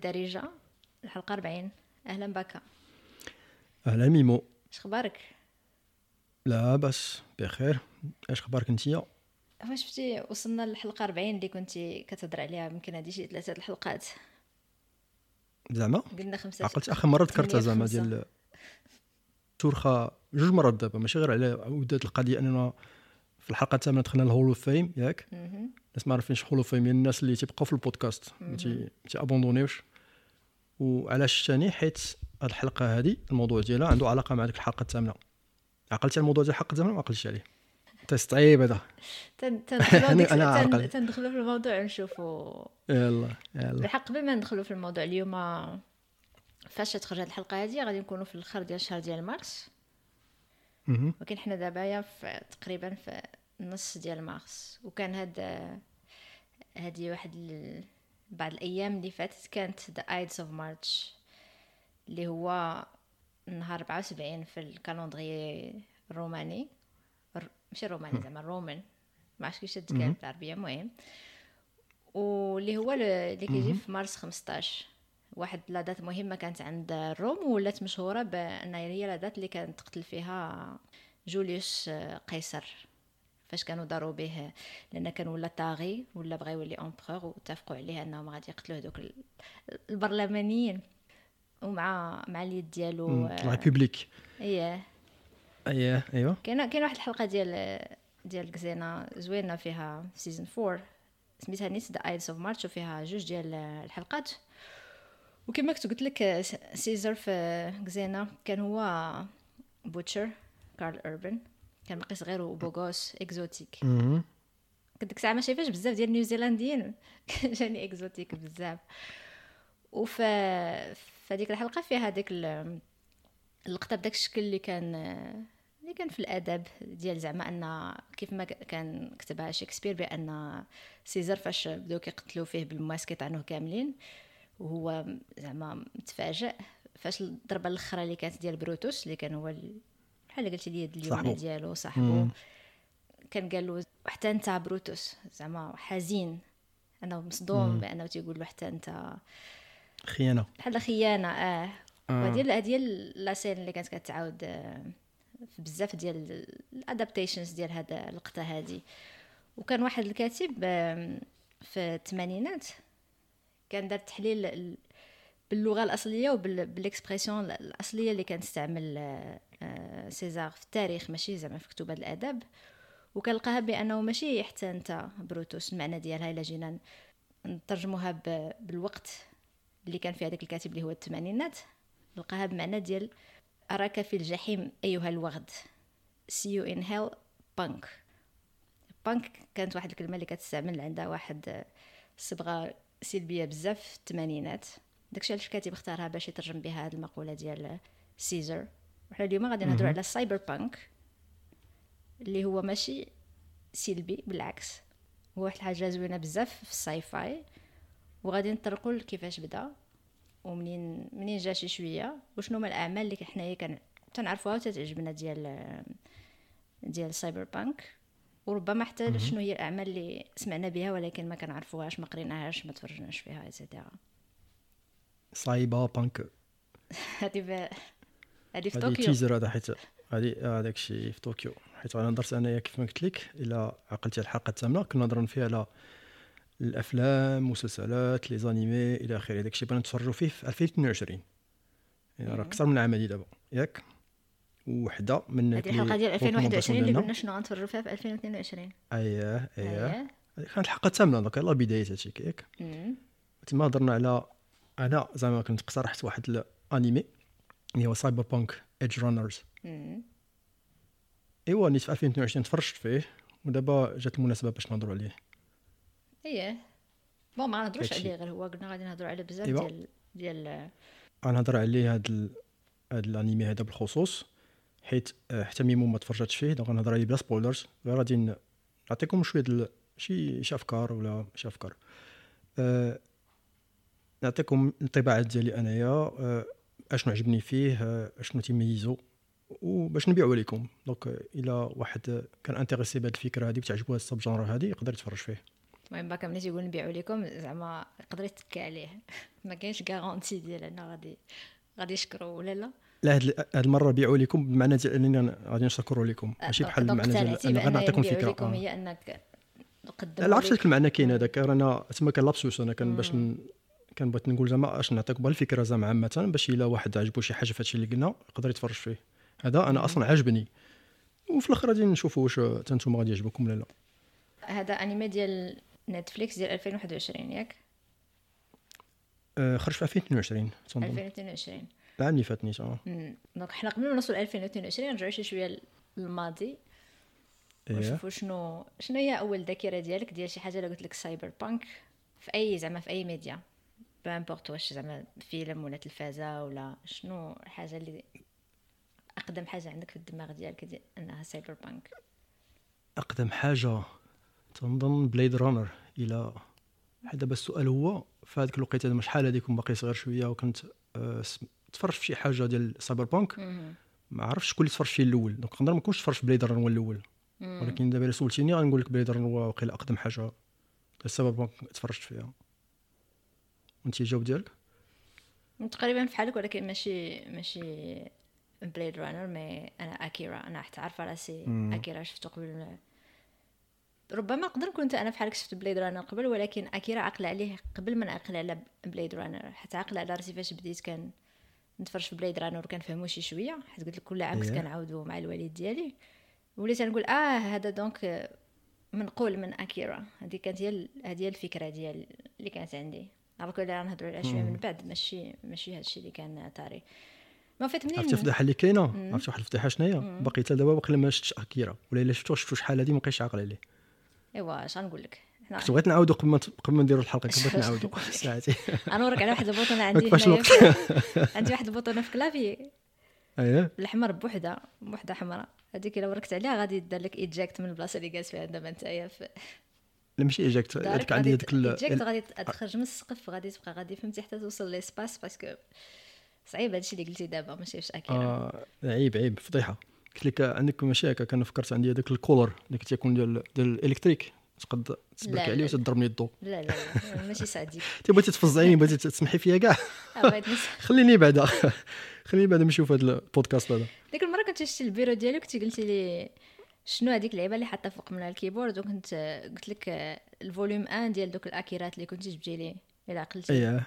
بالدارجه الحلقة 40 أهلا بك أهلا ميمو. اش أخبارك؟ لا بس بخير. اش أخبارك انتيا واش شفتي وصلنا للحلقة 40 اللي كنتي كتهضر عليها. يمكن هذه شي ثلاثة الحلقات. زعما؟ قلنا خمسة عقلت آخر مرة ذكرتها زعما خمسة. ديال تورخة جوج مرات دابا. ماشي غير على ودات القضية أننا في الحلقة الثامنة دخلنا ال hall of fame ياك. الناس ما عارفينش hall of fame هي الناس اللي تيبقاو في البودكاست. ما تي ما تيابوندونيوش وعلاش ثاني حيت هاد الحلقة هذه الموضوع ديالها عنده علاقة مع ديك الحلقة الثامنة. عقلتي على الموضوع ديال الحلقة الثامنة ما عقلتش عليه. تيست عيب هذا. تن- تندخلوا ديك- أنا تن- عرقل. تندخلوا في الموضوع ونشوفوا. يلا يلا. بالحق قبل ما ندخلوا في الموضوع اليوم فاش تخرج هذه الحلقة هذه غادي نكونوا في الآخر ديال الشهر ديال مارس. ولكن حنا دابا في تقريبا في النص ديال مارس. وكان هاد هادي واحد بعض الأيام اللي فاتت كانت the Ides of March اللي هو نهار 74 في ال calendrier الروماني. الر- ماشي الروماني زعما الرومان ما عرفتش كيفاش تتقال بالعربية المهم. واللي هو اللي كيجي في مارس 15 واحد la date مهمة كانت عند الروم ولات مشهورة بان هي la date اللي كانت تقتل فيها جوليوس قيصر. فاش كانوا داروا به لأن كان ولا طاغي ولا بغى يولي emperor واتفقوا عليه إنهم غادي يقتلوا هذوك ال- البرلمانيين. ومع مع اليد ديالو. آه، république اييه اييه ايوا كاينة كاين واحد الحلقة ديال ديال Xena زوينة فيها في season 4 سميتها نيت the Ides of March وفيها جوج ديال الحلقات. وكما كنت قلت لك Caesar في Xena كان هو Butcher Karl Urban كان باقي صغير و beau gosse exotique ديك الساعة ما شايفاش بزاف ديال نيوزيلنديين. كان جاني exotique بزاف. وف فهاديك الحلقة فيها ديك ال- اللقطة بداك الشكل اللي كان اللي كان في الأدب ديال زعما أن كيف ما كان كتبها شكسبير بأن Caesar فاش بداو كيقتلوا فيه بالمواس كيطعنوه كاملين وهو زعما متفاجئ. فاش الضربة الأخرى اللي كانت ديال بروتوس اللي كان هو بحال قلتي اليمنى صاحبو. ديالو صاحبو. كان قال له حتى أنت بروتوس زعما حزين انه مصدوم بأنه تيقول له حتى أنت خيانة بحال خيانة آه آه. وهذه ال- هذه ال- la scène اللي كانت كتعاود آه، في بزاف ديال ال adaptations ديال هذا اللقطه هذه وكان واحد الكاتب في الثمانينات كان دار تحليل باللغة الأصلية وب l'expression الأصلية اللي كانت تستعمل آه، آه، César في التاريخ ماشي زعما في كتب الأدب. وكنلقاها بأنه ماشي حتى أنت بروتوس المعنى ديالها إلا جينا نترجموها بالوقت اللي كان في هذاك الكاتب اللي هو الثمانينات. نلقاها بمعنى ديال أراك في الجحيم أيها الوغد. See you in hell punk. Punk كانت واحد الكلمة اللي كتستعمل عندها واحد آه، صبغة سلبية بزاف في الثمانينات. داكشي علاش الكاتب اختارها باش يترجم بها هذه المقولة ديال Caesar وحنا اليوم غادي نهضروا على ال cyberpunk اللي هو ماشي سلبي بالعكس. هو واحد الحاجة زوينة بزاف في ال sci-fi وغادي نطرقوا كيفاش بدا ومنين منين جا شي شوية وشنو هما الأعمال اللي حنايا كان تنعرفوها وتتعجبنا ديال ديال ال cyberpunk وربما حتى شنو هي الأعمال اللي سمعنا بها ولكن ما كنعرفوهاش ما قريناهاش ما تفرجناش فيها et cetera cyberpunk هذه في هذه في طوكيو. teaser هذا حيت هذه هذاك الشيء في طوكيو. حيت أنا هضرت أنايا كيف ما قلت لك الا عقلتي الحلقة الثامنة. كنا هضرنا فيها على الأفلام مسلسلات les animés إلى آخره. داك الشيء بغينا نتفرجوا فيه في 2022 يعني راه أكثر من عام هادي دابا. ياك؟ وحدة من هذه الحلقة ديال les 2021 اللي قلنا شنو غنتفرجوا فيها في 2022 اييه اييه كانت الحلقة الثامنة donc يلاه بداية هادشي ياك. تما هضرنا على أنا زعما كنت اقترحت واحد الانيمي اللي هو Cyberpunk Edgerunners. إيوا نيت في 2022 تفرجت فيه ودابا جات المناسبة باش نهضروا عليه اييه bon ما نهضروش. عليه غير هو قلنا غادي نهضروا على بزاف. ديال ديال غنهضر عليه هاد ال... هاد الانيمي هذا بالخصوص حيت آه، حتى ميمو ما تفرجتش فيه donc غنهضر عليه بلا spoilers غير غادي نعطيكم شوية ديال شي شي أفكار ولا شي أفكار أه... نعطيكم الانطباعات ديالي أنايا أه... أشنو عجبني فيه أه... أشنو تيميزو وباش نبيعو لكم donc آه، إلا واحد آه، كان intéressé بهاد الفكرة هادي بتعجبو هاد ال sub-genre هادي يقدر يتفرج فيه. المهم باكا ملي تيقول نبيعو لكم زعما يقدر يتكى عليه. ما كاينش غارونتي ديال أنا غادي غادي يشكروا ولا لا. لا هاد هاد المرة بيعوا لكم بمعنى ديال اننا غادي نشكروا لكم ماشي بحال المعنى ديال أنا غادي بأن نعطيكم يبيعوا فكرة. لكم آه. هي أنك لا عرفت المعنى كاين هذاك رانا تما كان لابسوس أنا كان باش. كان بغيت نقول زعما اش نعطيكم الفكرة زعما عامة باش الا واحد عجبو شي حاجة في هادشي اللي قلنا يقدر يتفرج فيه. هذا أنا أصلا عاجبني. وفي الآخر غادي نشوفوا واش حتى نتوما غادي يعجبكم ولا لا. هذا انمي ديال نتفليكس ديال 2021 ياك؟ آه، خرج في 2022 تنظن 2022 العام اللي فات نيت آه مم. donc حنا قبل ما نوصل 2022 نرجعوا شي شوية للماضي. إيه. ونشوفوا شنو شنو هي أول ذاكرة ديالك ديال شي حاجة اللي قلت لك cyberpunk في أي زعما في أي média peu importe واش زعما فيلم ولا تلفازة ولا شنو الحاجة اللي أقدم حاجة عندك في الدماغ ديالك دي أنها cyberpunk أقدم حاجة تنظن Blade Runner إلى حتى دابا السؤال هو في هذيك الوقيتة زعما شحال هذيك باقي صغير شوية وكنت آه، تفرج في شي حاجة ديال cyberpunk. ما عرفتش شكون اللي تفرج فيه الأول. donc نقدر ما نكونش تفرج في Blade Runner هو الأول. ولكن دابا إلا سولتيني غنقول لك Blade Runner هو واقيلا أقدم حاجة بانك تفرجت فيها. وانت الجواب ديالك تقريبا بحالك ولكن ماشي ماشي Blade Runner mais أنا اكيرا أنا حتى عارفه راسي. اكيرا شفتو قبل ربما نقدر نكون أنا بحالك شفت Blade Runner قبل ولكن اكيرا عقل عليه قبل ما نعقل على Blade Runner حتى عقل على راسي فاش بديت كان نتفرج في Blade Runner وكنفهمو شي شوية حيت قلت لك كل عام كنت. كنعاودو مع الوالد ديالي وليت نقول آه هذا donc منقول من اكيرا هذه كانت هي هذه هي الفكرة ديال اللي كانت عندي عرفت ولا نهضروا عليها شوية من بعد ماشي ماشي هادشي اللي كان طاري ما فات منين؟ عرفتي الفضيحه اللي كاينة عرفتي واحد الفضيحه شنو هي باقي حتى دابا باقي ما شفتش اكيرا ولا إلا شفتو شفتو شحال هادي ما بقيتش عاقل عليه. إيوا اش غنقول لك؟ كنت بغيت نعاودو قبل ما قبل ما نديرو الحلقة كنت بغيت نعاودو ساعتي. غنوريك على واحد البوطونه عندي عندي واحد البوطونه في clavier. اييه الاحمر بوحدة بوحدة حمراء. هذيك إلا وركت عليها غادي يدار لك eject من البلاصة اللي جالس فيها دابا نتايا في لا ماشي ايجاكت هذيك عندي هذيك ايجاكت غادي تخرج من السقف غادي تبقى غادي فهمتي حتى توصل ليسباس باسكو صعيب هادشي اللي قلتي دابا ماشي واش اكيرا آه عيب عيب فضيحة. قلت لك عندك ماشي هكا كان فكرت عندي هذاك الكولر اللي كتيكون ديال ديال الإلكتريك. تقد لا، عليه. وتضربني الضو. لا لا لا ماشي سعديك انت بغيتي تفزعيني بغيتي تسمحي فيا كاع؟ آه، خليني بعدا. خليني بعدا نشوف هذا البودكاست هذا ديك المرة كنت شفتي البيرو ديالي وكنتي قلتي لي شنو هذيك اللعيبة اللي حاطه فوق من ال keyboard؟ وكنت قلت لك آه، ال volume 1 ديال دوك الأكيرات اللي كنتي جبتي لي إلا عقلتي اييه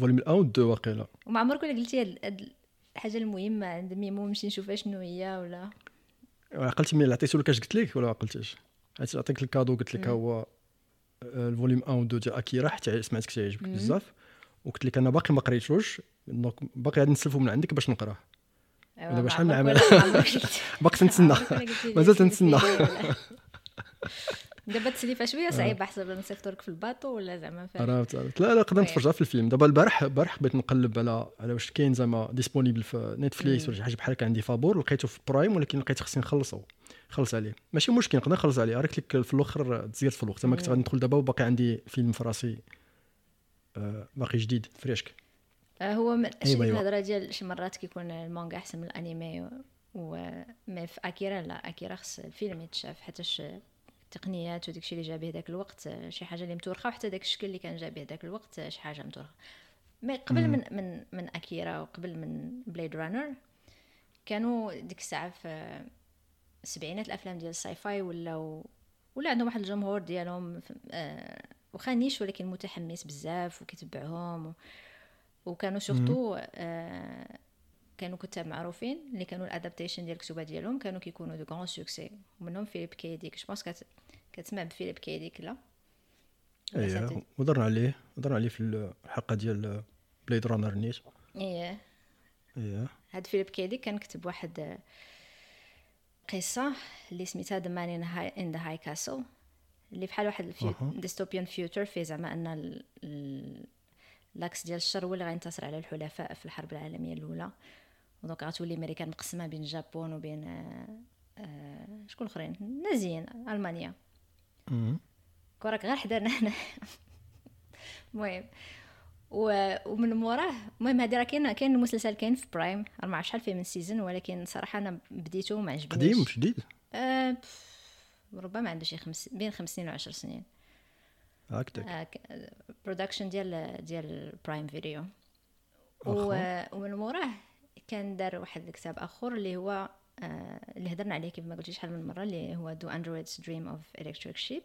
volume 1 و 2 واقيلا. وما عمرك ولا قلتي هاد- الحاجة المهمة عند ميمو نمشي نشوفها شنو هي ولا؟ عقلتي ملي عطيتو لك اش قلت لك ولا عقلتيش؟ عطيت- عطيك ال cadeau قلت لك هو آه، ال volume 1 و 2 ديال اكيرا حتى سمعتك تيعجبك بزاف. وقلت لك أنا باقي ما قريتوش donc باقي غادي نسلفو من عندك باش نقراه. دابا شحال من عام؟ باقي تنتسنى مازال تنتسنى. دابا التسليفه شوية صعيبه حسب نصيفطو لك في ال bateau ولا زعما في عرفت عرفت. لا لا قدرت نتفرجها في الفيلم. دابا البارح البارح بغيت نقلب على على واش كاين زعما disponible في نتفليكس ولا شي حاجة بحال هكا. عندي فابور لقيته في برايم ولكن لقيت خصني نخلصو خلص عليه. ماشي مشكل نقدر نخلص عليه. قلت لك في الأخر تزيرت في الوقت. زعما كنت غادي ندخل دابا وباقي عندي فيلم في راسي آه، باقي جديد فريشك. هو من أيوة، أيوة أيوة. الهضره ديال شي مرات كيكون المانجا أحسن من الانمي و... و... mais في أكيرا لا أكيرا خص الفيلم يتشاف حيتاش التقنيات وداك الشيء اللي جا به ذاك الوقت آه، شي حاجة اللي متورخة وحتى داك الشكل اللي كان جا به ذاك الوقت آه، شي حاجة متورخة mais قبل من من من أكيرا وقبل من Blade Runner كانوا ديك الساعة في السبعينات الأفلام ديال ال sci-fi ولاو ولا عندهم واحد الجمهور ديالهم آه، واخا niche ولكن متحمس بزاف وكيتبعهم و... وكانوا surtout آه كانوا كتاب معروفين اللي كانوا ال adaptation ديال الكتوبة ديالهم كانوا كيكونوا de grands succès ومنهم فيليب كيديك je pense كت... كتسمع بفيليب كيديك لا؟ ساتو- ودرنا عليه ودرنا عليه في الحلقة ديال Blade Runner نيت. إيه. إيه. هاد فيليب كيديك كان كتب واحد آه، قصة اللي سميتها The Man in the High Castle اللي بحال واحد أها. dystopian future فيه زعما أن ال- l'axe ديال الشر هو اللي غينتصر على الحلفاء في الحرب العالمية الأولى. و donc غتولي أمريكا مقسمة بين الجابون وبين آه، آه، شكون الأخرين؟ النازيين ألمانيا. مم. كوراك غير حدانا هنا. المهم. ومن موراه المهم هادي راه كاين كاين المسلسل كاين في برايم ما عرفتش شحال فيه من saison ولكن صراحة أنا بديته وما عجبنيش. قديم جديد آه ربما عنده شي خمس بين خمس سنين وعشر سنين. هكذاك production ديال ديال برايم فيديو. ومن موراه كان دار واحد الكتاب آخر اللي هو آه، اللي هضرنا عليه كيف ما قلتي شحال من مرة اللي هو Do Androids Dream of Electric Sheep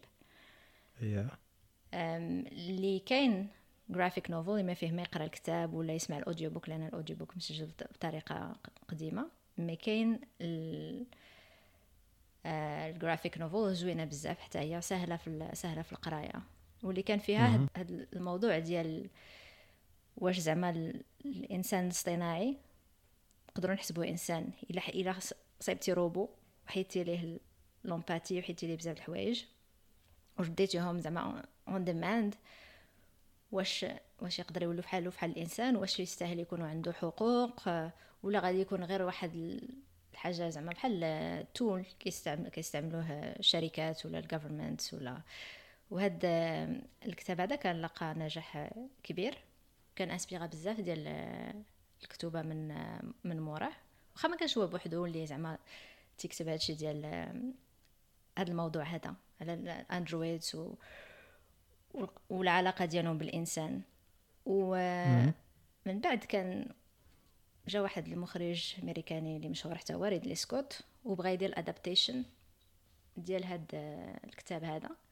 اللي كاين graphic novel ما فيه ما يقرأ الكتاب ولا يسمع ال audiobook لأن ال audiobook مسجل بط- بطريقة قديمة. mais كاين ال- آه، ال graphic novel زوينة بزاف حتى هي سهلة في سهلة في القراية. واللي كان فيها هاد- هاد الموضوع ديال واش زعما ال- الإنسان الاصطناعي نقدروا نحسبوه إنسان إلا إلا صيبتي روبو وحيدتي ليه l'empathie وحيدتي ليه بزاف الحوايج. ورديتيهم زعما on demand واش واش يقدر يولوا فحالو فحال الإنسان واش يستاهل يكونوا عنده حقوق ولا غادي يكون غير واحد ال- الحاجة زعما بحال تول كيستعمل كيستعملوه الشركات ولا الجفرمنت ولا وهاد آه، الكتاب هذا كان لقى نجاح كبير. كان انسبيرا بزاف ديال آه، الكتوبة من آه، من موراه. واخا ما كانش هو بوحدو اللي زعما تيكتب هادشي ديال هذا الموضوع هذا على ال androids و... والعلاقة ديالهم بالإنسان. ومن بعد كان جا واحد المخرج أمريكاني اللي مشهور حتى هو ريدلي سكوت وبغى يدير adaptation ديال هاد الكتاب هذا.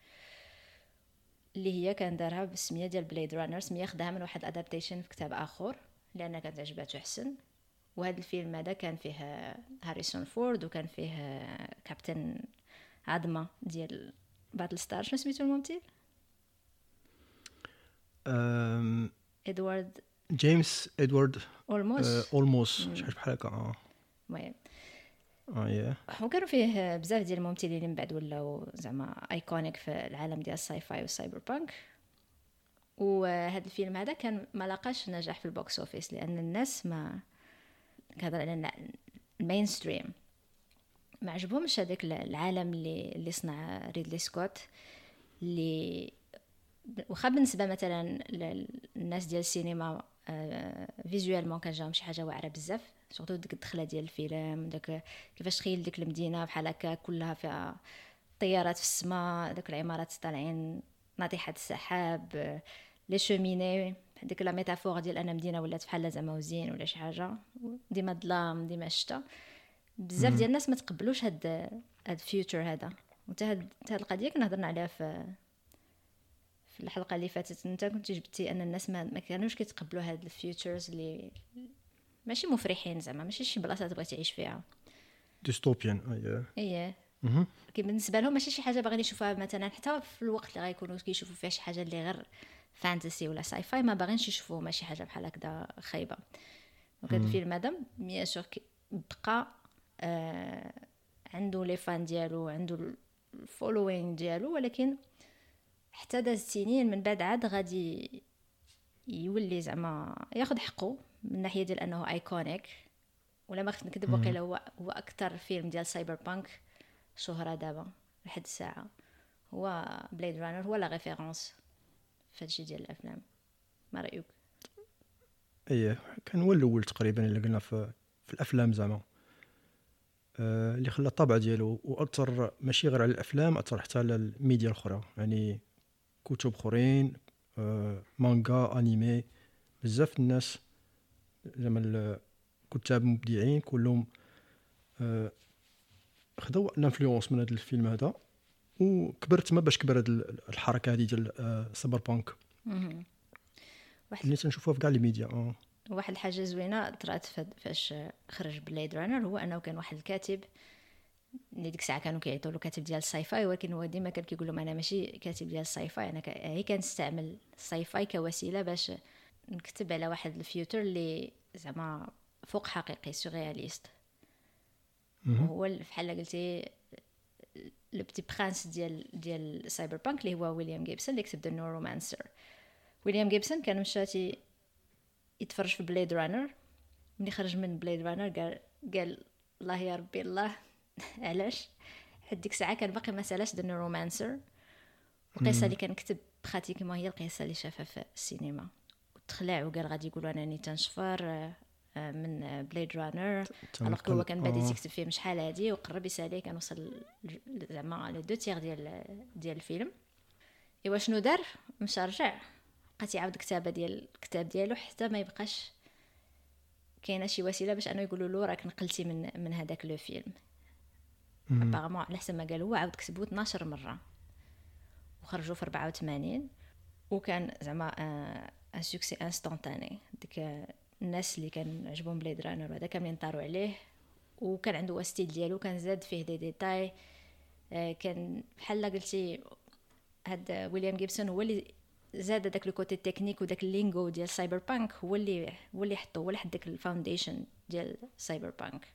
اللي هي كان دارها بالسميه ديال Blade Runner سمية خداها من واحد adaptation في كتاب آخر لأن كانت عجباتو حسن وهذا الفيلم هذا كان فيه آه، هاريسون فورد وكان فيه آه، كابتن أداما ديال Battlestar شنو سميتو الممثل؟ أم، ادوارد جيمس ادوارد اولموس آه، اولموس شحال بحال هكا آه. المهم. وكانوا فيه بزاف ديال الممثلين اللي من بعد ولاو زعما iconic في العالم ديال ال sci-fi وال cyberpunk وهذا الفيلم هذا كان ما لقاش نجاح في ال box office لأن الناس ما كهضر على ال mainstream ما عجبهمش هذاك العالم اللي اللي صنع ريدلي سكوت اللي واخا بالنسبة مثلا للناس ديال السينما visuellement كان جاهم شي حاجة واعرة بزاف. surtout ديك الدخله ديال الفيلم داك كيفاش تخيل ديك المدينة بحال هكا كلها فيها طيارات في السماء داك العمارات طالعين ناطحه السحاب les cheminées ديك la métaphore ديال أن المدينة ولات بحال زعما وزين ولا شي حاجة ديما ظلام ديما الشتا بزاف ديال الناس ما تقبلوش هاد هاد ال future هذا وتا هاد هاد القضية كنا هضرنا عليها في في الحلقة اللي فاتت انت كنت جبتي ان الناس ما, ما كانوش كيتقبلوا هاد ال futures اللي ماشي مفرحين زعما ماشي شي بلاصة تبغي تعيش فيها. dystopian آه يا إيه. مهم. كي بالنسبة لهم ماشي شي حاجة باغيين يشوفوها مثلا حتى في الوقت اللي غيكونوا كيشوفوا فيها شي حاجة اللي غير fantasy ولا sci-fi ما باغينش يشوفوا ماشي حاجة بحال هكذا خايبة. donc هذا الفيلم هذا bien sûr بقى آه عنده les fans ديالو عنده ال following ديالو ولكن حتى داز سنين من بعد عاد غادي يولي زعما ياخذ حقه. من ناحية ديال أنه iconic ولا ما خفت نكذب وقيلا هو هو أكثر فيلم ديال cyberpunk شهرة دابا لحد الساعة. هو Blade Runner هو la référence في هادشي ديال الأفلام. ما رأيك؟ إيه كان هو الأول تقريبا اللي قلنا في, في الأفلام زعما. آه اللي خلى الطابع ديالو واثر ماشي غير على الأفلام اثر حتى على الميديا الأخرى. يعني كتب أخرين آه manga anime بزاف الناس زعما الكتاب مبدعين كلهم آه خداو ال influence من هذا الفيلم هذا وكبرت ما باش كبر هاد الحركة هذه ديال آه cyberpunk واحد اللي تنشوفوها في كاع les médias آه. واحد الحاجة زوينة طرات فاش خرج Blade Runner هو أنه كان واحد الكاتب اللي ديك الساعة كانوا كيعيطوا له كاتب ديال ال sci-fi ولكن هو ديما كان كيقول لهم أنا ماشي كاتب ديال ال sci-fi أنا ك... هي كنستعمل ال sci-fi كوسيلة باش نكتب على واحد ال futur اللي زعما فوق حقيقي surréaliste. هو ال- بحال قلتي le petit prince ديال ديال cyberpunk اللي هو ويليام جيبسون اللي كتب the Neuromancer ويليام جيبسون كان مشى يتفرج في Blade Runner ملي خرج من Blade Runner قال قال الله يا ربي الله. علاش؟ حد ديك الساعة كان باقي ما سالاش the Neuromancer القصة اللي كان كتب pratiquement هي القصة اللي شافها في السينما. وتخلع وقال غادي يقولوا أنني تنشفر آه، آه، من Blade Runner alors هو كان بادي آه. تيكتب فيه من شحال هادي وقرب يسالي كان وصل زعما لي دو تيغ ديال ديال الفيلم. إيوا شنو دار؟ مشى رجع. بقى تيعاود الكتابه ديال الكتاب ديالو حتى ما يبقاش كاينة شي وسيلة باش أنه يقولوا له راك نقلتي من من هذاك le film. apparemment على حسب ما قال هو عاود كتبو 12 مرة. وخرجوا في 84 وكان زعما un succès instantané ديك الناس اللي كان عجبهم Blade Runner وهذا كاملين طاروا عليه وكان عنده style ديالو كان زاد فيه دي ديتاي كان بحال قلتي هاد ويليام جيبسون هو اللي زاد داك le côté technique وداك ال lingo ديال cyberpunk هو اللي هو اللي حطو هو اللي حط داك ال foundation ديال cyberpunk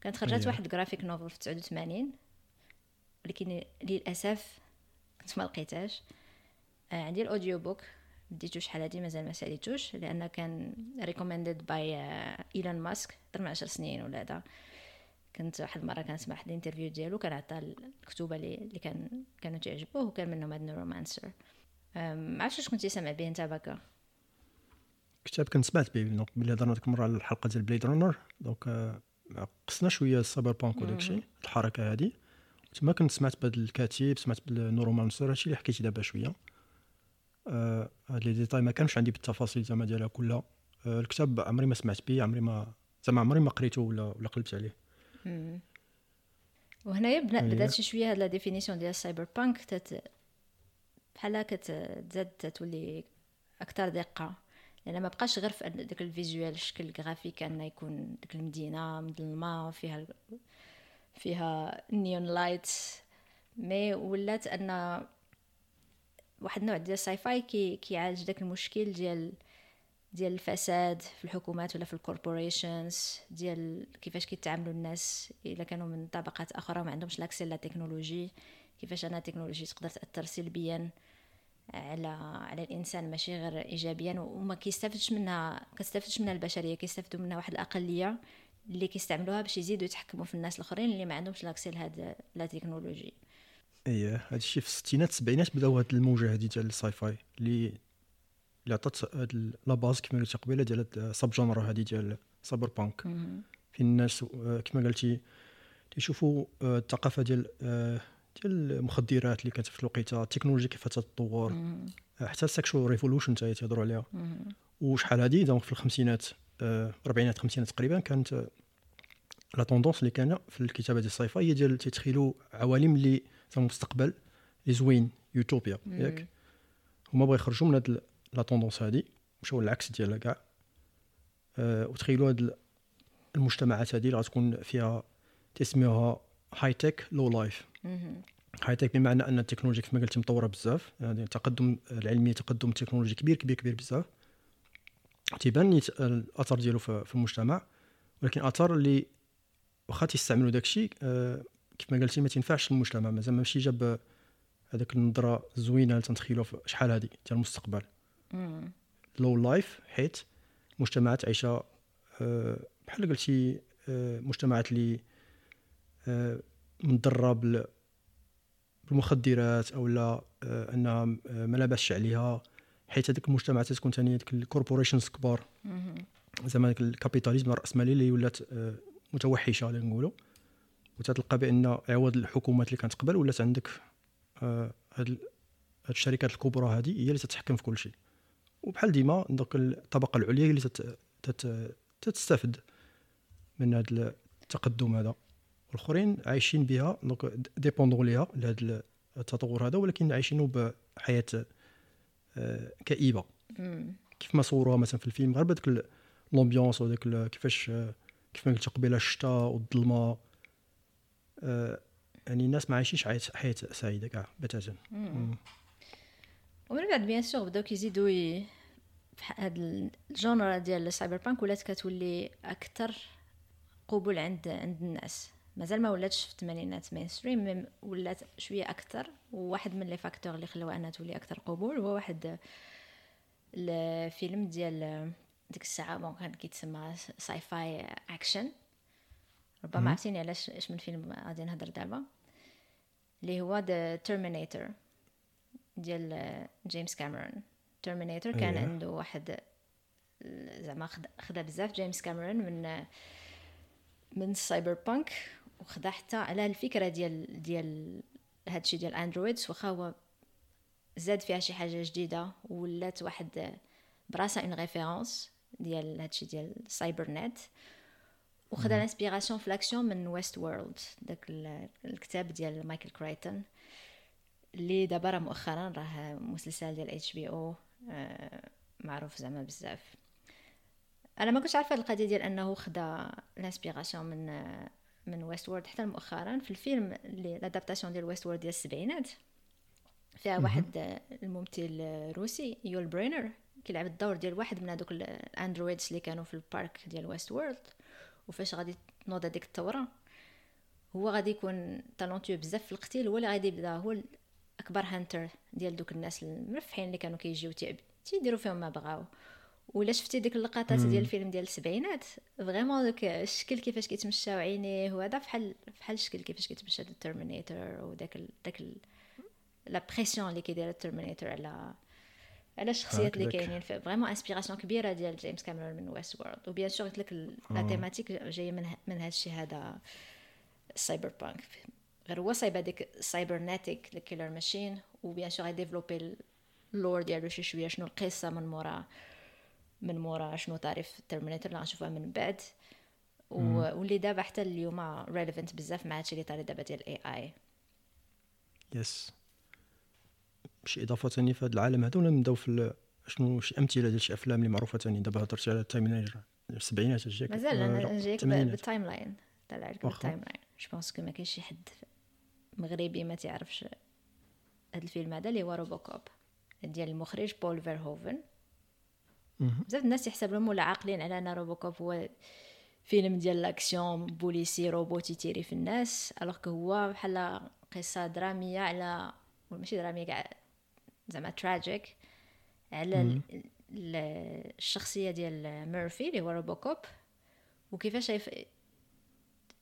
كانت خرجت واحد graphic novel في 89 ولكن للاسف كنت ما لقيتهاش عندي ال audiobook بديتو شحال هادي مازال ما ساليتوش لأن كان recommended by ايلون ماسك من 10 سنين ولا هذا. كنت واحد المرة كنسمع واحد ال interview ديالو كان عطى الكتوبة اللي, اللي كان كانوا تعجبوه وكان منهم هاد Neuromancer ما عرفتش واش كنتي سامع به انت Baka. كتاب كنت سمعت به donc ملي هضرنا ديك المرة على الحلقة ديال Blade Runner donc آه، قسنا شوية ال cyberpunk وداك الشيء الحركة هذه تما كنت سمعت بهذا الكاتب سمعت ب Neuromancer هادشي اللي حكيتي دابا شوية. آه هاد les détails ما كانش عندي بالتفاصيل زعما ديالها كلها. آه الكتاب عمري ما سمعت به عمري ما زعما عمري ما قريته ولا ولا قلبت عليه. وهنايا بدات شي شوية هاد la définition ديال ال cyberpunk تت بحال كتزاد تولي أكثر دقة. لأن ما بقاش غير في داك visuel الشكل الجرافيك ان يكون ديك المدينة مظلمه فيها فيها neon lights mais ولات أن واحد النوع ديال sci-fi كي كيعالج داك المشكل ديال ديال الفساد في الحكومات ولا في corporations ديال كيفاش كيتعاملوا الناس إلا كانوا من طبقات أخرى وما عندهمش l'accès la technologie كيفاش أنا التكنولوجي تقدر تأثر سلبيا على على الإنسان ماشي غير ايجابيا وما كيستافدش منها كتستافدش منها البشرية كيستافدوا منها واحد الأقلية اللي كيستعملوها باش يزيدوا يتحكموا في الناس الآخرين اللي ما عندهمش l'accès لهاد la technologie إيه هذا الشيء في الستينات السبعينات بدأو هاد الموجه هادي ديال sci-fi اللي اللي عطات هاد la base كما قلتي قبيلة ديال sub genre هادي ديال cyberpunk فين الناس آه، كما قلتي تيشوفوا آه، الثقافة ديال آه، ديال المخدرات اللي كانت في الوقيتة التكنولوجيا كيف تتطور حتى ال sexual revolution حتى تيهضروا عليها. وشحال هادي؟ donc في الخمسينات الاربعينات الخمسينات تقريبا كانت la tendance اللي كان في الكتابة ديال ال sci-fi هي ديال تيتخيلوا عوالم اللي المستقبل اللي زوين يوتوبيا ياك. هما بغا يخرجوا من هاد la tendance هادي مشاو العكس ديالها كاع. أه وتخيلوا هاد المجتمعات هادي اللي غتكون فيها تسميوها high tech low life high tech بمعنى أن التكنولوجيا كما قلتي مطوره بزاف. يعني التقدم العلمي تقدم التكنولوجي كبير كبير كبير بزاف. تيبان الاثر ديالو في المجتمع. ولكن اثر اللي واخا تيستعملوا داكشي أه كيف ما قلتي ما تنفعش المجتمع. مازال ماشي جاب هذاك النظرة الزوينة اللي تنتخيلوها في شحال هذه ديال المستقبل. low life حيت مجتمعات عايشة آه، بحال قلتي آه، مجتمعات اللي آه، مضرة بالمخدرات أو لا أنها ما لاباسش عليها. حيت هذيك المجتمعات تكون ثاني ديك ال corporations كبار. زعما ال capitalisme الرأسمالي اللي ولات متوحشة نقولوا وتتلقى بأن عوض الحكومات اللي كانت قبل ولات عندك آه، هاد الشركات الكبرى هذه هي اللي تتحكم في كل شيء. وبحال ديما دوك الطبقة العليا هي اللي تت تت تستافد من هذا التقدم هذا. والآخرين عايشين بها donc dépendants ليها لهذا التطور هذا ولكن عايشينه بحياة آه، كئيبة. كيف ما صوروها مثلا في الفيلم غير بداك l'ambiance وداك كيفاش آه، كيف ما قلت قبيلة الشتاء والظلمة يعني الناس ما عايشينش حياه سعيدة كاع بتاتا ومن بعد bien sûr بداو كيزيدوا ي... هاد ال genre ديال ال cyberpunk ولات كتولي أكثر قبول عند عند الناس. مازال ما ولاتش في الثمانينات mainstream ولات شوية أكثر وواحد من les facteurs اللي خلاو أنها تولي أكثر قبول هو واحد الفيلم ديال ديك الساعة bon كان كيتسمى sci-fi action. ربما عرفتيني علاش اش من فيلم غادي نهضر دابا. اللي هو The Terminator ديال جيمس كاميرون Terminator كان أيه. عنده واحد زعما خدا بزاف جيمس كاميرون من من ال cyberpunk وخدا حتى على الفكرة ديال ديال هادشي ديال android واخا هو زاد فيها شي حاجة جديدة ولات واحد براسها une référence ديال هادشي ديال Skynet وخدا ال inspiration في l'action من Westworld داك الكتاب ديال مايكل كرايتون اللي دابا راه مؤخرا راه مسلسل ديال HBO معروف زعما بزاف. أنا ما كنتش عارفة القضية ديال أنه خدا ال inspiration من من Westworld حتى مؤخرا في الفيلم اللي l'adaptation ديال Westworld ديال السبعينات فيها واحد الممثل روسي يول برينر كيلعب الدور ديال واحد من هذوك ال androids اللي كانوا في ال parc ديال Westworld وفاش غادي تنوض هذيك الثوره هو غادي يكون talentueux بزاف في القتيل هو اللي غادي يبدأ هو أكبر hunter ديال دوك الناس المرفحين اللي كانوا كيجيو تيديروا فيهم ما بغاو. ولا شفتي ديك اللقطات ديال الفيلم ديال السبعينات؟ vraiment دوك الشكل كيفاش كيتمشى وعينيه وهذا فحال فحال الشكل كيفاش كيتمشى ال Terminator وداك ال... داك ال... la pression اللي كيدير ال Terminator على على الشخصيات اللي كاينين. vraiment inspiration كبيرة ديال جيمس كاميرون من Westworld و bien sûr قلت لك la thématique جاية من من هذا الشيء هذا ال cyberpunk غير هو صايب هذيك cybernétique ال killer machine و bien sûr يديفلوبي ال lore ديالو شي شوية. شنو القصة من مورا من مورا؟ شنو تعرف ال Terminator اللي غنشوفها من بعد. واللي دابا حتى اليوم relevant بزاف مع هادشي اللي طاري دابا ديال ال AI Yes شي إضافة ثاني في هذا العالم هذا ولا نبداو في شنو شي أمثلة ديال شي أفلام اللي معروفة ثاني دابا هضرتي على التايمينيج السبعينات جاك مازال أنا جايك بال time line طلع لك بال timeline je pense كو ما كاينش شي حد مغربي ما تعرفش هذا الفيلم هذا اللي هو RoboCop ديال المخرج بول فيرهوفن بزاف الناس يحسب لهم ولا عاقلين على أن RoboCop هو فيلم ديال l'action بوليسي روبوت يتيري في الناس alors هو بحال قصة درامية على ماشي درامية كاع زعما tragique على الشخصية ديال ميرفي اللي هو RoboCop وكيفاش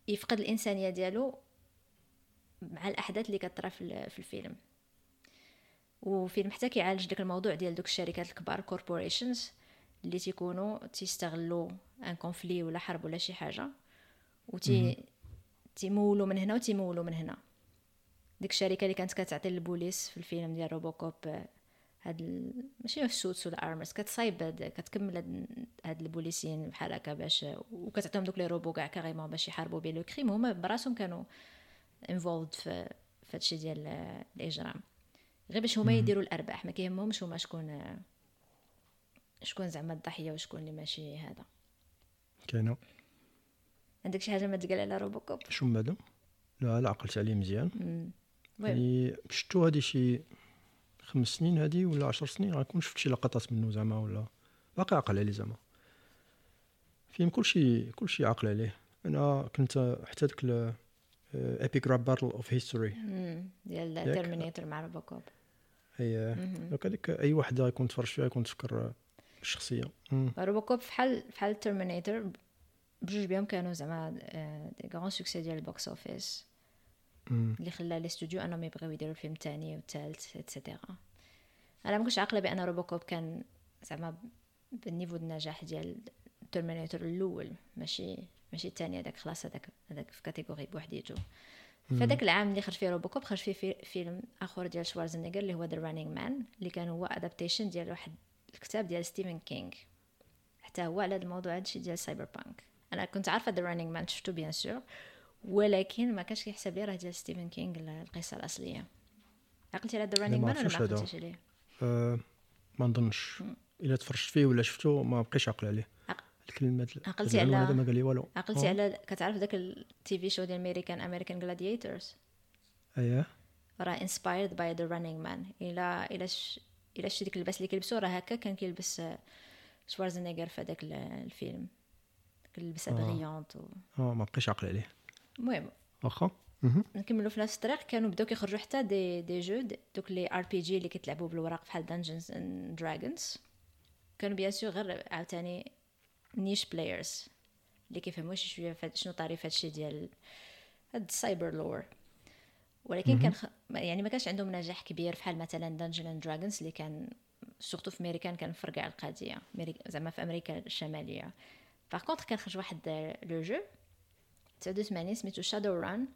يفقد الإنسانية ديالو مع الأحداث اللي كطرا في الفيلم. وفيلم حتى كيعالج داك الموضوع ديال دوك الشركات الكبار corporations اللي تيكونوا تيستغلوا un conflit ولا حرب ولا شي حاجة. وتي تيمولوا من هنا وتيمولوا من هنا. ديك الشركة اللي كانت كتعطي للبوليس في الفيلم ديال RoboCop هاد ال... ماشي ال suits ولا armors كتصايب هاد... كتكمل هاد, البوليسيين بحال هكا باش وكتعطيهم دوك لي روبو كاع carrément باش يحاربوا بيه le crime هما براسهم كانوا involved في فهادشي ديال الإجرام. غير باش هما يديروا الأرباح ما كيهمهمش هما شكون شكون زعما الضحية وشكون اللي ماشي هذا. كاينة. عندك شي حاجة ما تقال على روبوكوب؟ شو بعدا لا لا عقلت عليه مزيان. يعني شفتو هادي شي خمس سنين هادي ولا عشر سنين غنكون شفت شي لقطات منه زعما ولا باقي عاقل عليه زعما. فيلم كلشي كلشي عاقل عليه. أنا كنت حتى داك Epic Rap Battle of History ديال Terminator مع RoboCop هي donc هذيك أي واحد يكون تفرج فيها يكون تفكر الشخصيه RoboCop فحال فحال Terminator بجوج بيهم كانوا زعما des grands succès ديال ال box office اللي خلى les studios أنهم يبغيو يديروا الفيلم الثاني والثالث et cetera أنا ما كنتش عاقلة بأن RoboCop كان زعما بال niveau النجاح ديال Terminator الأول ماشي ماشي الثاني هذاك خلاص هذاك هذاك في catégorie بوحديتو. فداك العام اللي خرج فيه RoboCop خرج فيه في فيلم آخر ديال شوارزنيغر اللي هو The Running Man اللي كان هو adaptation ديال واحد الكتاب ديال ستيفن كينغ حتى هو على الموضوع هادشي ديال cyberpunk أنا كنت عارفة The Running Man شفتو bien sûr ولكن ما كانش كيحسب لي راه ديال ستيفن كينغ القصة الأصلية. عقلتي على The Running Man ولا ما عقلتيش عليه؟ أه ما نظنش. إلا تفرجت فيه ولا شفتو ما بقيتش عاقل عليه. الكلمات عقلتي على هذا ما قال لي والو. عقلتي على كتعرف داك ال TV show ديال American American Gladiators اييه راه inspired by The Running Man إلى ش... إلى شتي ديك اللباس اللي كيلبسو راه هكا كان كيلبس شوارزنيغر في هذاك الفيلم. ديك اللبسه brillante و... آه ما بقيتش عاقل عليه. المهم. واخا نكملوا في نفس الطريق. كانوا بداو كيخرجوا حتى des des jeux دوك les RPG اللي كيتلعبوا بالوراق بحال Dungeons and Dragons كانوا bien sûr غير عاوتاني niche players اللي كيفهموا شي شوية شنو تعريف هادشي ديال هاد ال cyber lore ولكن كان خ... يعني ما كانش عندهم نجاح كبير بحال مثلا Dungeon and Dragons اللي كان surtout في أمريكان كان فرقع القضية. زعما في أمريكا الشمالية. par contre كان خرج واحد le jeu 89 سميتو Shadowrun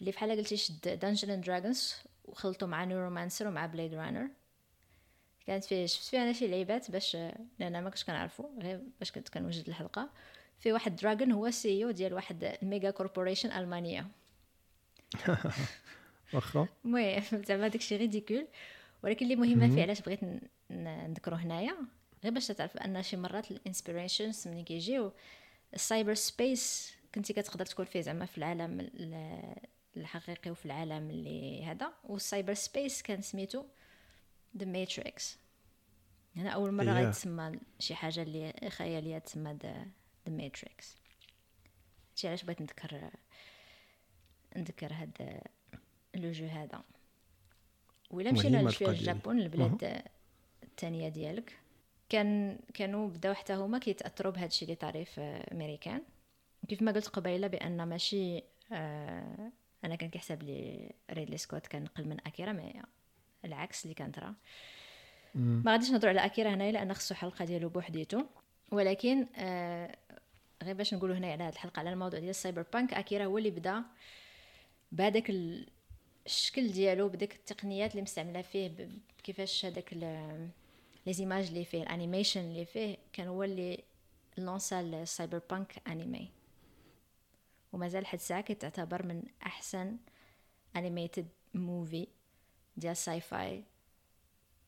اللي بحال قلتي شد Dungeon and Dragons وخلطوا مع Neuromancer ومع Blade Runner كانت فيه شفت فيها أنا شي لعيبات باش لأن ما كنتش كنعرفو غير باش كنت كنوجد الحلقة. في واحد dragon هو CEO ديال واحد ال mega corporation المانيا واخا. المهم زعما داكشي ridicule ولكن اللي مهمة فيه علاش بغيت نذكرو هنايا غير باش تعرف أن شي مرات ال inspirations ملي كيجيو ال cyberspace كنتي كتقدر تكون فيه زعما في العالم الحقيقي وفي العالم اللي هذا. وال cyberspace كان سميتو The Matrix هنا أول مرة yeah. غيتسمى شي حاجة اللي خيالية تسمى The Matrix هادشي علاش بغيت نذكر نذكر هاد le jeu هذا. ولا مشينا لشويه الجابون البلاد الثانية ديالك. كان كانوا بداو حتى هما كيتأثروا بهذا الشيء اللي طاري في أمريكان. كيف ما قلت قبيلة بأن ماشي آه أنا كان كيحسب لي ريدلي سكوت كان نقل من اكيرا ما العكس اللي كان طرا ما غاديش نهضروا على اكيرا هنايا لأن خصو حلقة ديالو بوحديتو. ولكن آه غير باش نقولوا هنا على هذه الحلقة على الموضوع ديال ال cyberpunk اكيرا هو اللي بدا بهذاك الشكل ديالو بديك التقنيات اللي مستعملة فيه كيفاش هذاك les images اللي فيه ال animation اللي فيه كان هو اللي لونسا ال cyberpunk anime. ومازال لحد الساعة كتعتبر من أحسن animated movie ديال sci-fi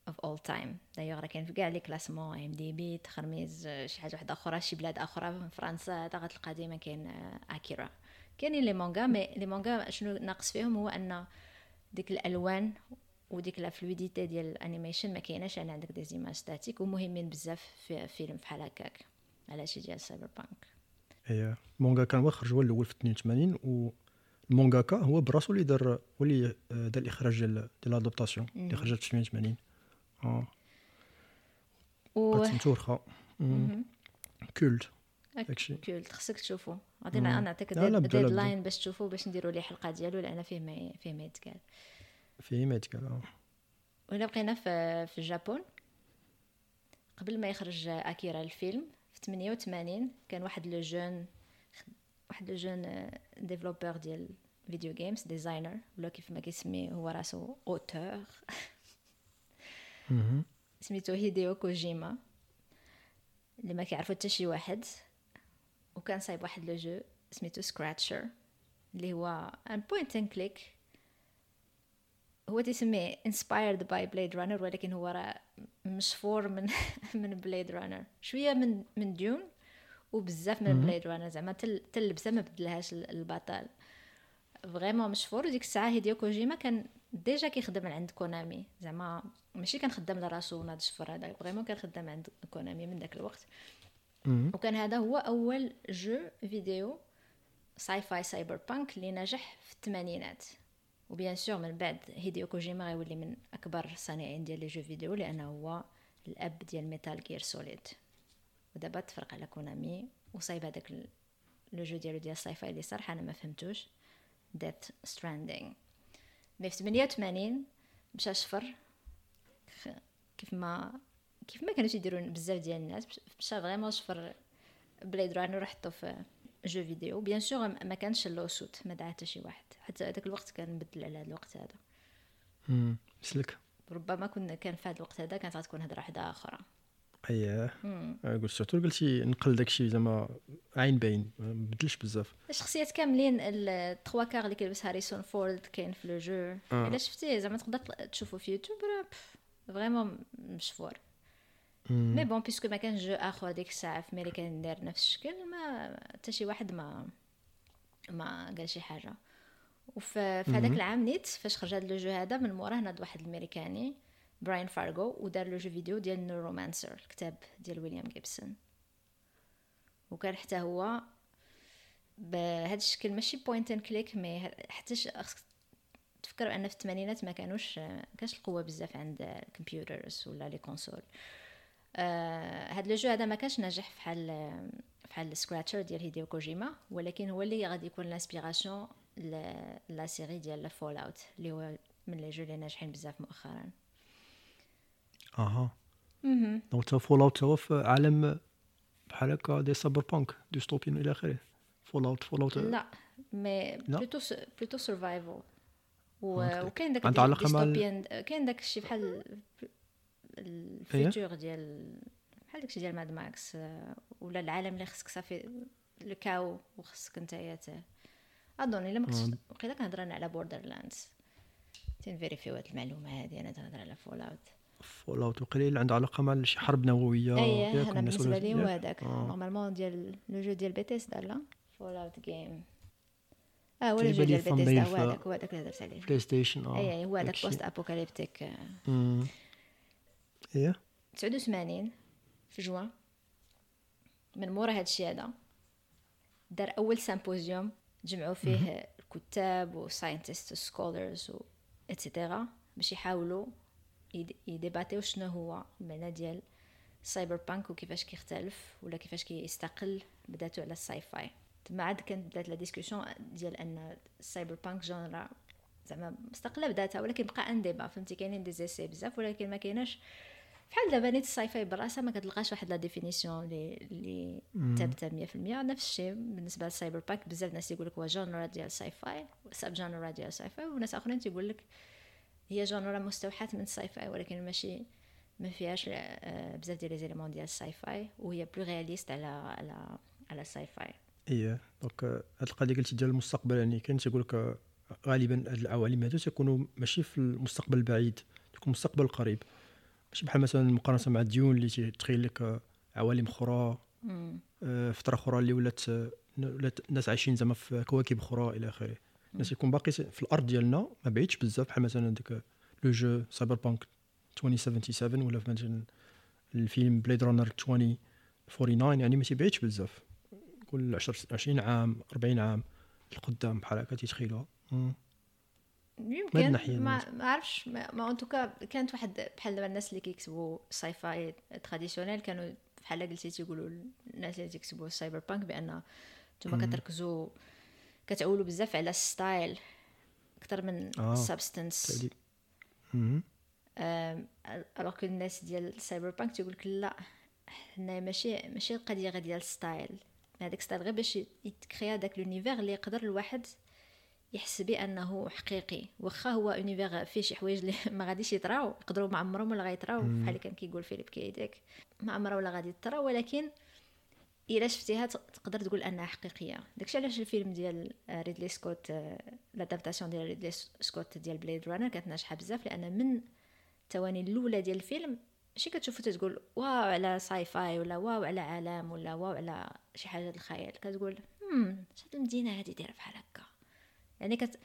of all time دايوغ راه كاين في كاع les classements IMDb تخرميز شي حاجة واحدة أخرى شي بلاد أخرى في فرنسا هذا غتلقى ديما كاين اكيرا كاينين les mangas mais les mangas شنو ناقص فيهم هو أن ديك الألوان وديك la fluidité ديال ال animation ما كايناش. أنا عندك des images statiques ومهمين بزاف في فيلم بحال هكاك. على شي ديال cyberpunk كان هو خرج هو الأول في 82 والمونغاكا هو براسو اللي دار هو اللي دار الإخراج ديال ديال l'adaptation اللي خرجت في 88 آه. و سميتو واخا culte داكشي culte خصك تشوفو. غادي نعطيك deadline باش تشوفو باش نديرو ليه حلقة ديالو لأن فيه ما فيه ما يتقال فيه ما يتقال ولا بقينا في في الجابون قبل ما يخرج أكيرا الفيلم في 88 كان واحد le jeune واحد le jeune développeur ديال video games designer ولا كيف ما كيسمي هو راسو auteur سميتو هيديو كوجيما اللي ما كيعرفو حتى شي واحد. وكان صايب واحد le jeu سميتو Snatcher اللي هو un point and click هو تيسميه inspired by Blade Runner ولكن هو راه مشفور من من Blade Runner شوية من من Dune وبزاف من Blade Runner زعما تل اللبسه ما بدلهاش البطل. vraiment مشفور وديك الساعة هيديو كوجيما كان déjà كيخدم عند كونامي زعما ماشي كان خدام لراسو ناض الشفر هذا vraiment كان خدام عند كونامي من داك الوقت. وكان هذا هو أول jeu vidéo sci-fi cyberpunk اللي نجح في الثمانينات. و bien sûr من بعد هيديو كوجيما غيولي من أكبر الصانعين ديال les jeux vidéo لأنه هو الأب ديال Metal Gear Solid. ودابا تفرق على كونامي وصايب هذاك le jeu ديالو ديال ال sci-fi اللي صراحة أنا ما فهمتوش. ديت ستراندينغ مي في 88 مشى شفر. كيف ما كيف ما كانوا يديروا بزاف ديال الناس مشى فريمون شفر بليد رانر حطو في جو فيديو بيان سور ما كانش اللو سوت ما دعا حتى شي واحد. حتى هذاك الوقت كان نبدل على هذا الوقت هذا. امم مسلك. ربما كنا كان في هذا الوقت هذا كانت غتكون هضره واحدة أخرى اييه قلت سورتو قلتي نقل داكشي زعما عين باين ما بدلش بزاف. الشخصيات كاملين ال trois-quarts اللي كيلبس هاريسون فورد كاين في le jeu. آه. إلا شفتيه زعما تقدر تشوفو في يوتيوب راه vraiment مشفور. mais bon puisque ما كانش jeu آخر ديك الساعة في ميريكا ندير نفس الشكل ما حتى شي واحد ما ما قال شي حاجة. وفي هذاك العام نيت فاش خرج هذا le jeu هذا من موراه ناض واحد الميريكاني براين فارغو ودار le jeu vidéo ديال Neuromancer الكتاب ديال ويليام جيبسون. وكان حتى هو بهذا الشكل ماشي point and click mais حتى خصك تفكر أن في الثمانينات ما كانوش كانش القوة بزاف عند ال computers ولا les consoles آه هاد le jeu هذا ما كانش ناجح فحال فحال Snatcher ديال هيديو كوجيما ولكن هو اللي غادي يكون l'inspiration ل la série ديال Fallout اللي هو من les jeux اللي ناجحين بزاف مؤخرا. أها. donc تا Fallout هو في عالم بحال هكا des cyberpunk dystopian إلى آخره. Fallout Fallout لا. mais plutôt plutôt survival وكاين داك عندها مع ال dystopian كاين داك الشيء بحال ال futur ديال بحال داكشي ديال Mad Max آه، ولا العالم اللي خصك صافي le chaos وخصك نتايا أظن إلا ما كنتش وقيلا كنهضر أنا على Borderlands تن vérifier و هاد المعلومة هادي أنا تنهضر على Fallout Fallout وقيلا عنده علاقة مع شي حرب نووية إيه أنا بالنسبة لي هو؟ هذاك آه. normalement ديال le jeu ديال بيتيستا لا. Fallout game آه هو le jeu كيبان لي ديال بيتيستا هو هذاك هو هذاك اللي هضرت عليه. PlayStation آه. اي هو هذاك. post apocalyptic. إيه؟ 89 في جوان. من مورا هاد الشيء هذا دار أول symposium جمعوا فيه الكتاب و scientists و scholars و et cetera باش يحاولوا يد- ي débattre و شنو هو المعنى ديال ال cyberpunk وكيفاش كيختلف ولا كيفاش كيستقل بداتو على ال sci-fi تما عاد كانت بدات la discussion ديال أن ال cyberpunk genre زعما مستقلة بداتها ولكن بقى un débat فهمتي؟ كاينين des essais بزاف ولكن ما كايناش بحال دابا نيت ال sci-fi براسها ما كتلقاش واحد la définition اللي اللي ثابته 100% نفس الشيء بالنسبة لل cyberpunk بزاف الناس يقول لك هو genre ديال ال sci-fi sub-genre ديال ال sci-fi وناس آخرين تيقول لك هي genre مستوحاة من ال sci-fi ولكن ماشي ما فيهاش آه، بزاف ديال les éléments ديال ال sci-fi وهي plus réaliste على على على ال sci-fi. إيه donc هاد القضية قلتي ديال المستقبل يعني كاين تيقول لك آه، غالبا هاد العوالم هادو تيكونوا ماشي في المستقبل البعيد تكون المستقبل القريب ماشي بحال مثلا المقارنة مع Dune اللي تتخيل لك آه، عوالم أخرى آه، فترة أخرى اللي ولات ولات الناس عايشين زعما في كواكب أخرى إلى آخره. الناس يكون باقي في الأرض ديالنا ما بعيدش بزاف بحال مثلا ديك le jeu Cyberpunk 2077 ولا مثلا الفيلم Blade Runner 2049 يعني ما تيبعدش بزاف. كل 10 20 عام 40 عام القدام بحال هكا تيتخيلوها. يمكن ما ما عرفش ما, ما en tout cas كانت واحد بحال دابا الناس اللي كيكتبوا sci-fi traditionnel كانوا بحال قلتي تيقولوا الناس اللي تيكتبوا ال cyberpunk بان نتوما كتركزوا كتعولوا بزاف على ال style أكثر من ال substance. alors que الناس ديال ال cyberpunk تيقول لك لا حنا ماشي ماشي القضية غير ديال ال style هذاك style غير باش يت créa داك l'univers اللي يقدر الواحد يحس بأنه حقيقي. واخا هو univers فيه شي حوايج اللي ما غاديش يطراو يقدروا ما عمرهم ولا غيطراو بحال اللي كان كيقول Philip K. Dick ما عمرها ولا غادي تطرا ولكن إلا شفتيها تقدر تقول أنها حقيقية. داكشي علاش الفيلم ديال ريدلي سكوت l'adaptation ديال ريدلي سكوت ديال Blade Runner كانت ناجحه بزاف لأن من الثواني الأولى ديال الفيلم ماشي كتشوفو تتقول واو على sci-fi ولا واو على عالم ولا واو على شي حاجة الخيال. كتقول هم شحال المدينة هادي دايره بحال هكا؟ يعني كت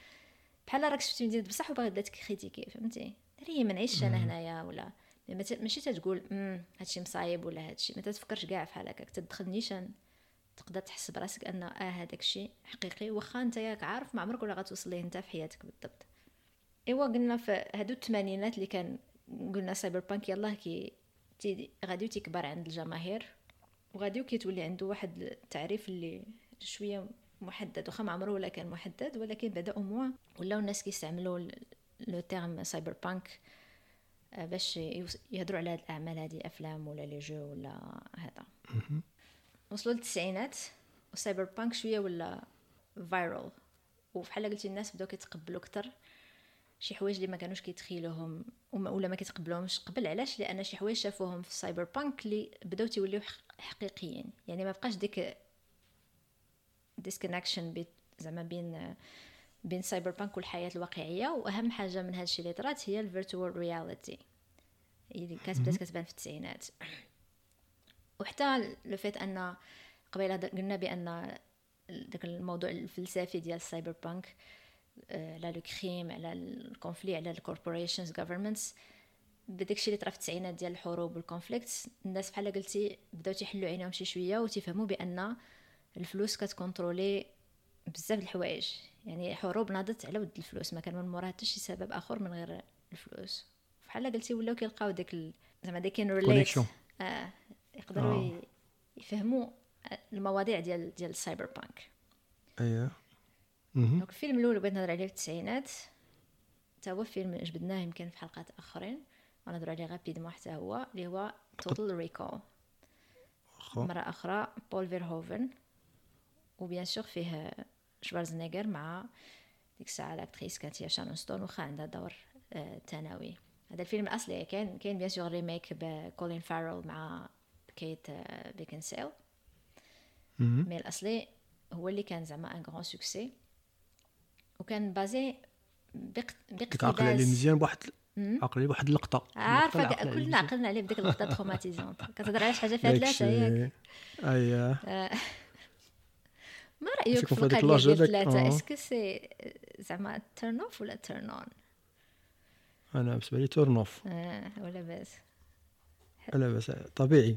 بحال راك شفتي مدينه بصح وباغي تبدا ت critique ي فهمتي؟ هي ما نعيش أنا هنايا ولا؟ ماشي تتقول امم هادشي مصايب ولا هادشي. ما تتفكرش كاع بحال هكاك تدخل نيشان تقدر تحس براسك ان آه هذاك الشيء حقيقي واخا أنت ياك عارف ما عمرك ولا غتوصل ليه انت في حياتك بالضبط. ايوا قلنا في هادو الثمانينات اللي كان قلنا cyberpunk يلاه كي غادي تكبر عند الجماهير وغادي كيتولي عنده واحد التعريف اللي شوية محدد واخا ما عمره ولا كان محدد ولكن بدا اموا ولاو الناس كيستعملوا le terme cyberpunk باش يهضروا على هاد الأعمال هادي أفلام ولا les jeux ولا هذا. وصلوا للتسعينات وال cyberpunk شوية ولا viral وبحال قلتي الناس بداو كيتقبلوا أكثر شي حوايج اللي ما كانوش كيتخيلوهم ولا ما كيتقبلوهمش قبل علاش؟ لأن شي حوايج شافوهم في ال cyberpunk اللي بداو تيوليو حق- حقيقيين. يعني ما بقاش ديك disconnection بين زعما بين بين cyberpunk والحياة الواقعية. وأهم حاجة من هذا الشيء اللي طرات هي ال virtual reality اللي كانت بدات كتبان في التسعينات. وحتى le fait أن قبيلة قلنا بأن داك الموضوع الفلسفي ديال ال cyberpunk على le crime على ال conflit على ال corporations governments بداك الشيء اللي طرا في التسعينات ديال الحروب وال conflicts الناس بحال قلتي بداو تيحلوا عينيهم شي شوية وتفهموا بأن الفلوس كتكونترولي بزاف د الحوايج. يعني حروب ناضت على ود الفلوس ما كان من موراها حتى شي سبب آخر من غير الفلوس. بحال قلتي ولاو كيلقاو داك ال- زعما كاين relate. آه يقدروا آه. يفهموا المواضيع ديال ديال ال cyber punk اييه مهم. donc الفيلم الأول بغيت نهضر عليه في التسعينات. تا هو فيلم جبدناه يمكن في حلقات آخرين. غنهضر عليه rapidement حتى هو اللي هو Total Recall مرة أخرى بول فيرهوفن و bien sûr فيه شوارزنيغر مع ديك الساعة l'actrice كانت هي شارون ستون واخا عندها دور آه، ثانوي. هذا الفيلم الأصلي كان كاين bien sûr remake بكولين فارل مع كيت آه، بيكنسيل. mais الأصلي هو اللي كان زعما un grand succès. وكان بازي كتعقل عليه مزيان بواحد. عقل عليه بواحد اللقطة. عارفة كلنا. عقلنا عليه بديك اللقطة traumatisante كتهضر على شي حاجة فيها ثلاثة ياك. اييه ما رأيك في في القضية ديال ثلاثة آه. est-ce que c'est زعما turn off ولا turn on أنا بالنسبة لي turn off آه ولا باس. لا بس طبيعي.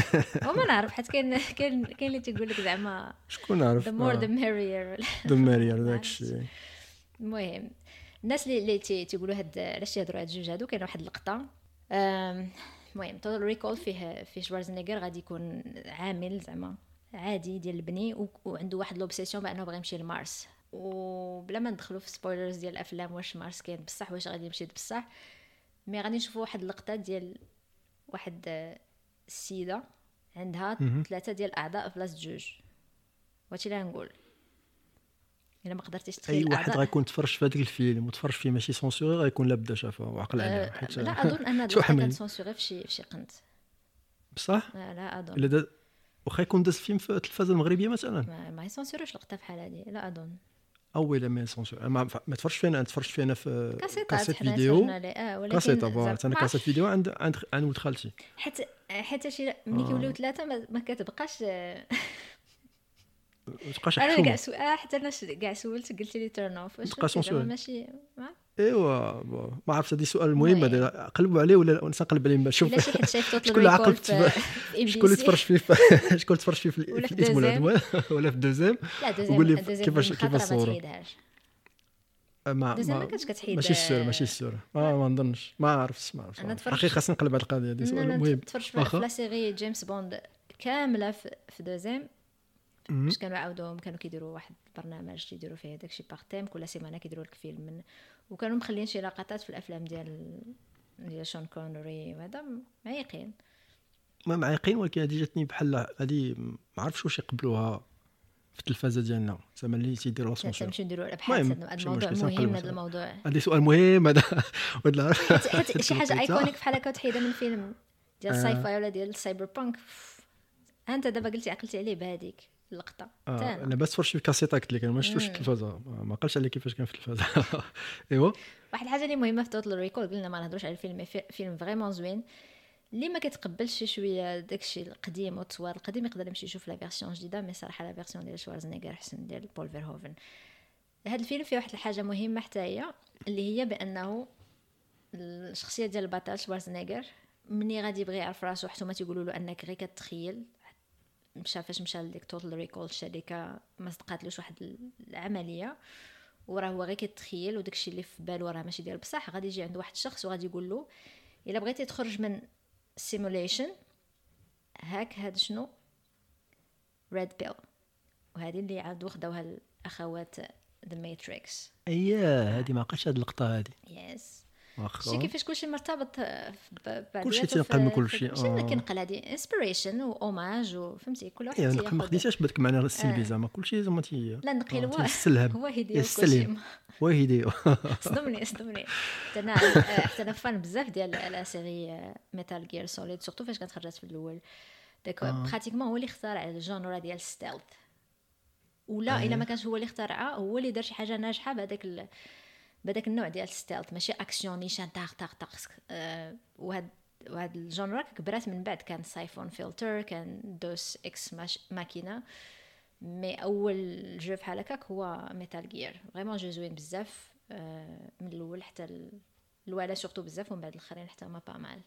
وما نعرف حيت كاين كاين كاين اللي تيقول لك زعما شكون عارف the more the merrier. the merrier ما داكشي. المهم الناس اللي اللي تي- تيقولوا هاد علاش تيهضروا هاد الجوج هادو؟ كاين واحد اللقطة. المهم Total Recall فيه فيه شوارزنيغر غادي يكون عامل زعما عادي ديال البني وعنده واحد l'obsession بأنه باغي يمشي لمارس. وبلا ما ندخلوا في spoilers ديال الأفلام واش مارس كاين بصح واش غادي يمشي بصح mais غادي نشوفوا واحد اللقطة ديال واحد السيدة عندها. ثلاثة ديال الأعضاء في بلاصه جوج وهادشي اللي غنقول. إلا ما قدرتيش أي تخيل واحد الأعضاء- غيكون تفرج في هذاك الفيلم وتفرج فيه ماشي censuré غيكون لا بدا شافه وعقل عليه حيت لا أظن أن كانت censurée في شي في شي قنت. بصح؟ لا, لا أظن. واخا يكون داز فيلم في التلفازه المغربية مثلا. ما, ما يسونسوروش لقطه بحال هادي لا أظن. أو الا ما censure ما ما تفرجش فينا تفرجت فينا في cassette vidéo. ولكن كاسيت زعما أنا ما cassette vidéo عند عند عند ولد خالتي. حتى حتى شي ملي آه. كيوليو ثلاثة ما, ما كتبقاش آه، ما تبقاش أنا كاع. آه حتى أنا كاع سولت قلت لي تيرن اوف واش تبقى. ماشي ما ايوا ما عرفت هذا سؤال مهم. هذا قلبوا عليه ولا ولا نقلب عليه شوف شايف توتال شكون اللي ام شكون اللي تفرج فيه؟ في شكون اللي تفرج فيه في ولا في الاسم. والعدوان ولا في الدوزيام وقول لي كيفاش- كيفاش ما صورو. تحيدهاش. ما ما ما كتحيد. ماشي السر آه، ماشي السر ما ما نظنش. ما عرفتش ما عرفتش ما عرفتش. تفرجت- حقيقة خاصني نقلب على القضية هذه سؤال مهم. تفرج في لا série جيمس بوند كاملة في, deuxième. باش كانوا عاودوهم كانوا كيديروا واحد البرنامج تيديروا فيه داكشي par thème كل سيمانة كيديروا لك فيلم من وكانوا مخلين شي لقطات في الأفلام ديال ديال شون كونري وهذا معيقين. ما معيقين ولكن هذه جاتني بحال هذه ما عرفتش واش يقبلوها في التلفازة ديالنا. زعما اللي تيديروا censure تنمشيو نديروا الابحاث هذا الموضوع. مهم هذا. الموضوع. هذا سؤال مهم هذا شي حاجة iconique بحال هكا وتحيدها من فيلم ديال آه. ال sci-fi ولا ديال ال cyberpunk أنت دابا قلتي عقلتي عليه بهذيك اللقطة. آه تانا. لاباس تفرج في الكاسيطه قلت لك أنا ما شفتوش في. التلفازه ما قالش عليه كيفاش كان في التلفازه إيوا. واحد الحاجة اللي مهمة في Total Recall قلنا ما نهضروش على الفيلم فيلم vraiment زوين. اللي ما كتقبلش شي شوية داكشي القديم والتصوير القديم يقدر يمشي يشوف la version جديدة mais صراحة la version ديال شوارزنيغر أحسن ديال بول فيرهوفن هذا الفيلم فيه واحد الحاجة مهمة حتى هي اللي هي بأنه الشخصية ديال البطل شوارزنيغر مني غادي يبغي يعرف راسو حتى ما تيقولوا له أنك غير كتخيل. مشى فاش مشى لديك Total Recall الشركة ما صدقاتلوش واحد العملية. وراه هو غير كيتخيل وداكشي اللي في بالو راه ماشي ديال بصح غادي يجي عند واحد الشخص وغادي يقول له إلا بغيتي تخرج من simulation هاك هاد شنو؟ red pill وهذه اللي عاد خداوها الأخوات The Matrix اييه هذه ما عقلتش هذه اللقطة هذه yes شتي كيفاش كلشي مرتبط كلشي تينقل من كلشي، ماشي آه. كينقل هذه inspiration و hommage وفهمتي كل واحد يعني ما خديتهاش المعنى السلبي آه. زعما كلشي زعما تي لا نقي آه، هو هو هيدي يستلهم. وهيدي صدمني صدمني حتى أنا حتى أنا fan بزاف ديال la série Metal Gear Solid surtout فاش كانت خرجت في الأول داك آه. pratiquement هو اللي اخترع ال genre ديال stealth ولا آه. إلا ما كانش هو اللي اخترعها هو اللي دار شي حاجة ناجحة بهذاك بهذاك النوع ديال stealth ماشي أكسيون نيشان طاق طاق طاق آه وهاد وهاد ال genre كبرات من بعد. كان Syphon Filter كان Deus Ex Machina. mais أول jeu بحال هكاك هو Metal Gear. vraiment jeu زوين بزاف آه، من الأول حتى ال- الوالا surtout بزاف ومن بعد الآخرين حتى هما pas mal.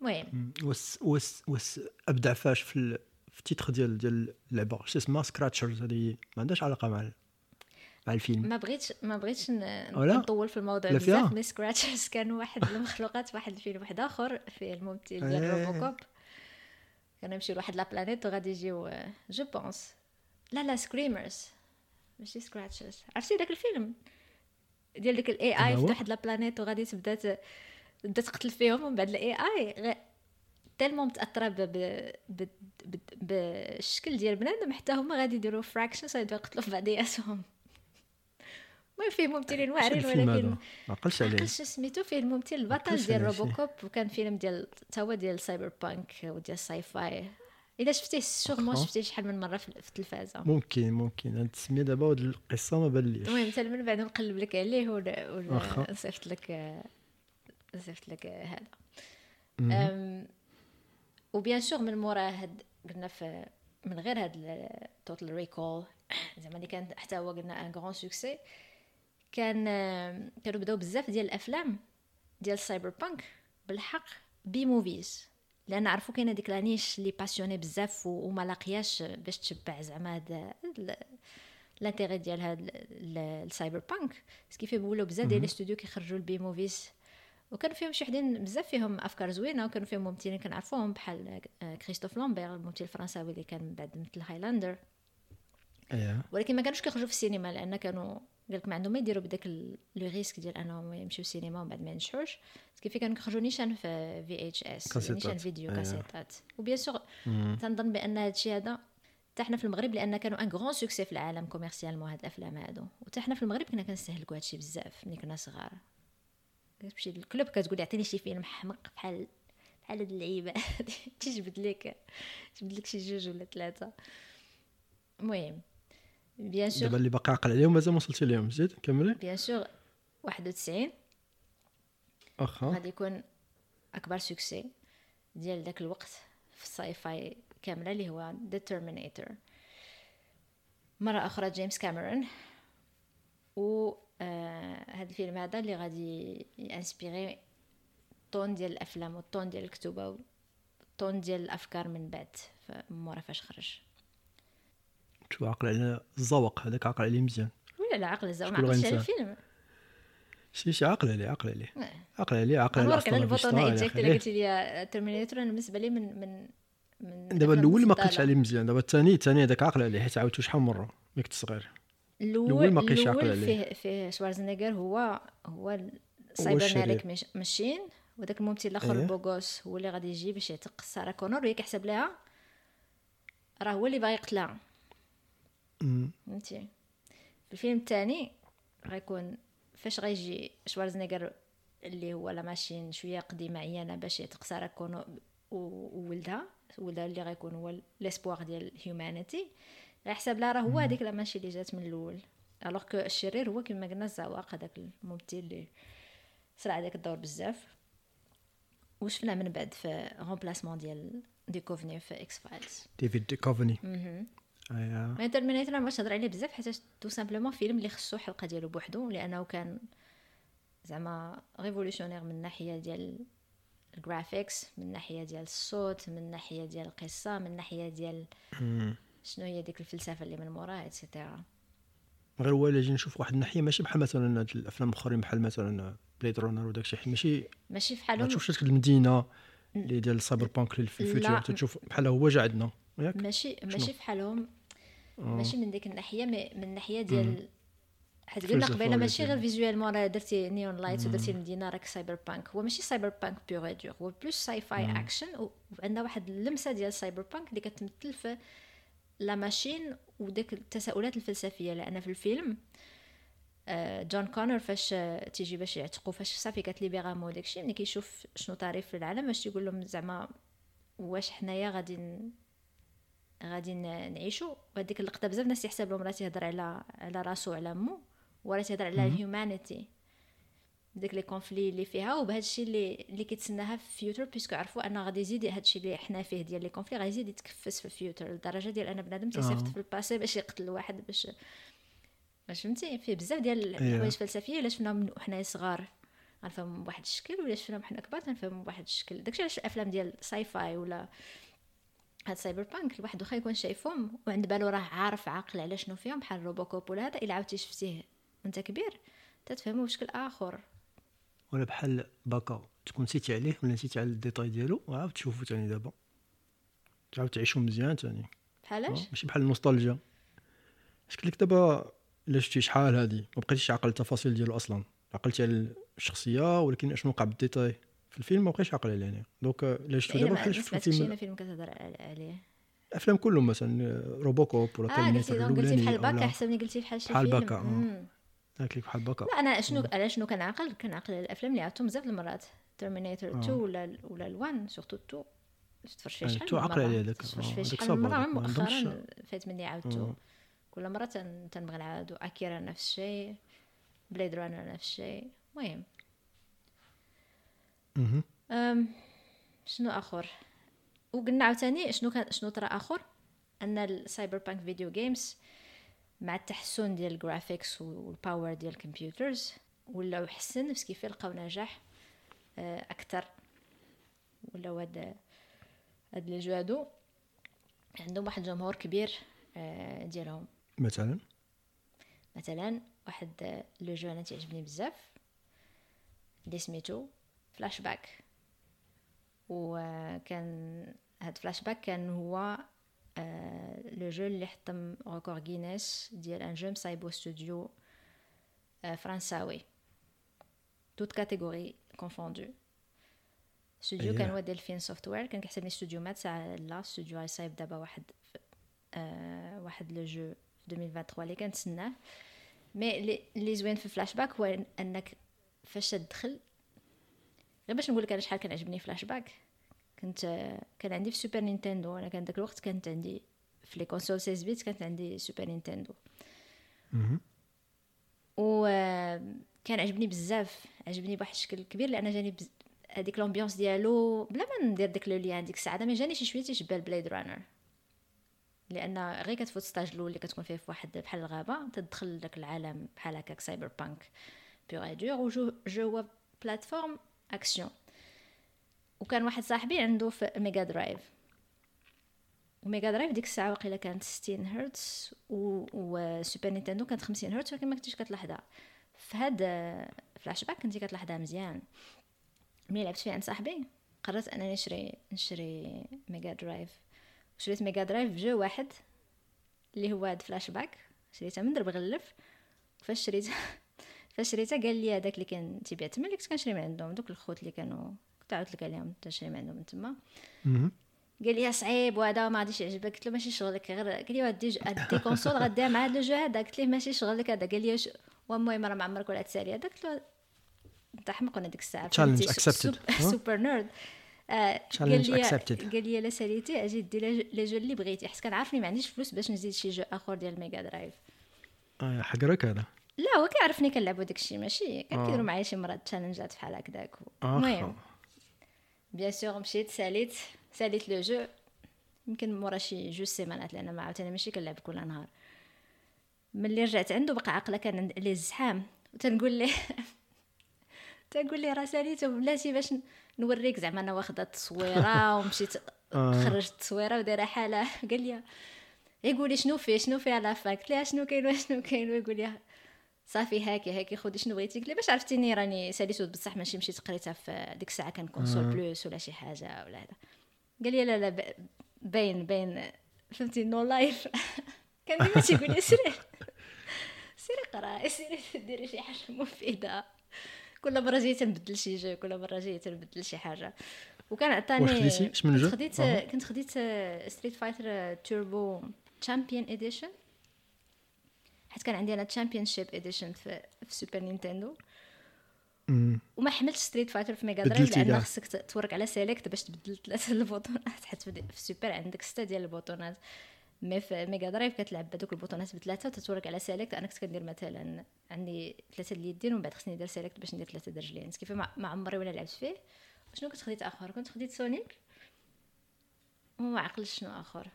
المهم. وس وس وس أبدع فاش في في التيتر ديال ديال اللعبة. شو اسمها؟ سكراتشرز هذه ما عندهاش علاقة مع مع الفيلم ما بغيتش ما بغيتش؟ نطول في الموضوع؟ بزاف مي سكراتشرز كانوا واحد المخلوقات واحد الفيلم واحد آخر في الممثل ديال إيه. روبوكوب كانوا يمشيو لواحد لا بلانيت وغادي يجيو جو بونس لا لا سكريمرز ماشي سكراتشرز عرفتي داك الفيلم ديال ديك الاي اي في؟ واحد لا بلانيت وغادي تبدا تبدا تقتل فيهم ومن بعد ال AI tellement متأثرة ب... ب... ب... ب... بالشكل ديال بنادم حتى هما غادي يديروا fractions غادي يقتلوا في بعضياتهم المهم فيه ممثلين واعرين ولكن ما عقلتش عليه. عقلتش سميتو فيه الممثل البطل ديال. RoboCop وكان فيلم ديال تا هو ديال cyberpunk وديال ال sci-fi الا شفتيه sûrement. شفتيه شحال من مرة في التلفازة. ممكن ممكن. هاد التسميه دابا وهاد القصة ما باليش المهم حتى من بعد نقلب لك عليه ولا واخا. ولا نصيفط لك نصيفط لك هذا. و bien sûr من مورا هاد قلنا في من غير هاد Total Recall زعما اللي كان حتى هو قلنا un grand succès كان كانوا بداو بزاف ديال الأفلام ديال ال cyberpunk بالحق B movies لأن عرفوا كاينة ديك la niche اللي passionné بزاف وما لاقياش باش تشبع زعما هاد l'intérêt ديال هاد ال- ال- ال cyberpunk sci-fi ولاو بزاف ديال les studios كيخرجوا ال B movies وكانوا فيهم شي وحدين بزاف فيهم أفكار زوينة وكانوا فيهم ممثلين كنعرفوهم بحال آه، كريستوف لومبير الممثل الفرنساوي اللي كان بعد مثل Highlander ولكن ما كانوش كيخرجوا في السينما لأن كانوا قالك ما عندهم ما يديروا بداك le risque ديال انهم يمشيو السينما ومن بعد ما ينجحوش كيف كانوا كيخرجوا نيشان في VHS. نيشان فيديو. كاسيتات و bien sûr. تنظن بان هذا الشيء هذا حتى حنا في المغرب لأن كانوا un grand succès في العالم commercialement هاد الافلام هادو وحتى حنا في المغرب كنا كنستهلكوا هادشي بزاف ملي كنا صغار كتمشي لل club كتقول يعطيني شي فيلم حمق بحال بحال هاد اللعيبه تجبد لك تجبد لك شي جوج ولا ثلاثة المهم bien sûr دابا اللي باقي عاقل عليهم مازال ما وصلتي ليهم. زيد كملي. bien sûr 91 واخا غادي يكون أكبر succès ديال داك الوقت في ال sci-fi كاملة اللي هو The Terminator مرة أخرى جيمس كاميرون و آه هذا الفيلم هذا اللي غادي ي inspirer ال tonnes ديال الأفلام وال tonnes ديال الكتوبه وال tonnes ديال الأفكار من بعد. مورا فاش خرج. شو عاقل على الزاوق هذاك عاقل عليه مزيان ولا لا عقل شكون ما على غينسى؟ الفيلم شي شي عاقل عليه عاقل عليه. عاقل عليه عاقل على نورك على ايجكت يا اللي. قلت لي ترمينيتور أنا بالنسبة لي من من من دابا الأول ما. عقلتش عليه مزيان دابا الثاني الثاني هذاك عاقل عليه حيت عاودته شحال من مرة ملي كنت صغير الأول ما بقيتش عاقل عليه. فيه فيه شوارزنيغر هو هو. السايبرنيتيك ماشين وداك الممثل الأخر إيه. البوغوس هو اللي غادي يجي باش يعتق سارة كونور وهي كيحسب لها راه هو اللي باغي يقتلها. فهمتي؟ في الفيلم الثاني غيكون فاش غيجي شوارزنيغر اللي هو la machine شوية قديمة عيانة باش ساره كونور وولدها ولدها اللي غيكون هو l'espoir ديال humanity غيحسب لها راه هو هذيك la machine اللي جات من الأول. alors que الشرير هو كما قلنا الزاوق هذاك الممثل اللي صرا هذاك الدور بزاف. وشفنا من بعد في remplacement ديال دوكوفني في X-Files ديفيد دوكوفني اييه mais Terminator ما بغيتش نهضر عليه بزاف حيت tout simplement فيلم اللي خصو حلقة ديالو بوحدو لأنه كان زعما révolutionnaire من ناحية ديال ال graphics من ناحية ديال الصوت من ناحية ديال القصة من ناحية ديال. شنو هي ديك الفلسفة اللي من موراها etcetera غير هو إلا جينا نشوف واحد الناحية ماشي بحال مثلا هاد الأفلام الأخرين بحال مثلا Blade Runner وداك الشيء ماشي ماشي ما فحالهم تشوفش المدينة اللي ديال ال cyberpunk اللي في. ال future تشوف بحال هو جا عندنا ياك ماشي ماشي فحالهم آه. ماشي من ديك الناحية mais من الناحيه ديال حيت قلنا قبيله ماشي غير visuellement راه درتي neon lights ودرتي المدينة راك cyberpunk هو ماشي cyberpunk pur et dur هو plus sci-fi action وعندنا واحد اللمسة ديال ال cyberpunk اللي كتمثل في la machine وديك التساؤلات الفلسفية. لأن في الفيلم آه، جون كونر فاش آه، تيجي باش يعتقو فاش صافي كت libérer مو وداك الشيء ملي كيشوف شنو تعريف في العالم باش يقول لهم زعما واش حنايا غادي غادي ن- نعيشو. وهذيك اللقطة بزاف ناس يحسب لهم راه تيهضر على على راسو على مو وراه تيهضر على ال humanity ديك les conflits اللي فيها. وبهذا الشيء اللي اللي كيتسناها في ال futur puisque عرفوا انه غادي يزيد هذا الشيء اللي حنا فيه ديال les conflits غيزيد يتكفس في ال futur لدرجة ديال ان بنادم تيصيفط. في ال passé باش يقتل واحد باش باش فهمتي؟ فيه بزاف ديال. الحوايج فلسفية. الا شفناهم من وحنا صغار؟ غنفهموا بواحد الشكل. ولا شفناهم حنا كبار غنفهموا بواحد الشكل. داكشي علاش الأفلام ديال sci-fi ولا هاد cyberpunk الواحد واخا يكون شايفهم وعند بالو راه عارف عاقل على شنو فيهم بحال RoboCop ولا هذا إلا عاودتي شفتيه وأنت كبير تتفهموا بشكل آخر. ولا بحال backup تكون نسيتي عليه ولا نسيتي على الديتاي ديالو وعاود تشوفو تاني دابا. تعاود تعيشو مزيان تاني. بحالاش؟ ماشي بحال النوستالجيا. اش قلت لك دابا إلا شفتي شحال هادي ما بقيتيش عاقل التفاصيل ديالو أصلا. عقلتي على الشخصية ولكن أشنو وقع بالديتاي في الفيلم ما بقيتش عاقل عليه يعني. donc الا شفتو دابا بحال شفتو فيلم أنا فيلم كتهضر عليه. الافلام كلهم مثلا RoboCop ولا آه قلتي قلتي بحال backup حسبني قلتي بحال شي بحال فيلم. backup، آه. داك لك بحال backup لا أنا شنو على شنو كنعقل كنعقل على الأفلام اللي عرفتهم بزاف المرات. Terminator 2 ولا ولا ال1 سورتو 2 تفرج فيه آه، شحال تو عقل. عليه داك. تفرج آه، فيه شحال مرة؟ مؤخرا فات مني عاودتو. كل مرة تن- تنبغي نعاودو. Akira نفس الشيء. Blade Runner نفس الشيء. المهم شنو آخر؟ وقلنا عاوتاني شنو كان شنو طرا آخر؟ أن ال cyberpunk video games مع التحسن ديال ال graphics وال power ديال ال computers ولاو حسن بس كيف لقاو نجاح آه، أكثر. ولاو هاد هاد les jeux هادو عندهم واحد الجمهور كبير آه، ديالهم. مثلا؟ مثلا واحد آه، le jeu أنا تيعجبني بزاف اللي سميتو فلاش باك وكان هاد فلاش باك كان هو آه، le jeu اللي حطم record Guinness ديال un jeu مصايبو ستوديو آه، فرنساوي. toutes catégories confondues studio. كان هو Delphine Software كان كيحسبني ستوديو مات ساعه لا ستوديو غيصايب دابا واحد آه واحد le jeu في 2023 اللي كنتسناه. mais اللي زوين في فلاش باك هو أنك فاش تدخل غير باش نقول لك أنا شحال كنعجبني فلاش باك كنت كان عندي في Super Nintendo أنا كان داك الوقت كانت عندي في les consoles 16 bits كانت عندي Super Nintendo مهم. وكان عجبني بزاف. عجبني بواحد الشكل كبير لأن جاني بز... هذيك l'ambiance ديالو بلا ما ندير داك le lien ديك الساعة ما جاني شي شوية تيشبه ال Blade Runner لأن غير كتفوت stage الأول اللي كتكون فيه في واحد بحال الغابة تدخل لذاك العالم بحال هكاك cyberpunk بيغ دور و jeu jeu plateforme action. وكان واحد صاحبي عنده في Mega Drive و Mega Drive ديك الساعة واقيلا كانت 60 هرتز و... و Super Nintendo كانت 50 هرتز ولكن ما كنتيش كتلاحظها. في هاد فلاش باك كنتي كتلاحظها مزيان. ملي لعبت فيه عند صاحبي قررت أنني نشري نشري Mega Drive شريت Mega Drive ب jeu واحد اللي هو هاد فلاش باك شريتها من درب غلف فاش شريتها فاش شريتها قال لي هذاك اللي كان تيبيع تما اللي كنت كنشري من عندهم دوك الخوت اللي كانوا كنت عاودت لك عليهم تشري من عندهم من تما. قال لي صعيب وهذا ما غاديش يعجبك. قلت له ماشي شغلك غير قال لي ودي ادي console غديها مع هذا ال jeu هذا. قلت ليه ماشي شغلك هذا؟ قال لي المهم راه ما عمرك ولا تسالي. هذا قلت له انت حمق وأنا ديك الساعة. Challenge فهمتي، accepted. سوب- ها؟ super nerd آه، Challenge قال لي accepted. قال لي لا ساليتي أجي دي les jeux اللي بغيتي. حيت كنعرفني ما عنديش فلوس باش نزيد شي jeu آخر ديال ال Mega Drive آه، حقرك هذا. لا هو كيعرفني كنلعبو داكشي ماشي؟ كان آه. كيديروا معايا شي مرات تشالنجات بحال هكذاك آه، المهم bien sûr مشيت ساليت ساليت le jeu. يمكن مورا شي جوج سيمانات لأن ما عاوتاني ماشي كنلعب كل نهار. ملي رجعت عنده بقى عقله كان عند- ليه الزحام. وتنقول ليه تنقول ليه راه ساليته بلاتي باش نوريك زعما أنا واخدة التصويرة ومشيت آه. خرجت التصويرة ودايرة حالة. قال لي يقول لي شنو فيه شنو فيه على فاك؟ قلت لها شنو كاين وشنو كاين؟ ويقول لي صافي هاكي هاكي خدي شنو بغيتي قلت باش عرفتيني راني ساليتو بصح ماشي مشيت قريتها في ديك الساعة كان Consoles Plus ولا شي حاجة ولا هذا. قال لي لا لا باين باين فهمتي no life كان ديما تيقول لي سيري سيري قراي سيري ديري شي حاجة مفيدة. كل مرة جاي تنبدل شي jeu كل مرة جاي تنبدل شي حاجة. وكان عطاني كنت؟ خديت. كنت خديت Street Fighter Turbo Champion Edition حيت كان عندي أنا Championship Edition في في Super Nintendo. وما حملتش Street Fighter في Mega Drive لأن كاع. خصك تورك على select باش تبدل ثلاثة البوطونات حيت في سوبر عندك ستة ديال البوطونات mais في Mega Drive كتلعب بهذوك البوطونات بثلاثة وتتورك على select أنا كنت كندير مثلا عندي ثلاثة د اليدين ومن بعد خصني ندير select باش ندير ثلاثة د الرجلين كيف ما, ما عمري ولا لعبت فيه. شنو كنت خديت آخر؟ كنت خديت Sonic وما عقلش شنو آخر.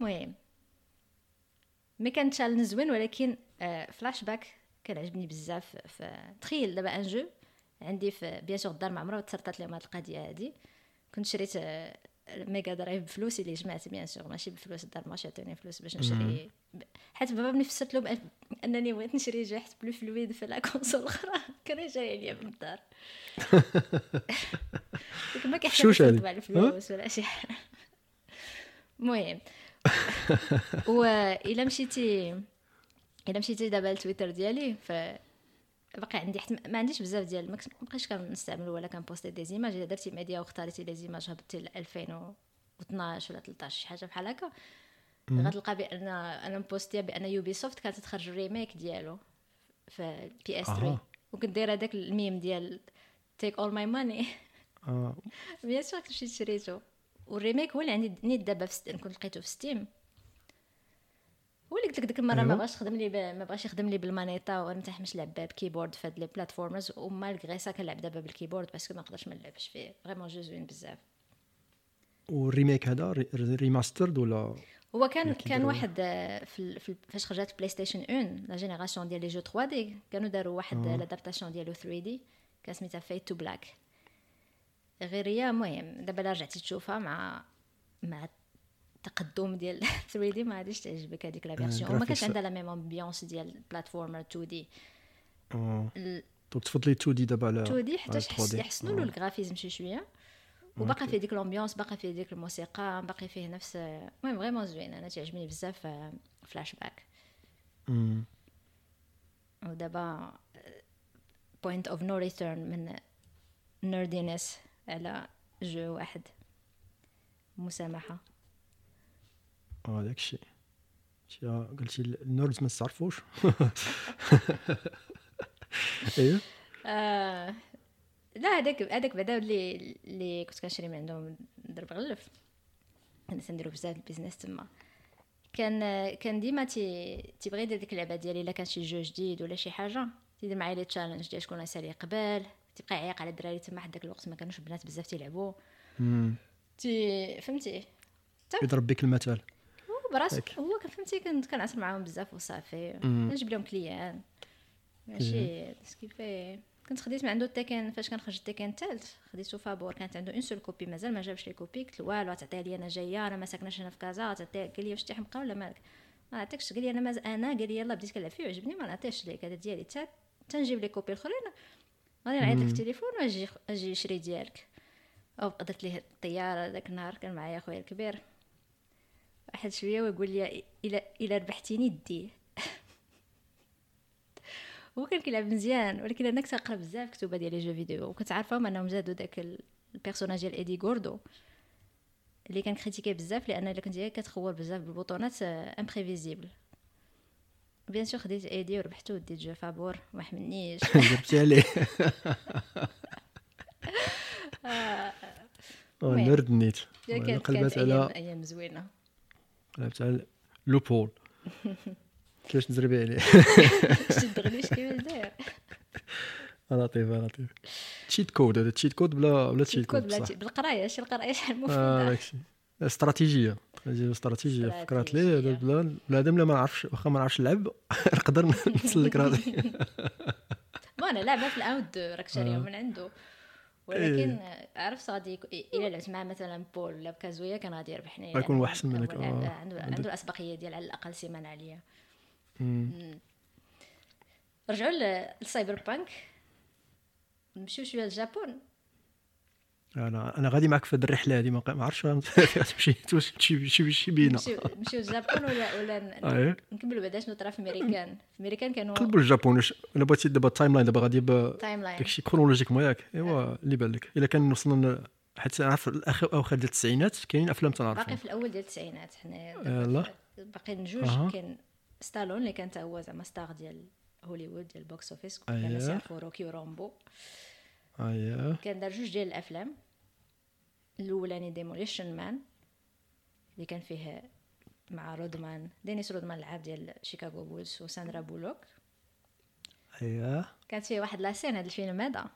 المهم mais كان challenge زوين ولكن آه فلاش باك كان عجبني بزاف في تخيل دابا un jeu عندي في bien sûr الدار ما عمرها تسرطات لهم هاد القضية هادي. كنت شريت آه، Mega Drive بفلوسي اللي جمعت bien sûr ماشي بفلوس الدار ماشي عطيني فلوس باش نشري. حيت بابا ملي فسرت له بأن- أنني بغيت نشري jeu حيت plus fluide في la console الاخرى كان جاي ليا من الدار ما؟ تطبع الفلوس ولا شي حاجة. المهم والا مشيتي إلا مشيتي دابا لتويتر ديالي ف باقي عندي حت ما عنديش بزاف ديال ما كنت- بقيتش كنستعمل ولا كنبوستي des images إلا درتي ميديا واختاريتي des images هبطتي ل 2012 ولا 13 شي حاجة بحال هكا. غتلقى بأن أنا مبوستيه بأن Ubisoft كانت تخرج ال remake ديالو في ال PS3 أها. وكنت دايرة هذاك الميم ديال take all my money آه. bien sûr مشيت شريته. وال remake هو اللي عندي نيت دابا في Steam كنت لقيته في Steam هو اللي قلت لك ديك المرة ما أيوا. بغاش يخدم لي ب... ما بغاش يخدم لي بالمانيطا وأنا ما تحمش نلعب ب keyboard في هاد les platformers و malgré ça كنلعب دابا بال keyboard parce que ما نقدرش ما نلعبش فيه vraiment jeu زوين بزاف وال remake هذا ري- remastered ولا هو كان يا كان. واحد آه، في, فاش خرجت PlayStation 1 la génération ديال les jeux 3D كانوا داروا واحد آه. l'adaptation ديالو 3D كان سميتها Fade to Black غير هي المهم دابا الا رجعتي تشوفها مع مع التقدم ديال 3D ما غاديش تعجبك هذيك la version وما كانش. عندها la même ambiance ديال platformer 2D donc تفضلي 2D دابا على 2D حتى 3D. يحسنوا له ال graphisme شي شوية. وباقي فيه ديك ال ambiance باقي فيه ديك الموسيقى باقي فيه نفس المهم vraiment زوين أنا تعجبني بزاف فلاش باك مم. ودابا point of no return من nerdiness على jeu واحد. مسامحة. آه داك الشيء. شي قلتي ال nerds ما تعرفوش ايوا آه لا هذاك هذاك بعدا اللي اللي كنت كنشري من عندهم ضرب غلف. أنا تنديرو بزاف البيزنس تما. كان كان ديما تي تيبغي يدير ديك اللعبه ديالي إلا كان شي جو جديد ولا شي حاجة تيدير معايا لي تشالنج ديال شكون يسالي قبل تيبقى يعيق على الدراري تما حد داك الوقت ما كانوش بنات بزاف تيلعبوا. تي فهمتي؟ يضرب بك المثل. هو براسو هيك. هو فهمتي كنت كنعصر معاهم بزاف وصافي. مم. كنجيب لهم كليان. ماشي سكيفي كنت خديت من عنده ال Tekken فاش كان خرج ال Tekken الثالث خديتو فابور. كانت عنده une seule copie مازال ما جابش les copies قلت له والو تعطيها لي أنا جاية أنا ما ساكناش هنا في كازا تعطيها قال لي واش انت ولا مالك؟ ما عطيكش قال لي أنا ماز... أنا قال لي يلاه بديت كنلعب فيه وعجبني ما نعطيهش ليك. هذا ديالي تا تنجيب les copies الأخرين. غادي نعيط لك في التليفون واجي أجي شري ديالك. أو درت ليه الطيارة ذاك النهار كان معايا خويا الكبير. واحد شوية ويقول لي إلى إلى ربحتيني ديه هو كان كيلعب مزيان ولكن أنا كنت نقرا بزاف كتوبة ديال les jeux vidéo وكنت عارفاهم أنهم زادوا داك ال- ال personnage ديال Eddy Gordo. اللي كان critiqué بزاف لأن إلا كنتي كتخور بزاف بالبطونات imprévisible bien sûr خديت Eddy وربحته وديت jeu فابور ما حملنيش. جبتي عليه. آه المهم. نرد نيت. قلبت على أيام زوينة. قلبت على لوبول كيفاش تزربي عليه؟ شد غليش كيما داير؟ لطيف لطيف. تشيت كود هذا تشيت كود بلا بلا تشيت كود بالقراية شي القراية شحال آه مفيده داكشي. استراتيجية. استراتيجية فكرات لي بنادم لا ما نعرفش واخا ما نعرفش نلعب نقدر نسلك راسي ما أنا لعبه في الاوت دور راك شاريها آه. من عنده. ولكن عرفت غادي يك- إلا لعبت مع مثلا بول ولا ب Kazuya كان غادي يربحني غيكون لأنه أحسن منك، لعبة آه. عنده. عنده الأسبقية ديال على الأقل سيمانة عليا. رجعوا لل cyberpunk. نمشيو شوية للجابون أنا أنا غادي معك في هذه الرحلة هذه ما عرفتش تمشي تمشي شي بينا. نمشيو للجابون ولا ولا نكملوا بعدا شنو طرا في ميريكان في ميريكان كانوا قلبوا الجابون واش الا بغيتي دابا ال timeline دابا غادي timeline داكشي chronologique ما ياك. إيوا اللي بان لك إلا كان وصلنا حتى نعرف الآخر أواخر ديال التسعينات كاينين أفلام باقي تنعرفهم في الأول ديال التسعينات. حنايا يلا. باقيين جوج. كاين ستالون اللي كان تا هو زعما ستار ديال هوليوود ديال ال box office. الناس يعرفوا روكي ورامبو اييه كان دار جوج ديال الأفلام. الاولاني Demolition Man اللي كان فيه مع رودمان دينيس رودمان العاب ديال شيكاغو بولز وساندرا بولوك. اييه كانت فيه واحد la scène هذا الفيلم هذا.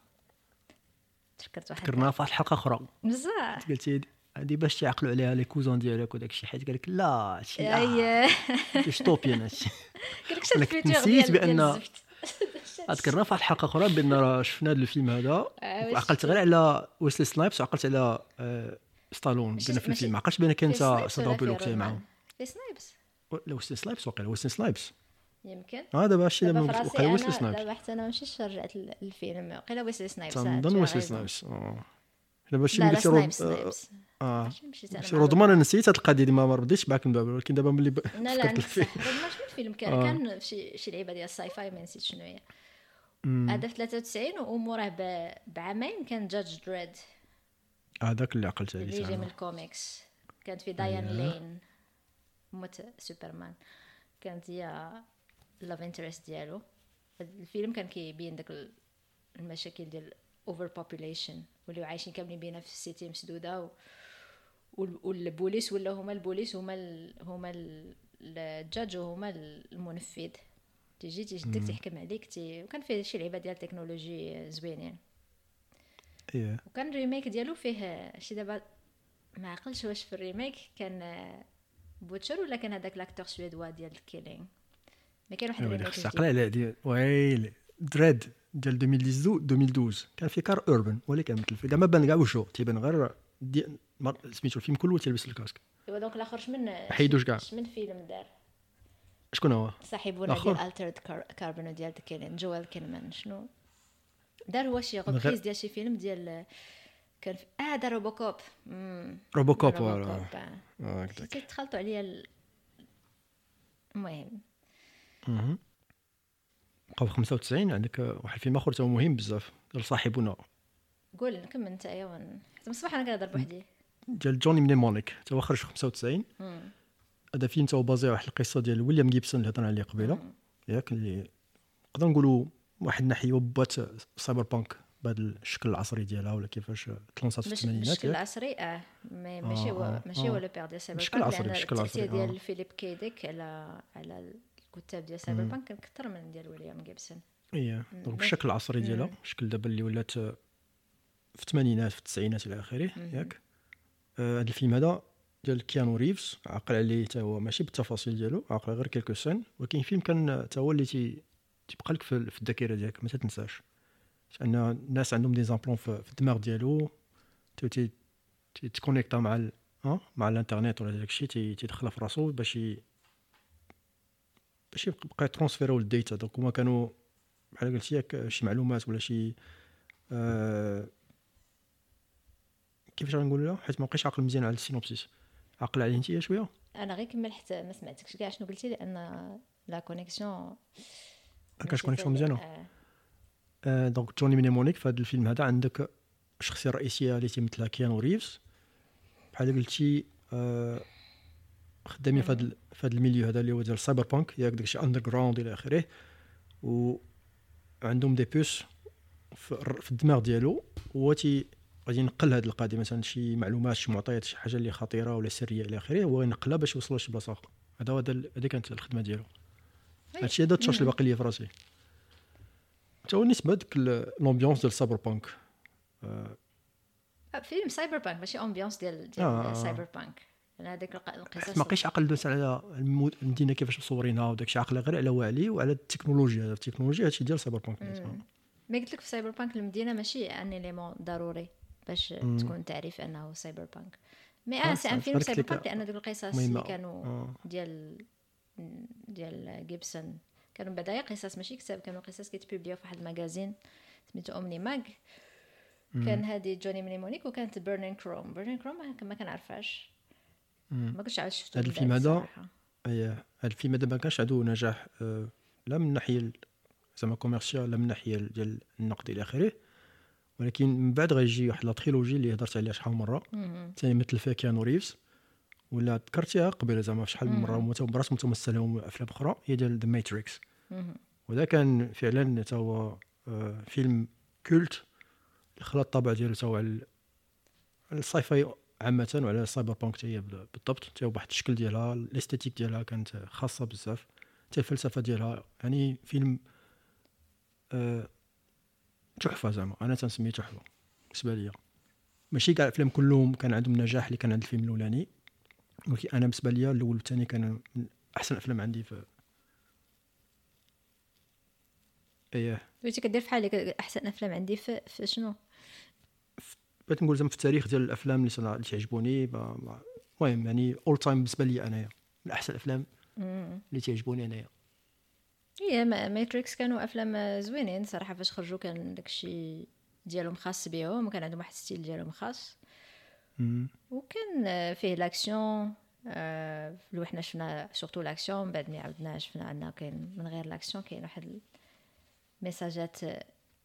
تفكرت واحد ذكرناها في واحد الحلقة أخرى. بزاف. قلتي هادي باش تعقلوا عليها les cousins ديالك وداك الشيء حيت قال لك لا هادشي L.A. dystopian هادشي. قال لك نسيت ديال في واحد الحلقة أخرى بأن راه شفنا هذا الفيلم هذا. آه، وعقلت غير على ويسلي سنايبس وعقلت على آه، ستالون ماشي- بأن في ماشي- الفيلم ما عقلتش بان كان في تا سنايبس ساندرا ولا في بولوك رودمان؟ معاهم. سنايبس لا ويسلي سنايبس وقيلا ويسلي سنايبس يمكن. آه دابا هادشي دابا وقيلا ويسلي سنايبس دابا حتى أنا مشيتش رجعت ل- للفيلم قيلا ويسلي سنايبس تنظن ويسلي سنايبس آه. دابا شي لا لا آه ماشي مشيت أنا أنا نسيت هاد القضية دي ما ما رديتش معاك من باب ولكن دابا ملي ب- لا لا فكرت عندك الفيلم صح رودمان شنو الفيلم كان آه. كان في شي شي لعيبة ديال الساي فاي ما نسيت شنو هي. هذا في 93 وموراه ب- بعامين كان جادج دريد هذاك اللي عقلت عليه اللي جاي من. الكوميكس كانت في دايان أيوه. لين موت سوبرمان كانت هي love interest ديالو الفيلم كان كيبين داك المشاكل ديال overpopulation ولاو عايشين كاملين بينا في ال city مسدودة و... والبوليس ولا هما البوليس هما ال... هما الجاج وهما المنفذ. تيجي تي judge ك تحكم عليك تي وكان فيه شي لعبه ديال التكنولوجي زوينين. إيه. وكان الريميك ديالو فيه شي دابا ما عقلش واش في الريميك كان بوتشر ولا كان هذاك لاكتور سويدوا ديال الكيلينغ ما كان واحد الريميك خصك تعقل على ديال ويلي دريد ديال 2012 2012 كان في كار اوربن ولكن مثل في ما بان كاع وشو. تيبان غير سميتو الفيلم كله تيلبس الكاسك. إيوا دونك الآخر شمن حيدوش كاع. شمن فيلم دار. شكون هو؟ صاحبنا ديال الترد كاربون ديال Killing Joel Kinnaman شنو؟ دار هو شي reprise ديال شي فيلم ديال كان في آه دار روبوكوب. روبوكوب voilà آه، تخلطوا عليا ال... المهم. بقاو 95 عندك واحد الفيلم آخر هو مهم بزاف صاحبنا قول نكمل انت ايوا حتى الصباح أنا كنهضر بوحدي. ديال Johnny Mnemonic تا هو خرج في 95 هذا فيلم تا هو basé واحد القصة ديال ويليام جيبسون اللي هضرنا عليه قبيلة. ياك اللي نقدر نقولوا واحد الناحية وبات cyberpunk بهذا الشكل العصري ديالها ولا كيفاش تلونسات في الثمانينات الشكل العصري آه ماشي هو آه ماشي هو le père ديال cyberpunk العصري الشكل العصري ديال Philip K. Dick على على الكتاب ديال cyberpunk كان أكثر من ديال ويليام جيبسون. إيه donc الشكل العصري ديالها الشكل دابا اللي ولات في الثمانينات في التسعينات إلى آخره ياك؟ هذا آه الفيلم هذا ديال كيانو ريفز عقل عليه حتى هو ماشي بالتفاصيل ديالو عقل غير quelques scènes ولكن فيلم كان حتى هو اللي تي تيبقى لك في الذاكرة ديالك ما تنساش. لأن الناس عندهم des implants في الدماغ ديالو تي تكونيكتا مع ال... مع الإنترنت ولا داكشي تيدخلها في راسو باش باش يبقى يترونسفيرو ال data donc هما كانوا بحال قلتي ياك شي معلومات ولا شي آه كيفاش غنقول لها حيت ما بقيتش عاقل مزيان على ال synopsis. عاقل عليه انت شوية. أنا غير كمل حتى ما سمعتكش. كاع شنو قلتي؟ لأن la connexion كاش connexion مزيانة. آه. آه donc Johnny Mnemonic في هذا الفيلم هذا عندك الشخصيه الرئيسيه اللي تيمثلها كيانو ريفز بحال قلتي آه خدامين في هذا في هذا ال milieu هذا اللي هو ديال ال cyberpunk ياك داكشي underground إلى آخره. و عندهم des puces في الدماغ ديالو. هو تي غادي ينقل هذه القضية مثلا شي معلومات شي معطيات شي حاجة اللي خطيرة ولا سرية إلى آخره هو ينقلها باش يوصلها لشي بلاصة أخرى هذا هو هذه كانت الخدمة ديالو. هادشي هذا التشارج اللي باقي ليا في راسي. حتى هو بالنسبة لديك l'ambiance ديال ال cyberpunk آه. فيلم cyberpunk ماشي ambiance ديال ديال آه. cyberpunk هذيك القصص ما بقيتش عقل دوز على المدينة كيفاش مصورينها وداك الشيء عقل غير على وعلي وعلى التكنولوجيا. التكنولوجيا هادشي ديال cyberpunk ما قلت لك في cyberpunk المدينة ماشي un élément ضروري. باش مم. تكون تعرف أنه cyberpunk mais أنا c'est un film cyberpunk لأن دوك القصص اللي كانوا آه. ديال ديال جيبسون. كانوا بدايا قصص ماشي كتاب كانوا قصص كيتبوبليو في واحد ال magazine سميتو Omni mag كان هذه Johnny Mnemonic وكانت Burning Chrome Burning Chrome ما كنعرفهاش. ما كنتش عاد شفتو هذا الفيلم هذا أي هذا الفيلم هذا ما كانش عنده نجاح آه، لا من ناحيه زعما commercial لا من ناحيه ديال النقد إلى آخره. ولكن من بعد غيجي واحد la trilogie اللي هضرت عليها شحال من مرة. ثاني مثل فيها كيانو ريفز. ولا ذكرتيها قبيلة زعما شحال من مرة. براسهم متمثله أفلام أخرى. هي ديال The Matrix وذا كان فعلا حتى هو آه، فيلم culte اللي خلا الطابع ديالو حتى هو على ال sci-fi عامة وعلى ال cyberpunk هي بالضبط. حتى بواحد الشكل ديالها. ال esthétique ديالها كانت خاصة بزاف. حتى الفلسفة ديالها. يعني فيلم أه تحفة زعما. أنا تنسميه تحفة. بالنسبة ليا. ماشي كاع الأفلام كلهم كان عندهم نجاح اللي كان عند الفيلم الأولاني. ولكن أنا بالنسبة ليا الأول والثاني كانوا من أحسن الأفلام عندي في إيه. بغيتي كدير في حالك أحسن أفلام عندي في, في شنو؟ بغيت نقول زعما في التاريخ ديال الأفلام اللي اللي تعجبوني المهم يعني all time بالنسبة لي أنايا. من أحسن الأفلام اللي تعجبوني أنايا. هي ماتريكس كانوا أفلام زوينين صراحة فاش خرجوا كان داكشي ديالهم خاص بهم وكان عندهم واحد style ديالهم خاص. وكان فيه l'action آه لو حنا شفنا surtout l'action بعد ما عاودنا شفنا عندنا كاين من غير l'action كاين واحد ميساجات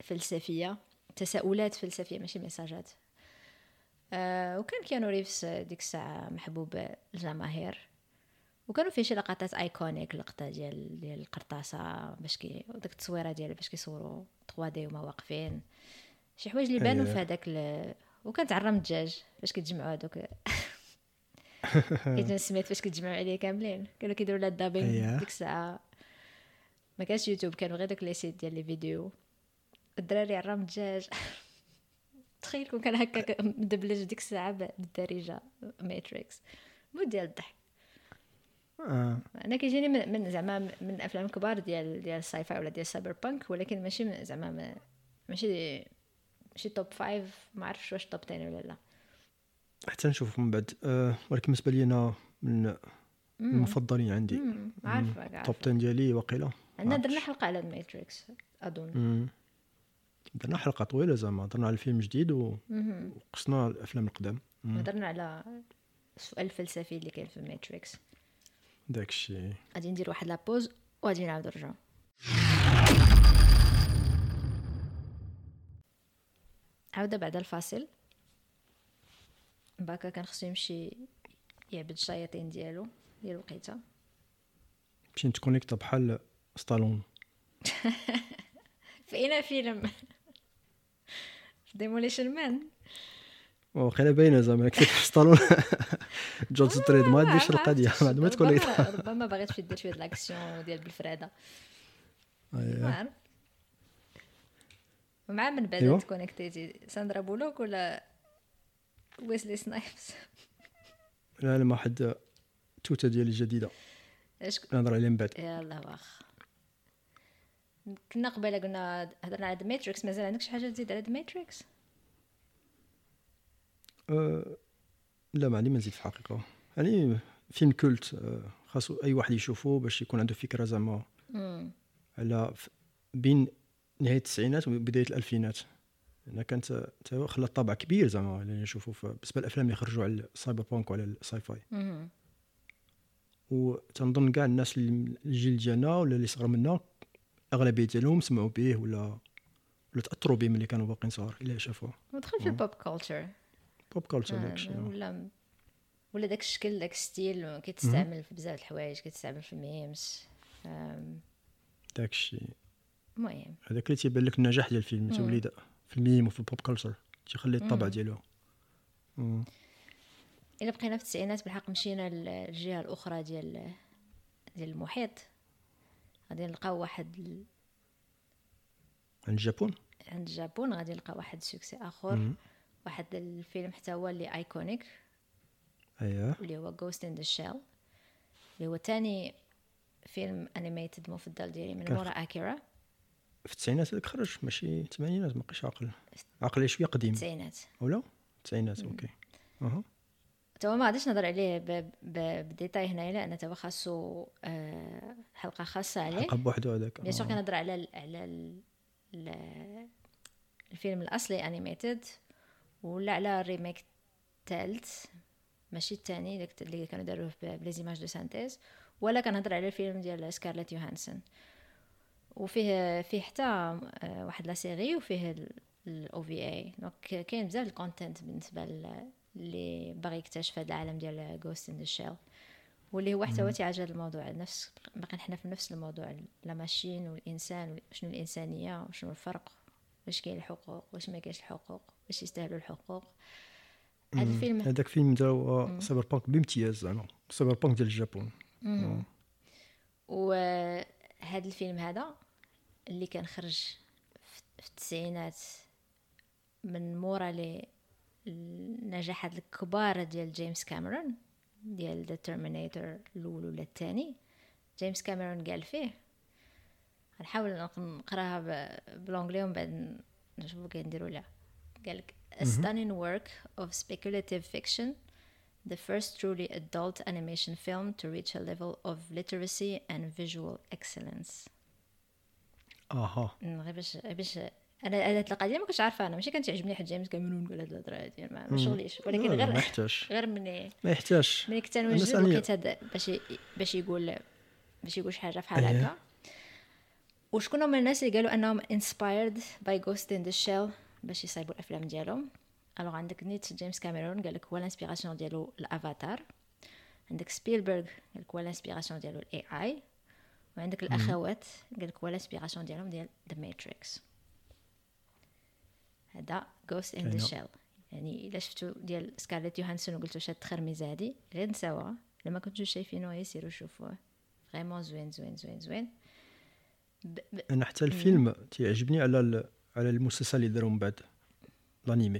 فلسفية تساؤلات فلسفية ماشي ميساجات آه وكان كيانو ريفز ديك الساعة محبوب الجماهير. وكانوا فيه شي لقطات iconiques لقطه ديال ديال القرطاسة باش كي ديك التصويرة ديال باش كيصوروا 3 D وما واقفين. شي حوايج اللي بانوا أييه. في هذاك ال... وكانت عرام الدجاج باش كيتجمعوا هذوك ايجن سميث فاش كيتجمعوا عليه كاملين. كانوا كيديروا لها الدابين أييه. ديك الساعة. ما كانش يوتيوب كانوا غير داك les sites ديال les vidéos. الدراري عرام الدجاج. تخيل كون كان هكا مدبلج ديك الساعة بالدارجة ماتريكس مو ديال الضحك. آه. أنا كيجيني من, من زعما من الافلام الكبار ديال ديال ال sci-fi ولا ديال ال cyberpunk ولكن ماشي زعما ما- ماشي ماشي top five ما عرفتش واش top 10 ولا لا حتى نشوف من بعد آه. ولكن بالنسبة لي أنا من المفضلين عندي مم، عارفة top عارفة 10 ديالي واقيلا عندنا درنا. حلقة على الماتريكس أظن مم. درنا حلقة طويلة زعما درنا على الفيلم جديد و-. وقصنا الأفلام القدام. هضرنا على السؤال الفلسفي اللي كاين في الماتريكس داك الشيء غادي ندير واحد la pause وغادي نعاود نرجعو عاودة بعد الفاصل باكا كان خصو يمشي يعبد الشياطين ديالو ديال الوقيته مشي نتكونيكتا بحال ستالون في اين فيلم في ديموليشن مان واقيلا باينه زعما كيف ستالون جورج ستريد ما عنديش القضية ما عندي ما تكونيكتا ربما باغي دير شوية د الاكسيون ديال ما. عرف ومع من بعد. ت connectيتي ساندرا بولوك ولا ويسلي سنايبس لا لا ما حد توته ديالي جديده اش نهضر عليها من بعد يلا واخ كنا قبيله قلنا هضرنا على The Matrix مازال عندك شي حاجة تزيد على The Matrix لا ما عندي ما نزيد في الحقيقة. يعني فيلم culte أه خاصو أي واحد يشوفه باش يكون عنده فكرة زعما على بين نهاية التسعينات وبداية الألفينات. لأن كانت خلى طابع كبير زعما اللي نشوفوا بالنسبة للأفلام اللي خرجوا على ال cyberpunk وعلى ال sci-fi وتنظن كاع الناس اللي الجيل ديالنا ولا اللي صغر منا اغلبيه ديالهم سمعوا به ولا ولا تأثروا به ملي كانوا باقيين صغار إلا شافوه. ودخل في ال pop culture pop culture داكشي ولا ولا داك الشكل داك ال style كيتستعمل في بزاف الحوايج كيتستعمل في ال memes داكشي. المهم. هذاك اللي تيبان لك النجاح ديال الفيلم تولي في الميم وفي ال pop culture تيخلي الطابع ديالو. إلا بقينا في التسعينات بالحق مشينا للجهة الأخرى ديال ديال المحيط. غادي نلقاو واحد ال- عند الجابون؟ عند الجابون غادي نلقاو واحد succès آخر. مم. واحد الفيلم حتى هو اللي iconic اييه اللي هو Ghost in the Shell اللي هو تاني فيلم animated مفضل ديالي من مورا اكيرا في التسعينات هذاك خرج ماشي الثمانينات ما بقيتش عاقل. عاقل شوية قديم. التسعينات ولا؟ التسعينات okay. أها. توا ما غاديش نهضر عليه ب- ب- بال détail هنايا لأن توا خاصو آه، حلقة خاصة عليه. حلقة بوحدو هذاك. bien sûr. كنهضر على ال على ال ال- الفيلم الأصلي animated ولا على ال remake الثالث ماشي الثاني داك اللي كانوا داروه ب les images de synthèse ولا كنهضر على الفيلم ديال سكارليت يوهانسون. وفيه فيه حتى آه، واحد la série وفيه ال OVA donc كاين بزاف ال content بالنسبة اللي باغي يكتشف هذا العالم ديال Ghost in Shell واللي هو حتى هو هذا الموضوع نفس باقي حنا في نفس الموضوع لا ماشين والإنسان شنو الإنسانية وشنو الفرق واش كاين الحقوق واش ما كاينش الحقوق. واش يستاهلوا الحقوق. هذا. الفيلم هذاك فيلم داو cyberpunk بامتياز زعما. cyberpunk ديال الجابون. آه. وهذا الفيلم هذا اللي كان خرج في التسعينات من مورا لي النجاحات الكبار ديال جيمس كاميرون ديال The Terminator الأول ولا الثاني. جيمس كاميرون قال فيه غنحاول نق- نقراها ب- بالأنجلي ومن بعد نشوفو كنديرو لا. قال لك a stunning work of speculative fiction the first truly adult animation film to reach a level of literacy and visual excellence. أها. غير باش باش أنا أنا القضية ما كنتش عارفة أنا. ماشي كان تعجبني حد جيمس كاميرون ولا هاد الهضرة هادي. ما شغليش. ولكن غير ما يحتاج غير مني ما يحتاج ملي كنت نوجد المسألة هي- لقيت هاد باش باش يقول باش يقول شي حاجة بحال إيه. هكا وشكون هما الناس اللي قالوا أنهم inspired by Ghost in the Shell باش يصايبوا الأفلام ديالهم. alors عندك نيت جيمس كاميرون قال لك هو l'inspiration ديالو الأفاتار. عندك سبيلبرغ قال لك هو l'inspiration ديالو ال A.I.. وعندك الأخوات قال لك هو l'inspiration ديالهم ديال The Matrix هذا Ghost in the Shell يعني إلا شفتو ديال سكارليت يوهانسون وقلتو شاد التخرميزه هادي غير نساوها. لما كنتو شايفينه يسيروا شوفوه. vraiment زوين زوين زوين زوين. ب... ب... أنا حتى الفيلم تيعجبني على ال... على المسلسل اللي داروا من بعد الانيمي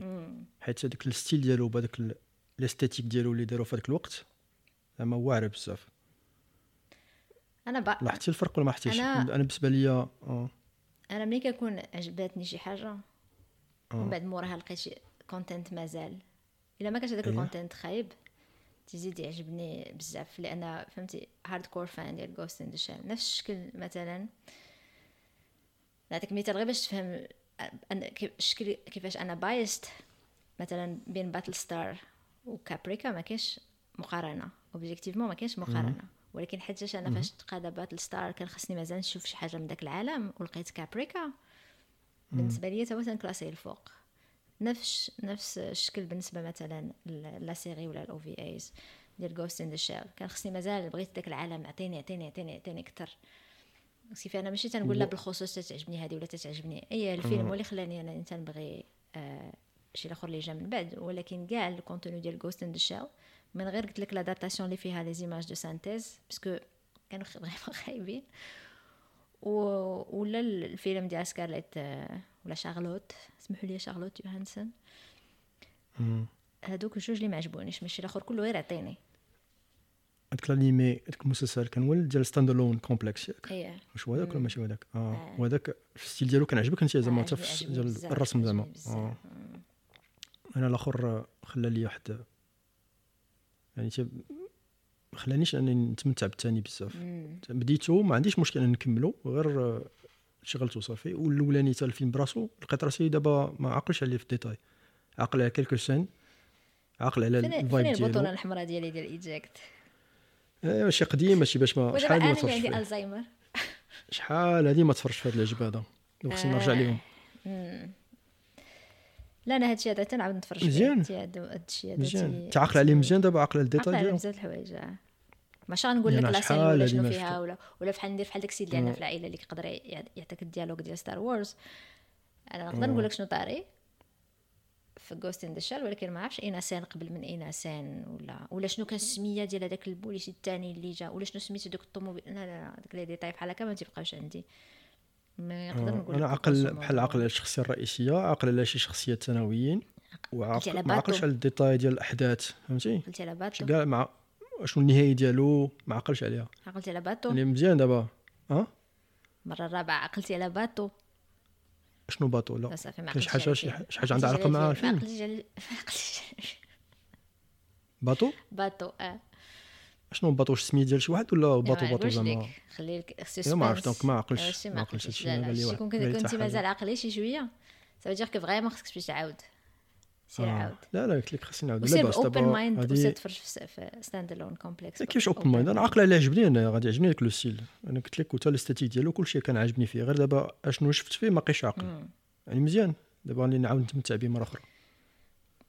حيت هذاك ال style ديالو بهذاك l'esthétique ديالو اللي داروا في هذاك الوقت زعما واعر بزاف. أنا با لاحظتي الفرق ولا ما حتيش أنا, أنا بالنسبة لي آه. أنا ملي كنكون عجباتني شي حاجة آه. ومن بعد موراها لقيت شي content مازال. إلا ما كانش هذاك أيه. ال content خايب تزيد يعجبني بزاف. لأن فهمتي hardcore fan ديال Ghost in the Shell نفس الشكل مثلا نعطيك مثال غير باش تفهم أنا كيفاش أنا biased مثلا بين Battlestar و Caprica ما كاينش مقارنة. objectivement ما كاينش مقارنة. ولكن حيت أنا فاش تقاد Battlestar كان خصني مازال نشوف شي حاجة من داك العالم ولقيت Caprica بالنسبة لي تا هو تنكلاسي الفوق. نفس نفس الشكل بالنسبة مثلا la série ولا ال OVAs ديال Ghost in the Shell كان خصني مازال بغيت داك العالم عطيني عطيني عطيني عطيني أكثر. كيف أنا ماشي تنقول لا بالخصوص تتعجبني هذه ولا تتعجبني. أي الفيلم هو اللي خلاني أنا تنبغي آه شي الآخر اللي جا من بعد. ولكن كاع ال contenu ديال Ghost in the Shell من غير قلت لك l'adaptation اللي فيها les images de synthèse parce que كانوا vraiment خايبين. و... ولا الفيلم ديال سكارليت آه ولا شارلوت. سمحوا لي شارلوت يوهانسون. هادوك الجوج اللي ما عجبونيش. ماشي الآخر كله غير عطيني. هذاك الانيمي هذاك المسلسل كان هو ديال Stand Alone Complex ياك اييه واش هو هذاك ولا ماشي هو هذاك؟ آه, آه. وهذاك ال style ديالو كان عجبك انت زعما حتى في ديال الرسم زعما. آه. أنا الأخر خلى لي واحد يعني ما خلانيش انني نتمتع بالثاني بزاف. بديتو ما عنديش مشكل نكملو غير شغلت وصافي والأولاني حتى الفيلم براسو لقيت راسي دابا ما عاقلش عليه في الديتاي. عاقل على quelques scènes عاقل على ال vibe ديالو. البطونه الحمراء ديالي ديال eject ايوا شي قديم ماشي باش ما شحال ما تفرجش عندي الزهايمر شحال هادي ما تفرجش في هاد العجب هذا؟ خصني نرجع ليهم. لا أنا هادشي هذا تنعاود نتفرج فيه مزيان. هادشي هذا مزيان. تعقل عليه مزيان دابا على الديتاي ديالو. بزاف الحوايج ماشي غنقول لك la série ولا شنو فيها ولا ولا بحال ندير بحال داكشي ديالنا في العائلة اللي كيقدر يعطيك ال dialogue ديال Star Wars أنا نقدر نقول لك شنو طاري؟ في Ghost in the ولكن ما عرفتش انسان قبل من انسان ولا ولا شنو كان السمية ديال هذاك البوليسي الثاني اللي جا ولا شنو سميتو دوك الطوموبيل؟ لا لا داك les détails بحال هكا ما تيبقاوش عندي. ما نقدر نقول أنا عقل بحال عقل الشخصية الرئيسية عقل على شي شخصيات ثانويين وعقل ما عقلش على الديتاي ديال الأحداث فهمتي؟ قلتي على باتو. كاع مع شنو النهاية ديالو؟ ما عقلش عليها. عقلتي على باتو. اللي مزيان دابا. ها؟ المره الرابعة عقلتي على باتو. شنو باتو لا. كاين شي حاجة شي حاجة عندها علاقة مع الفيلم باتو باتو آه. شنو باتو واش سميه ديال شي واحد ولا باتو باتو زعما؟ خلي لك ما عرفتش donc ما عقلش ما عقلش هادشي لي واحد كنتي مازال عاقلي شي شوية ça veut dire que vraiment خصك تمشي تعاود. سير. عاود لا لا قلت لك خصني نعاود. لا بأس open mind وسير تفرج في Stand Alone Complex كيفاش open mind أنا عاقل على عجبني. أنا غادي يعجبني داك le style. أنا قلت لك حتى l'esthétique ديالو كلشي كان عاجبني فيه. غير دابا أشنو شفت فيه ما بقيتش عاقل. يعني مزيان. دابا غادي نعاود نتمتع به مرة أخرى.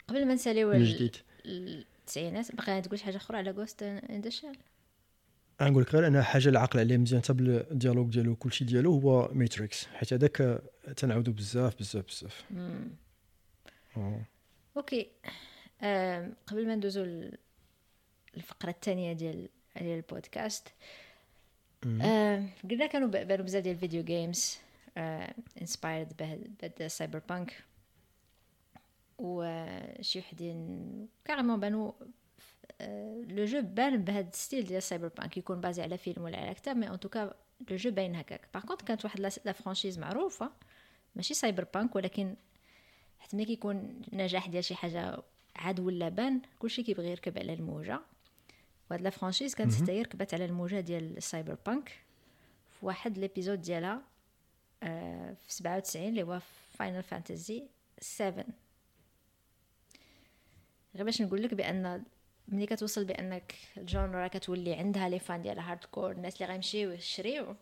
قبل ما نساليو جديد. التسعينات باقي تقول شي حاجة أخرى على Ghost in the Shell نقول لك غير أنا حاجة اللي عاقل عليها مزيان. حتى بال dialogue ديالو كلشي ديالو هو Matrix حيت هذاك تنعاودو بزاف بزاف بزاف. okay. آه قبل ما ندوزو الفقره الثانية ديال ديال البودكاست آه قلنا كانوا بانوا بزاف ديال ال video games inspired بهاد ال cyberpunk وشي وحدين carrément بانوا le jeu بان بهاد ال style ديال ال cyberpunk يكون basé على فيلم ولا على كتاب mais en tout cas le jeu باين هكاك. par contre كانت واحد la franchise معروفة ماشي cyberpunk ولكن حتى ملي كيكون نجاح ديال شي حاجة عاد ولا بان كلشي كيبغي يركب على الموجة. وهاد la franchise كانت حتى هي ركبت على الموجة ديال ال cyberpunk في واحد l'épisode ديالها آه في 97 اللي هو Final Fantasy 7 غير باش نقول لك بأن ملي كتوصل بأنك ال genre كتولي عندها les fans ديال hardcore الناس اللي غيمشيو يشريو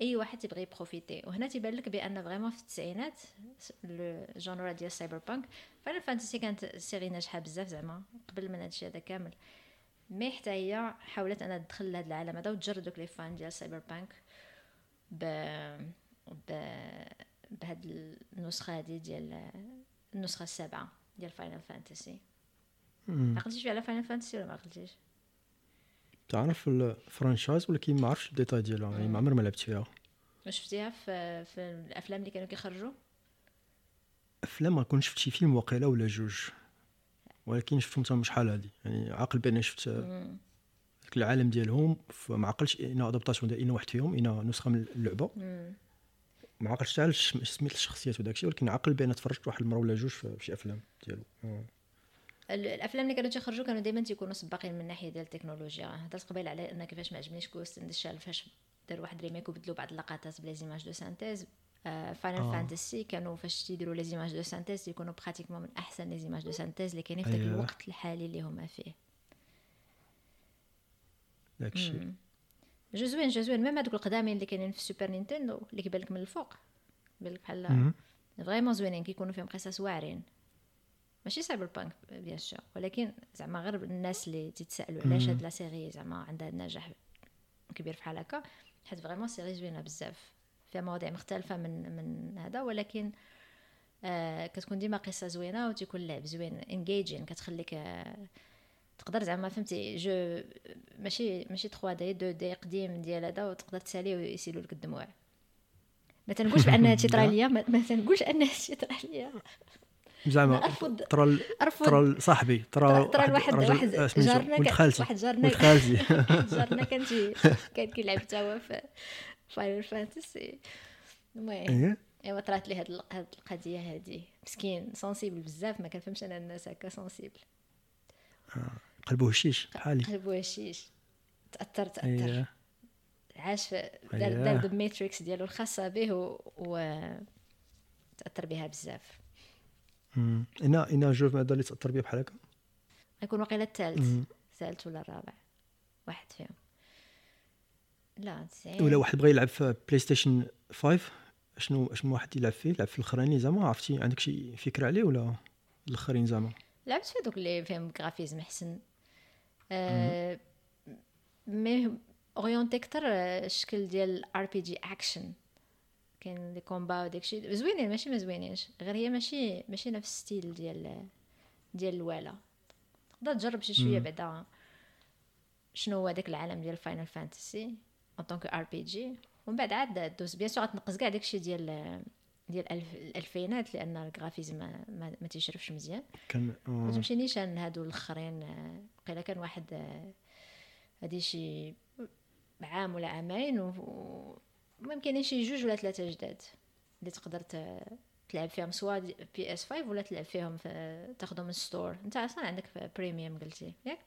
أي واحد تيبغي يبروفيتي. وهنا تيبان لك بأن vraiment في التسعينات ال genre ديال ال cyberpunk Final Fantasy كانت série ناجحة بزاف زعما قبل من هادشي هذا كامل. mais حتى هي حاولت أنها تدخل لهذا العالم هذا وتجر دوك les fans ديال cyberpunk ب ب بهاد النسخة هذه ديال النسخة السابعة ديال Final Fantasy عقلتي على Final Fantasy ولا ما عقلتيش تعرف ال franchise ولكن ما عرفتش الديتاي ديالها؟ يعني ما عمري ما لعبت فيها. شفتيها في في الأفلام اللي كانوا كيخرجوا؟ أفلام ما كنت شفت شي فيلم واقيلا ولا جوج. ولكن شفتهم تما شحال هادي. يعني عاقل بان شفت داك العالم ديالهم ما عقلتش une adaptation ديال واحد فيهم إن نسخة من اللعبة. ما عقلتش حتى سميت الشخصيات وداك الشيء ولكن عاقل بان تفرجت واحد المرة ولا جوج في شي أفلام ديالو. الأفلام اللي كانوا تيخرجوا كانوا دائما تيكونوا سباقين من الناحيه ديال التكنولوجيا. هضرت قبيل على إن كيفاش ما عجبنيش Ghost in the Shell فاش دار واحد remake وبدلوا بعض اللقطات بلا زيماج دو سانتيز. Final آه. Fantasy كانوا فاش تيديروا les images de synthèse يكونوا pratiquement من أحسن les images de synthèse اللي كاينين في ذاك أيوة. الوقت الحالي اللي هما فيه. داكشي jeu زوين jeu زوين même هذوك القدامين اللي كاينين في ال Super Nintendo اللي كيبان لك من الفوق. بالك بحال vraiment زوينين كيكونوا فيهم قصص واعرين. ماشي cyberpunk bien sûr. ولكن زعما غير الناس اللي تتسالوا علاش هاد la série زعما عندها نجاح كبير بحال هكا حيت vraiment série زوينة بزاف. فيها مواضيع مختلفة من من هذا ولكن آه كتكون ديما قصة زوينة وتيكون اللعب زوين engaging كتخليك آه تقدر زعما فهمتي jeu ماشي ماشي 3D 2D قديم ديال هذا وتقدر تسالي ويسيلوا لك الدموع. ما تنقولش بأن هادشي طرا ليا ما تنقولش ان هادشي طرا ليا زعما ترى ترى صاحبي ترى ترى واحد واحد جارنا ولد خالتي واحد جارنا ولد خالتي جارنا كان كان كيلعب حتى هو في Final Fantasy المهم ايوا ايوا طرات لي هاد هاد القضية هادي. مسكين sensible بزاف ما كنفهمش أنا الناس هكا sensible آه. قلبو هشيش بحالي قلبو هشيش تاثر تأثر. أيه. عاش في دار دار ال Matrix ديالو الخاصة به و, تأثر بها بزاف. انا إنا jeu هذا اللي تأثر بيه بحال هكا. يكون واقيلا الثالث الثالث ولا الرابع؟ واحد فيهم. لا تسعين ولا واحد بغى يلعب في PlayStation 5 شنو شنو واحد يلعب فيه؟ يلعب في الاخراني زعما؟ عرفتي؟ عندك شي فكرة عليه ولا الأخرين زعما؟ لعبت في دوك اللي فيهم graphisme أحسن. أه mais orienté كتر الشكل ديال RPG action كاين les combats وداكشي زوينين ماشي ما زوينينش. غير هي ماشي ماشي نفس style ديال ديال الوالا تقدر تجرب شي شوية بعدا شنو هو داك العالم ديال Final Fantasy en tant que RPG ومن بعد عاد دوز. bien sûr غتنقص كاع داكشي ديال ديال الالفينات لأن ال graphisme ما, ما, ما تيشرفش مزيان. كان ما تمشينيش هادو الأخرين. قيلا كان واحد هادي شي عام ولا عامين و المهم كاينين شي جوج ولا ثلاثة جداد اللي تقدر تلعب فيهم soit PS5 ولا تلعب فيهم في تاخذهم من store انت أصلا عندك premium قلتي ياك؟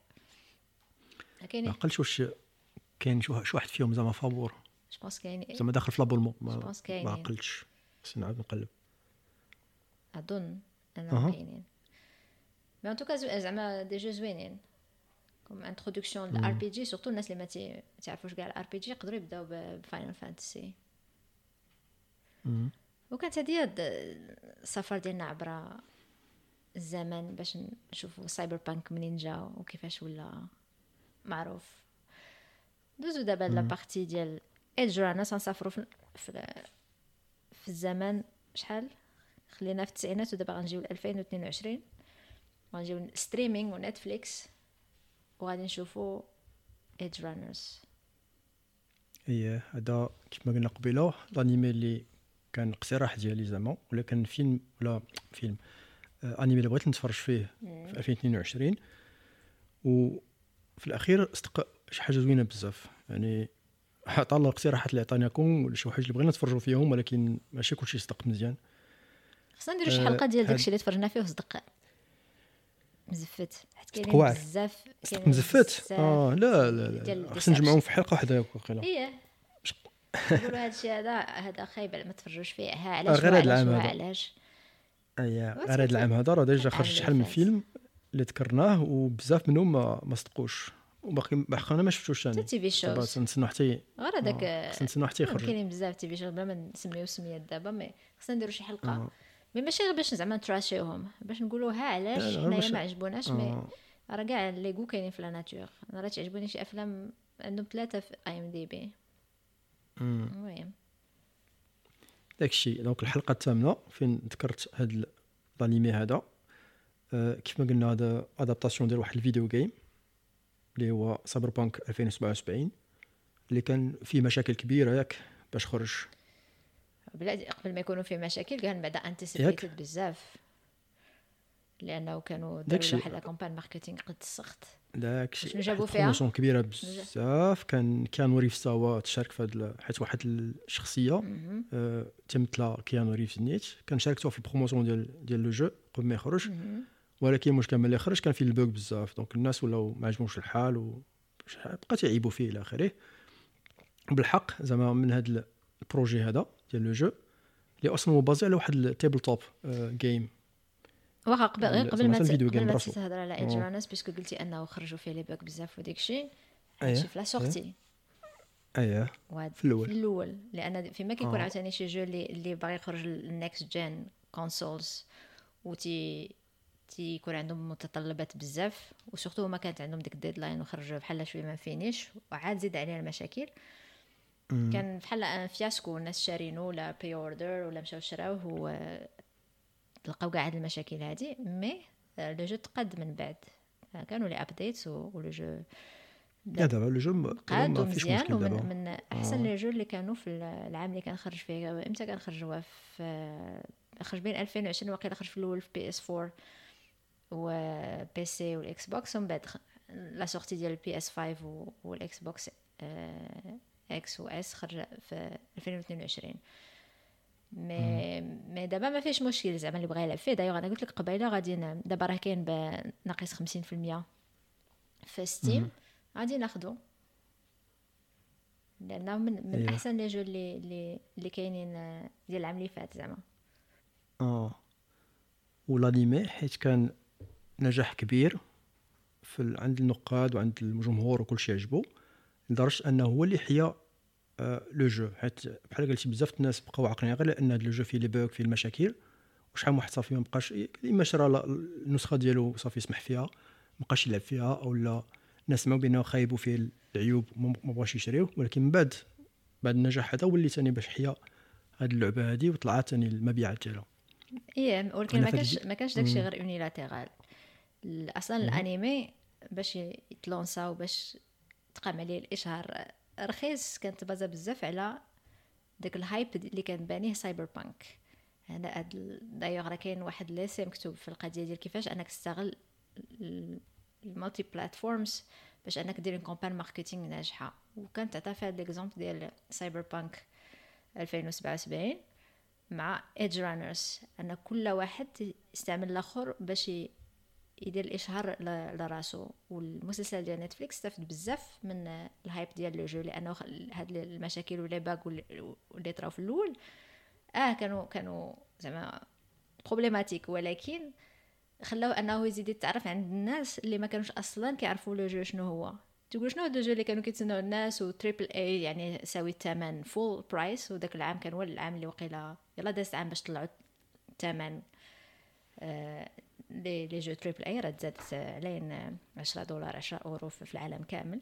كاينين ما عقلتش واش كاين شي واحد فيهم زعما فابور؟ جو بونس كاين زعما داخل في l'abonnement ما, ما عقلتش خصني نعاود نقلب. أظن أنهم كاينين. mais en tout cas زعما des jeux زوينين. comme introduction لل RPG surtout الناس اللي ما تعرفوش كاع ال RPG يقدروا يبداو ب Final Fantasy وكانت هذه السفر ديالنا عبر الزمن باش نشوفوا Cyberpunk منين جا وكيفاش ولا معروف دوزو دابا la partie ديال Edgerunners غنسافروا في, في في الزمن شحال خلينا في التسعينات ودابا غنجيو ل 2022 غنجيو streaming و Netflix وغادي نشوفوا Edgerunners إيه هذا كيف ما قلنا قبيلة الأنيمي اللي كان اقتراح ديالي زعما ولا كان فيلم ولا فيلم آه أنيمي اللي بغيت نتفرج فيه في 2022 وفي الأخير صدق شي حاجة زوينة بزاف. يعني عطا الله الاقتراحات اللي عطاناكم ولا شي حوايج اللي بغينا نتفرجوا فيهم ولكن ماشي كلشي صدق مزيان. خصنا نديرو شي حلقة ديال داكشي اللي تفرجنا فيه وصدق. مزفت. حيت كاينين بزاف مزفت؟ آه لا لا لا خصنا نجمعوهم في حلقة واحدة واقيلا إيه. نقولوا هذا الشيء هذا هذا خايب ما تفرجوش فيه. ها علاش غير هذا العام هذا. علاش؟ اييه غير هذا العام هذا راه déjà خرج شحال من فيلم اللي ذكرناه وبزاف منهم ما, صدقوش. وباقي باقي أنا ما شفتوش ثاني. TV shows نتسناو حتى غير هذاك خصنا نتسناو حتى يخرج. كاينين بزاف TV shows بلا ما نسميو سميات دابا mais خصنا نديرو شي حلقة. mais ماشي غير باش زعما نتراشيوهم باش نقولوا ها علاش حنايا ما عجبوناش mais راه كاع les goûts كاينين في la nature. أنا راه تعجبوني شي أفلام عندهم ثلاثة في IMDb المهم. داكشي donc الحلقة الثامنة فين ذكرت هاد الأنيمي هذا؟ أه كيف ما قلنا هذا adaptation ديال واحد ال video game اللي هو Cyberpunk 2077 اللي كان فيه مشاكل كبيرة ياك باش خرج بلا قبل ما يكونوا فيه مشاكل كان بعدا anticipated بزاف. لأنه كانوا داروا واحد la campagne marketing قد السخط داكشي شنو جابوا فيها؟ كبيرة بزاف. كان Keanu Reeves هو تشارك في هاد حيت واحد الشخصية. آه تمثل Keanu Reeves نيت كان شاركتو في ال promotion ديال ديال le jeu قبل ما يخرج. ولكن المشكل ملي خرج كان فيه ال bugs بزاف. donc الناس ولاو ما عجبهمش الحال و بقى تيعيبوا فيه إلى آخره. بالحق زعما من هذا ال projet هذا ديال le jeu اللي أصلا هو basé على واحد ال tabletop game واخا قبل غير قبل ما قبل ما تهضر على Edgerunners puisque قلتي أنه خرجوا فيه les bugs بزاف وديك الشيء هادشي في la sortie اييه في الأول. في الأول. لأن فيما كيكون عاوتاني شي jeu اللي اللي باغي يخرج لل next-gen consoles وتي تيكون عندهم متطلبات بزاف و surtout هما كانت عندهم ديك ال deadline وخرجوا بحال شوية ما finiش وعاد زيد عليها المشاكل. كان بحال fiasco الناس شارينو ولا pre-order ولا مشاو شراوه تلقاو كاع هاد المشاكل هادي. mais le jeu تقاد من بعد. كانوا les updates و le jeu لا دابا le jeu قاد مزيان ومن من أحسن les jeux اللي كانوا في العام اللي كان خرج فيه. إمتى كان خرج؟ هو في خرج بين 2020 وقيلا خرج في الأول في PS4 و PC وال Xbox ومن بعد la sortie ديال ال PS5 وال Xbox X و S خرج في 2022 مي مي دابا ما فيش مشكل زعما اللي بغى يلعب فيه. دايوغ أنا قلت لك قبيلة غادي دابا راه كاين ناقص 50% في Steam غادي ناخدو. لأنه من من أيوه. أحسن les jeux اللي اللي اللي كاينين ديال العام اللي فات زعما. آه. والأنيمي حيت كان نجاح كبير في عند النقاد وعند الجمهور وكل شيء عجبو. لدرجة أنه هو اللي حيا آه le jeu حيت بحال قلتي بزاف الناس بقاو عاقلين غير لأن هذا le jeu فيه les bugs فيه المشاكل. وشحال من واحد صافي ما بقاش اما شرا النسخة ديالو صافي يسمح فيها ما بقاش يلعب فيها أو لا الناس سمعوا بأنه خايبوا فيه العيوب ما بغاوش يشريوه. ولكن من بعد بعد النجاح هذا ولي ثاني باش حيا هاد اللعبة هذه وطلعت ثاني المبيعات ديالها. إيه ولكن ما كانش ما كانش داكشي غير unilatéral أصلا الانيمي باش يتلونسا وباش تقام عليه الإشهار. حيت كانت بازا بزاف على داك ال hype اللي كان بانيه Cyberpunk أنا دايوغ راه كاين واحد l'essai مكتوب في القضية ديال كيفاش أنك تستغل ال multi-platforms باش أنك دير campagne marketing ناجحة. وكانت تعطى فيها l'exemple ديال Cyberpunk 2077 مع Edgerunners أن كل واحد يستعمل الآخر باش يدير الإشهار لراسو. والمسلسل ديال Netflix استفد بزاف من ال hype ديال le jeu لأنه هاد المشاكل و les bugs اللي طراو في الأول. آه كانوا كانوا زعما problématiques ولكن خلاو أنه يزيد يتعرف عند الناس اللي ما كانوش أصلا كيعرفوا le jeu شنو هو. تقول شنو هذا ال jeu اللي كانوا كيتسناو الناس؟ و triple A يعني ساوي الثمن full price وداك العام كان هو العام اللي وقيلا يلا داز عام باش طلعوا الثمن آه les les jeux triple A راه زادت علينا 10 دولار 10 اورو في العالم كامل.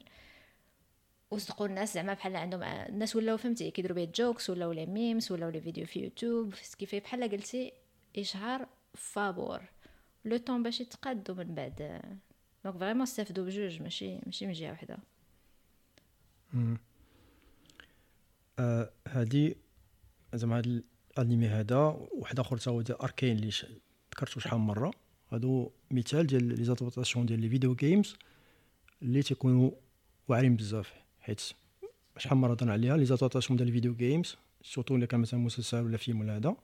وصدقوا الناس زعما بحال عندهم الناس ولاو فهمتي كيديروا بيه jokes ولاو les memes ولاو les vidéos في يوتيوب كيف بحال قلتي إشهار فابور. le temps باش يتقادوا من بعد. donc vraiment استافدوا بجوج ماشي ماشي من جهه وحده آه هادي زعما هاد الانمي هذا واحد اخر تا هو ديال Arcane اللي ذكرتو شحال من مرة. هادو مثال ديال les adaptations ديال les video games اللي تيكونوا واعرين بزاف. حيت شحال مرة هضرنا عليها les adaptations ديال ال video games surtout إلا كان مثلا مسلسل ولا فيلم ولا هذا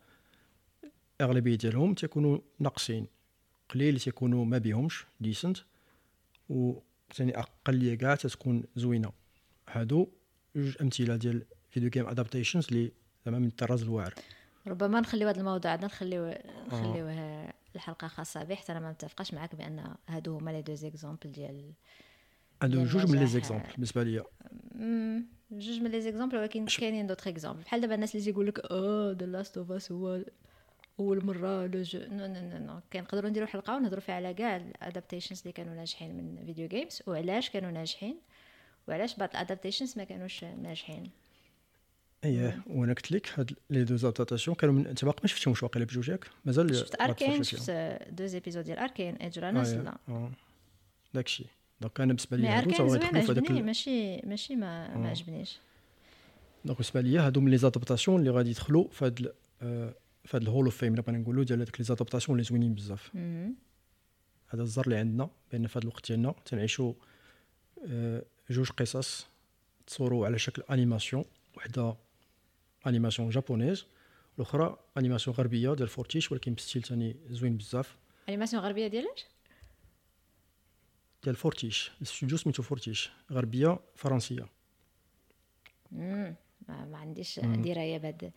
أغلبية ديالهم تيكونوا ناقصين. قليل تيكونوا ما بيهمش decent و ثاني أقلية كاع تتكون زوينة. هادو جوج أمثلة ديال video game adaptations اللي زعما من الطراز الواعر. ربما نخليو هذا الموضوع عندنا نخليو نخليوه آه. الحلقة خاصة به حتى أنا ما متفقاش معاك بأن هادو هما les deux exemples ديال هادو جوج من les exemples بالنسبة ليا. جوج من les exemples ولكن كاينين d'autres exemples. بحال دابا الناس اللي تيقول لك آه The Last of Us هو أول مرة le jeu non non non non كنقدروا نديروا حلقة ونهضروا فيها على كاع ال adaptations اللي كانوا ناجحين من video games وعلاش كانوا ناجحين وعلاش بعض ال adaptations ما كانوش ناجحين. إيه وأنا قلت لك هاد les deux adaptations كانوا من انت باقي ما شفتهمش واقيلا بجوج ياك مازال شفت Arcane شفت deux épisodes ديال Arcane Edgerunners لا آه. داكشي. donc أنا بالنسبة لي هادو زوين يدخلوا في هذاك ماشي ماشي ما ما آه. عجبنيش. donc بالنسبة لي هادو من les adaptations اللي غادي يدخلوا في هاد آه، في هاد ال Hall of Fame اللي بغينا نقولوا ديال هذوك les adaptations اللي زوينين بزاف. هذا الزهر اللي عندنا بأن في هذا الوقت ديالنا تنعيشوا آه، جوج قصص تصوروا على شكل animation وحدة animation japonaise الاخرى animation غربيه ديال Fortiche ولكن ب style ثاني زوين بزاف animation غربيه ديالاش ديال Fortiche الاستوديو سميتو Fortiche غربيه فرنسيه مم. ما, عنديش. درايه بهاد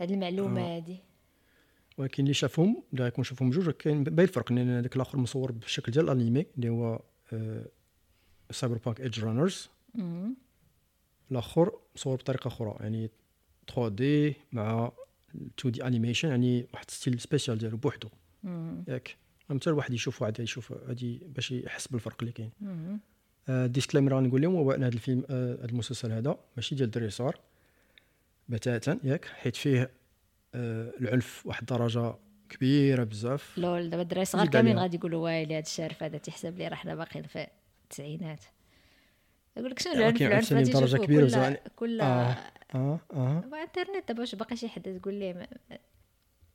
هاد المعلومه آه. هادي ولكن اللي شافهم اللي غيكون شافهم بجوج كاين باين الفرق لأن هذاك الآخر مصور بالشكل ديال الانيمي اللي هو Cyberpunk Edgerunners. الآخر مصور بطريقه أخرى يعني 3D مع 2D animation يعني واحد style spécial ديالو بوحدو. ياك؟ مثلا الواحد يشوف واحد يشوف هادي باش يحس بالفرق اللي كاين. disclaimer غنقول لهم هو أن هذا الفيلم آه، هذا المسلسل هذا ماشي ديال الدري صغار بتاتا ياك؟ حيت فيه آه، العنف واحد الدرجة كبيرة بزاف. لول دابا الدراري زيد كاملين. غادي يقولوا وايلي هاد الشارف هذا تيحسب لي راه حنا باقيين في التسعينات. يقول لك شنو آه، العنف العنف بدرجة تيشوفوه كبيرة كل بزاف. كل آه آه آه. هو انترنت دابا واش باقي شي حد تقول ليه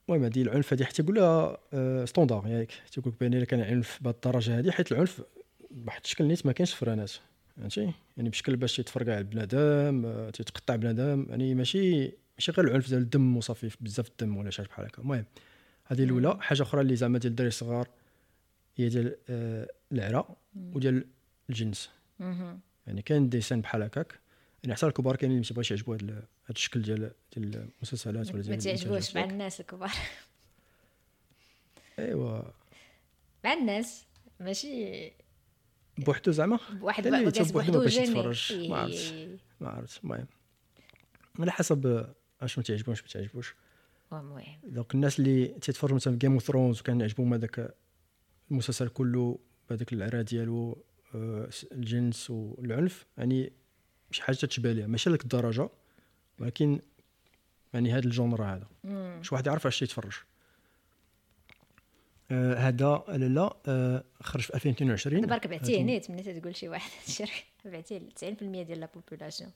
المهم هذه العنف هذه حتى يقولها آه، standard ياك تيقول لك بأن كان عنف بهذه الدرجه هذه حيت العنف بواحد الشكل نيت ما كاينش فرانات فهمتي؟ يعني بشكل باش تيتفرقع البنادم آه، تيتقطع بنادم يعني ماشي ماشي غير العنف ديال الدم وصافي بزاف الدم ولا شي حاجة بحال هكا. المهم هذه الأولى. حاجة أخرى اللي زعما ديال الدراري الصغار هي ديال آه، العرا وديال الجنس. يعني كاين ديسان بحال هكاك. يعني حتى الكبار كاينين اللي ما تيبغيش يعجبو هذا هذا الشكل ديال ديال المسلسلات ولا ما ديال تعجبوش الإنتاجات. مع الناس الكبار. ايوا. مع الناس ماشي بوحدو زعما؟ بواحد تيشوف بوحدو باش يتفرج. ما عرفتش. ما عرفت المهم. على حسب اشنو تعجبو واش ما تعجبوش المهم. donc الناس اللي تيتفرجوا مثلا في Game of Thrones وكان يعجبهم هذاك المسلسل كله بهذاك العرا ديالو الجنس والعنف يعني شي حاجة تشبه ليها ماشي لك الدرجة ولكن يعني هذا ال genre هذا. شي واحد يعرف اش يتفرج. آه هذا لا لا آه خرج في 2022 دابا بعتيه هادو- نيت ملي تقول شي واحد هادشي بعتيه ل 90% ديال لا بوبولاسيون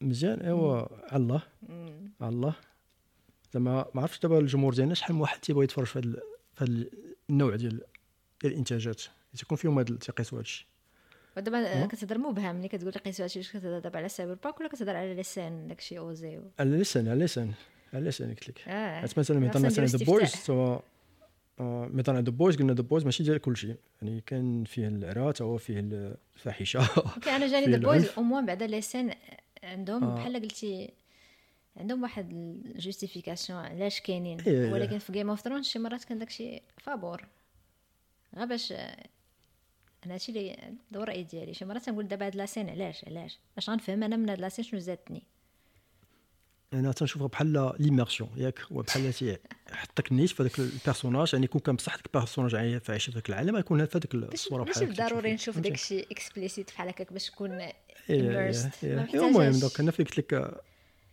مزيان أيوا على الله. على الله. زعما ما عرفتش دابا الجمهور ديالنا شحال من واحد تيبغي يتفرج في هذا النوع ديال الإنتاجات. تيكون فيهم هذا تيقيسوا هذا الشيء ودابا كتهضر مبهم ملي كتقول لي قيسوا هادشي واش كتهضر دابا على سايبر بانك ولا كتهضر على لسان داكشي اوزي على لسان على لسان على لسان قلت لك. آه. حيت مثلا مثلا مثلا نديرو The Boys آه، مثلا The Boys قلنا The Boys ماشي ديال كل شيء يعني كان فيه العرا تا هو فيه الفاحشة. OK أنا جاني ذا بويز. au moins بعدا لسان عندهم آه. بحال قلتي عندهم واحد ال justification علاش كاينين. إيه. ولكن في Game of Thrones شي مرات كان داكشي فابور غير باش أنا هادشي اللي هو الراي ديالي شي مرات تنقول دابا هاد la scène علاش علاش اش غنفهم أنا من هاد la scène شنو زادتني أنا تنشوفها بحال l'immersion ياك هو بحال تيحطك نيت في هذاك ال personnage يعني يكون كان بصح داك ال personnage عايش في ذاك العالم غيكون في هذيك الصورة ماشي بحال بالضروري تشوفها. نشوف فهمتي؟ داكشي explicite بحال هكاك باش نكون إيه، إيه،. إيه. المهم. donc أنا فين قلت لك آه،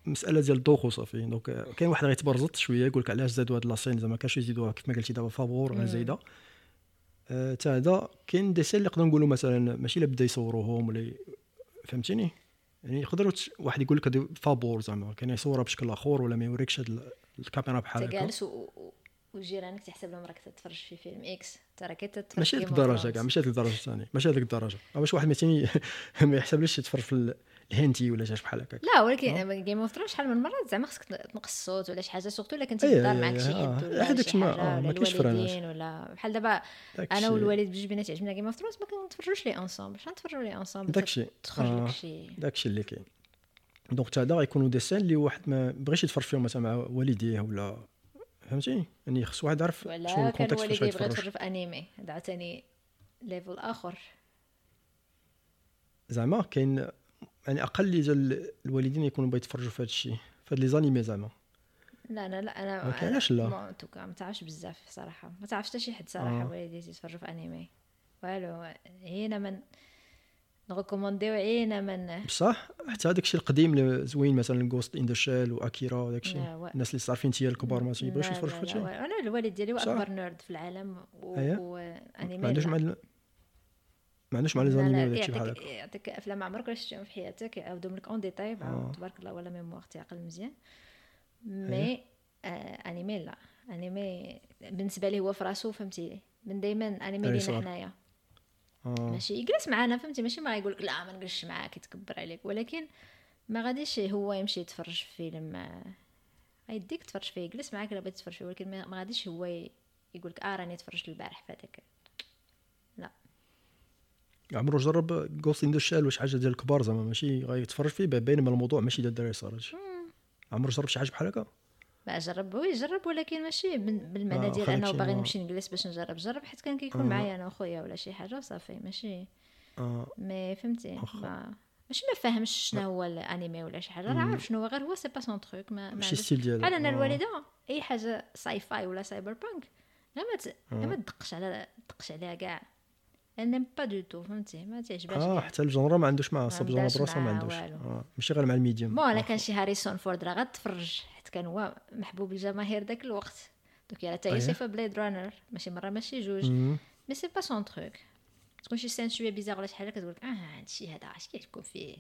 مسألة ديال الذوق وصافي donc آه، كاين واحد غيتبرزط شوية يقول لك علاش زادوا هاد la scène زعما كاش يزيدوها كيف ما قلتي دابا فابور ولا زايدة تا هذا كاين des scènes اللي نقدروا نقولوا مثلا ماشي إلا بدا يصوروهم ولا فهمتيني؟ يعني يقدروا واحد يقول لك فابور زعما كان يصورها بشكل آخر ولا ما يوريكش هاد ال- الكاميرا بحال هكا. جالس و- وجيرانك تحسب لهم راك تتفرج في فيلم X ترى كي تتفرج ماشي هذيك الدرجة. كاع ماشي هذيك الدرجة الثانية ماشي هذيك الدرجة. أو باش واحد مثلا ما يحسبليش يتفرج في الهنتي ولا شي بحال هكاك لا ولكن Game of Thrones شحال من مرة زعما خصك تنقص الصوت ولا شي حاجة surtout إلا كنتي في الدار معك شي يد آه. ولا هذاك شي ما- آه، ما كاينش. الوالدين ولا بحال دابا. أنا والوالد بجوج بينات عجبنا Game of Thrones ما كنتفرجوش ليه ensemble شحال نتفرجوا ليه ensemble داكشي. تخرج آه. لك شي داكشي اللي كاين donc تا هذا غيكونوا des scènes اللي واحد ما بغيش يتفرج فيهم مثلا مع والديه ولا فهمتي يعني خص واحد يعرف شنو ال contexte فاش يتفرج يتفرج في انمي هذا عاوتاني level آخر زعما كاين يعني أقل ديال الوالدين يكونوا بغا يتفرجوا في هذا الشيء في هاد les animés زعما لا أنا لا أنا ما كايناش لا. en tout cas ما تعرفش بزاف صراحة ما تعرفش حتى شي حد صراحة آه. والدي تيتفرجوا في انمي والو عينا من نغوكومونديو عينا من بصح حتى هذاك الشيء القديم اللي زوين مثلا جوست ان ذا شيل واكيرا وداك الشيء لا، و- الناس اللي صارفين تيا الكبار ما تيبغيوش لا، يتفرجوا لا، في لا، هادشي أنا الوالد ديالي هو. أكبر نيرد في العالم و... أييه. وانمي ما عندوش لا. ما عندوش مع لي زانيمي لا، وداك الشيء بحال هكا يعطيك أفلام عمرك ولا شفتيهم في حياتك؟ يعاودهم لك اون ديتاي آه. بعاود تبارك الله ولا ميموار تيعقل مزيان. مي آه انمي لا. انمي بالنسبة لي هو في راسو فهمتي؟ من دائما انمي أي لينا. حنايا. آه. ماشي يجلس معانا فهمتي؟ ماشي ما يقول لك لا ما نجلسش معاك يتكبر عليك. ولكن ما غاديش هو يمشي يتفرج في فيلم آه، غيديك تفرج فيه يجلس معاك إلا بغيت تفرج فيه. ولكن ما غاديش هو ي- يقول لك آه راني تفرجت البارح في هذاك. عمرو جرب Ghost in the Shell واش حاجة ديال الكبار زعما ماشي غيتفرج فيه بينما الموضوع ماشي ديال الدراري صارت عمرو جرب شي حاجة بحال هكا بقى جرب هو يجرب ولكن ماشي بال- بالمعنى آه، ديال انه باغي. نمشي نجلس باش نجرب جرب حيت كان كيكون آه. معايا أنا وخويا ولا شي حاجة وصافي ماشي آه. mais فهمتي. ما ماشي ما فاهمش شنو هو الانمي ولا شي حاجة راه. عارف شنو هو غير هو c'est pas son truc mais, ما ماشي style ديالو بحال أنا آه. الوالدة أي حاجة sci-fi ولا cyberpunk ما. لا ما تدقش على تدقش عليها كاع أنا pas du tout فهمتي ما تعجبهاش آه. حتى ال genre ما عندوش معاه صاب genre عندهاش براسها ما عندوش. آه. ماشي غير مع ال médium بون إلا. كان شي Harrison Ford راه غتفرج حيت كان هو محبوب الجماهير داك الوقت دوك يلا حتى هي أيه. شايفه Blade Runner ماشي مره ماشي جوج. mais c'est pas son truc تكون شي scène شوية bizarre ولا شي حاجة كتقول لك آه هادشي هذا اش كيحكوا فيه.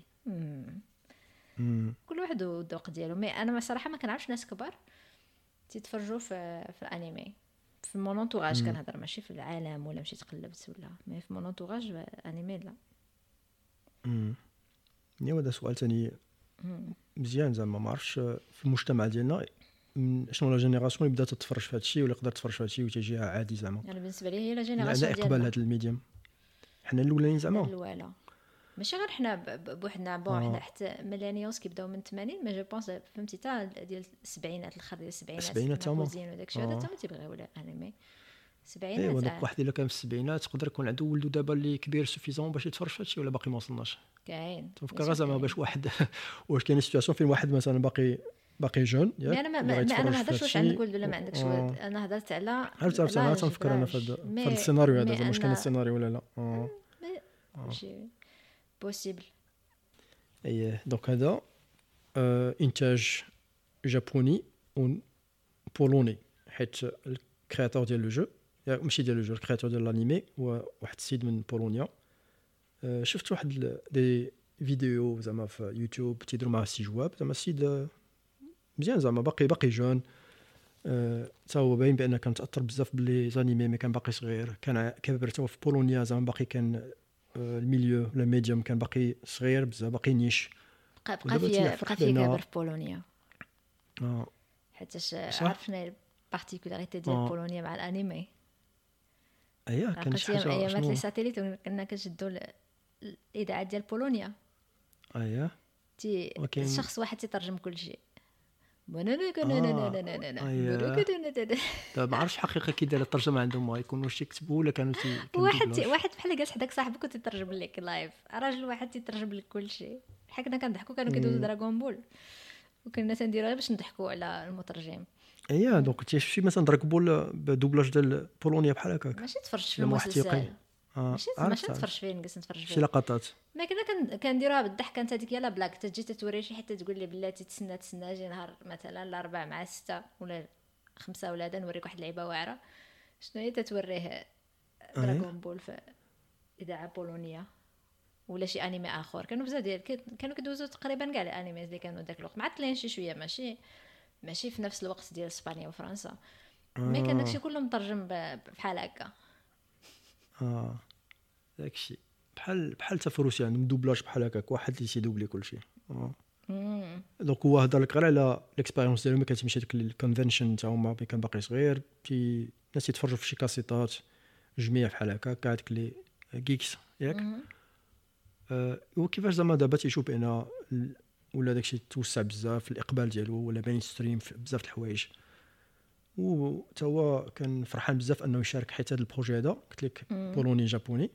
كل واحد والذوق ديالو mais أنا صراحة ما كنعرفش ناس كبار تيتفرجوا في في الانمي في mon entourage كنهضر ماشي في العالم ولا مشيت قلبت ولا mais في mon entourage anime لا. مم. ايوا هذا سؤال ثاني مزيان زعما ما عرفتش في المجتمع ديالنا شنو لا جينيراسيون اللي بدات تتفرج في هذا الشيء ولا يقدر تتفرج في هذا الشيء وتجيها عادي زعما. يعني بالنسبة لي هي لا جينيراسيون عندها إقبال ديالنا. هذا الميديوم حنا الاولين زعما. الاولى ماشي غير حنا بوحدنا بون آه. حنا حتى ميلينيوس كيبداو من 80 ما جو بونس فهمتي حتى ديال السبعينات الآخر ديال السبعينات السبعينات تما. كوزين وداك الشيء هذا آه. تما تيبغيو ولا انمي أيوا السبعينات داك آه. واحد إلا كان في السبعينات يقدر يكون عنده ولده دابا اللي كبير سوفيزون باش يتفرج في هذا الشيء ولا باقي ما وصلناش كاين تفكر غير زعما باش واحد واش كاين سيتوياسيون فين واحد مثلا باقي باقي جون ياك أنا ما, ما, أنا ما هضرتش واش هادشي. عندك ولد ولا ما عندكش. ولد أنا هضرت على عرفت عرفت أنا تنفكر أنا. في هذا السيناريو هذا واش أنا- السيناريو ولا لا. ماشي بوسيبل إيه دونك هذا آه انتاج جابوني وبولوني حيت ال créateur ديال le jeu يا ماشي ديال le jeu ال créateur ديال ال animé هو واحد السيد من بولونيا آه شفت واحد ال- des vidéos زعما في يوتيوب تيديروا معاه سي جواب زعما السيد آه، مزيان زعما باقي باقي jeune آه، تا هو باين بان كان تاثر بزاف ب les animés mais كان باقي صغير كان ع- كبر تا هو في بولونيا زعما باقي كان آه، ال milieu ولا médium كان باقي صغير بزاف باقي niche. بقى بقى تيعرف بقى فيا بأن- كابر في بولونيا آه. حيتاش هي البارتيكولاريتي ديال آه. بولونيا مع الانمي. اييه كان شي حاجة أيامات لي ساتيليت كنا كنشدو ال- الإذاعات ديال بولونيا. اييه تي شخص واحد تيترجم كل شيء ما عرفتش حقيقه كي داير الترجمه عندهم يكونوا شي يكتبوا ولا كانوا واحد واحد بحال جالس حداك صاحبك وتيترجم لك live راجل واحد تيترجم لك كل شيء بحال كنا كنضحكوا كانوا كيدوزوا Dragon Ball وكنا تنديروها باش نضحكوا على المترجم اييه donc تيشوف شي مثلا Dragon Ball ب doublage ديال بولونيا بحال هكاك ماشي تفرج في المسلسل ماشي عرفت، ماشي عرفت. تفرج فيه نجلس نتفرج شي فيه لقطات. ما كنا كن- كنديروها بالضحك كانت هذيك يلا بلاك تجي تتوري شي حتى تقول لي بلاتي تسنى تسنى أجي نهار مثلا الاربع مع ستة ولا خمسة ولادة نوريك واحد اللعيبه واعرة. شنو هي تتوريه Dragon Ball في إذاعة بولونية ولا شي أنمي آخر. كانوا بزاف ديال كانوا كيدوزوا تقريبا كاع ال animes اللي كانوا داك الوقت. معطلين شي شوية ماشي ماشي في نفس الوقت ديال إسبانيا وفرنسا. mais كان داكشي كله مترجم بحال هكا. آه. داكشي بحال بحال في روسيا عندهم doublage بحال هكاك واحد اللي تي doubler كلشي آه. مم. donc هو هضر لك غير على l'expérience ديالو ملي كتمشي ديك ال convention تا هما ملي كان باقي صغير. تي الناس يتفرجوا في شي كاسيطات جميع بحال هكا كاع هذيك les geeks ياك. آه، وكيفاش زعما دابا تيشوف بان ولا داكشي توسع بزاف الإقبال ديالو ولا mainstream بزاف د الحوايج. وتا هو كان فرحان بزاف أنه يشارك حيت هذا ال projet هذا. قلت لك بولوني جابوني.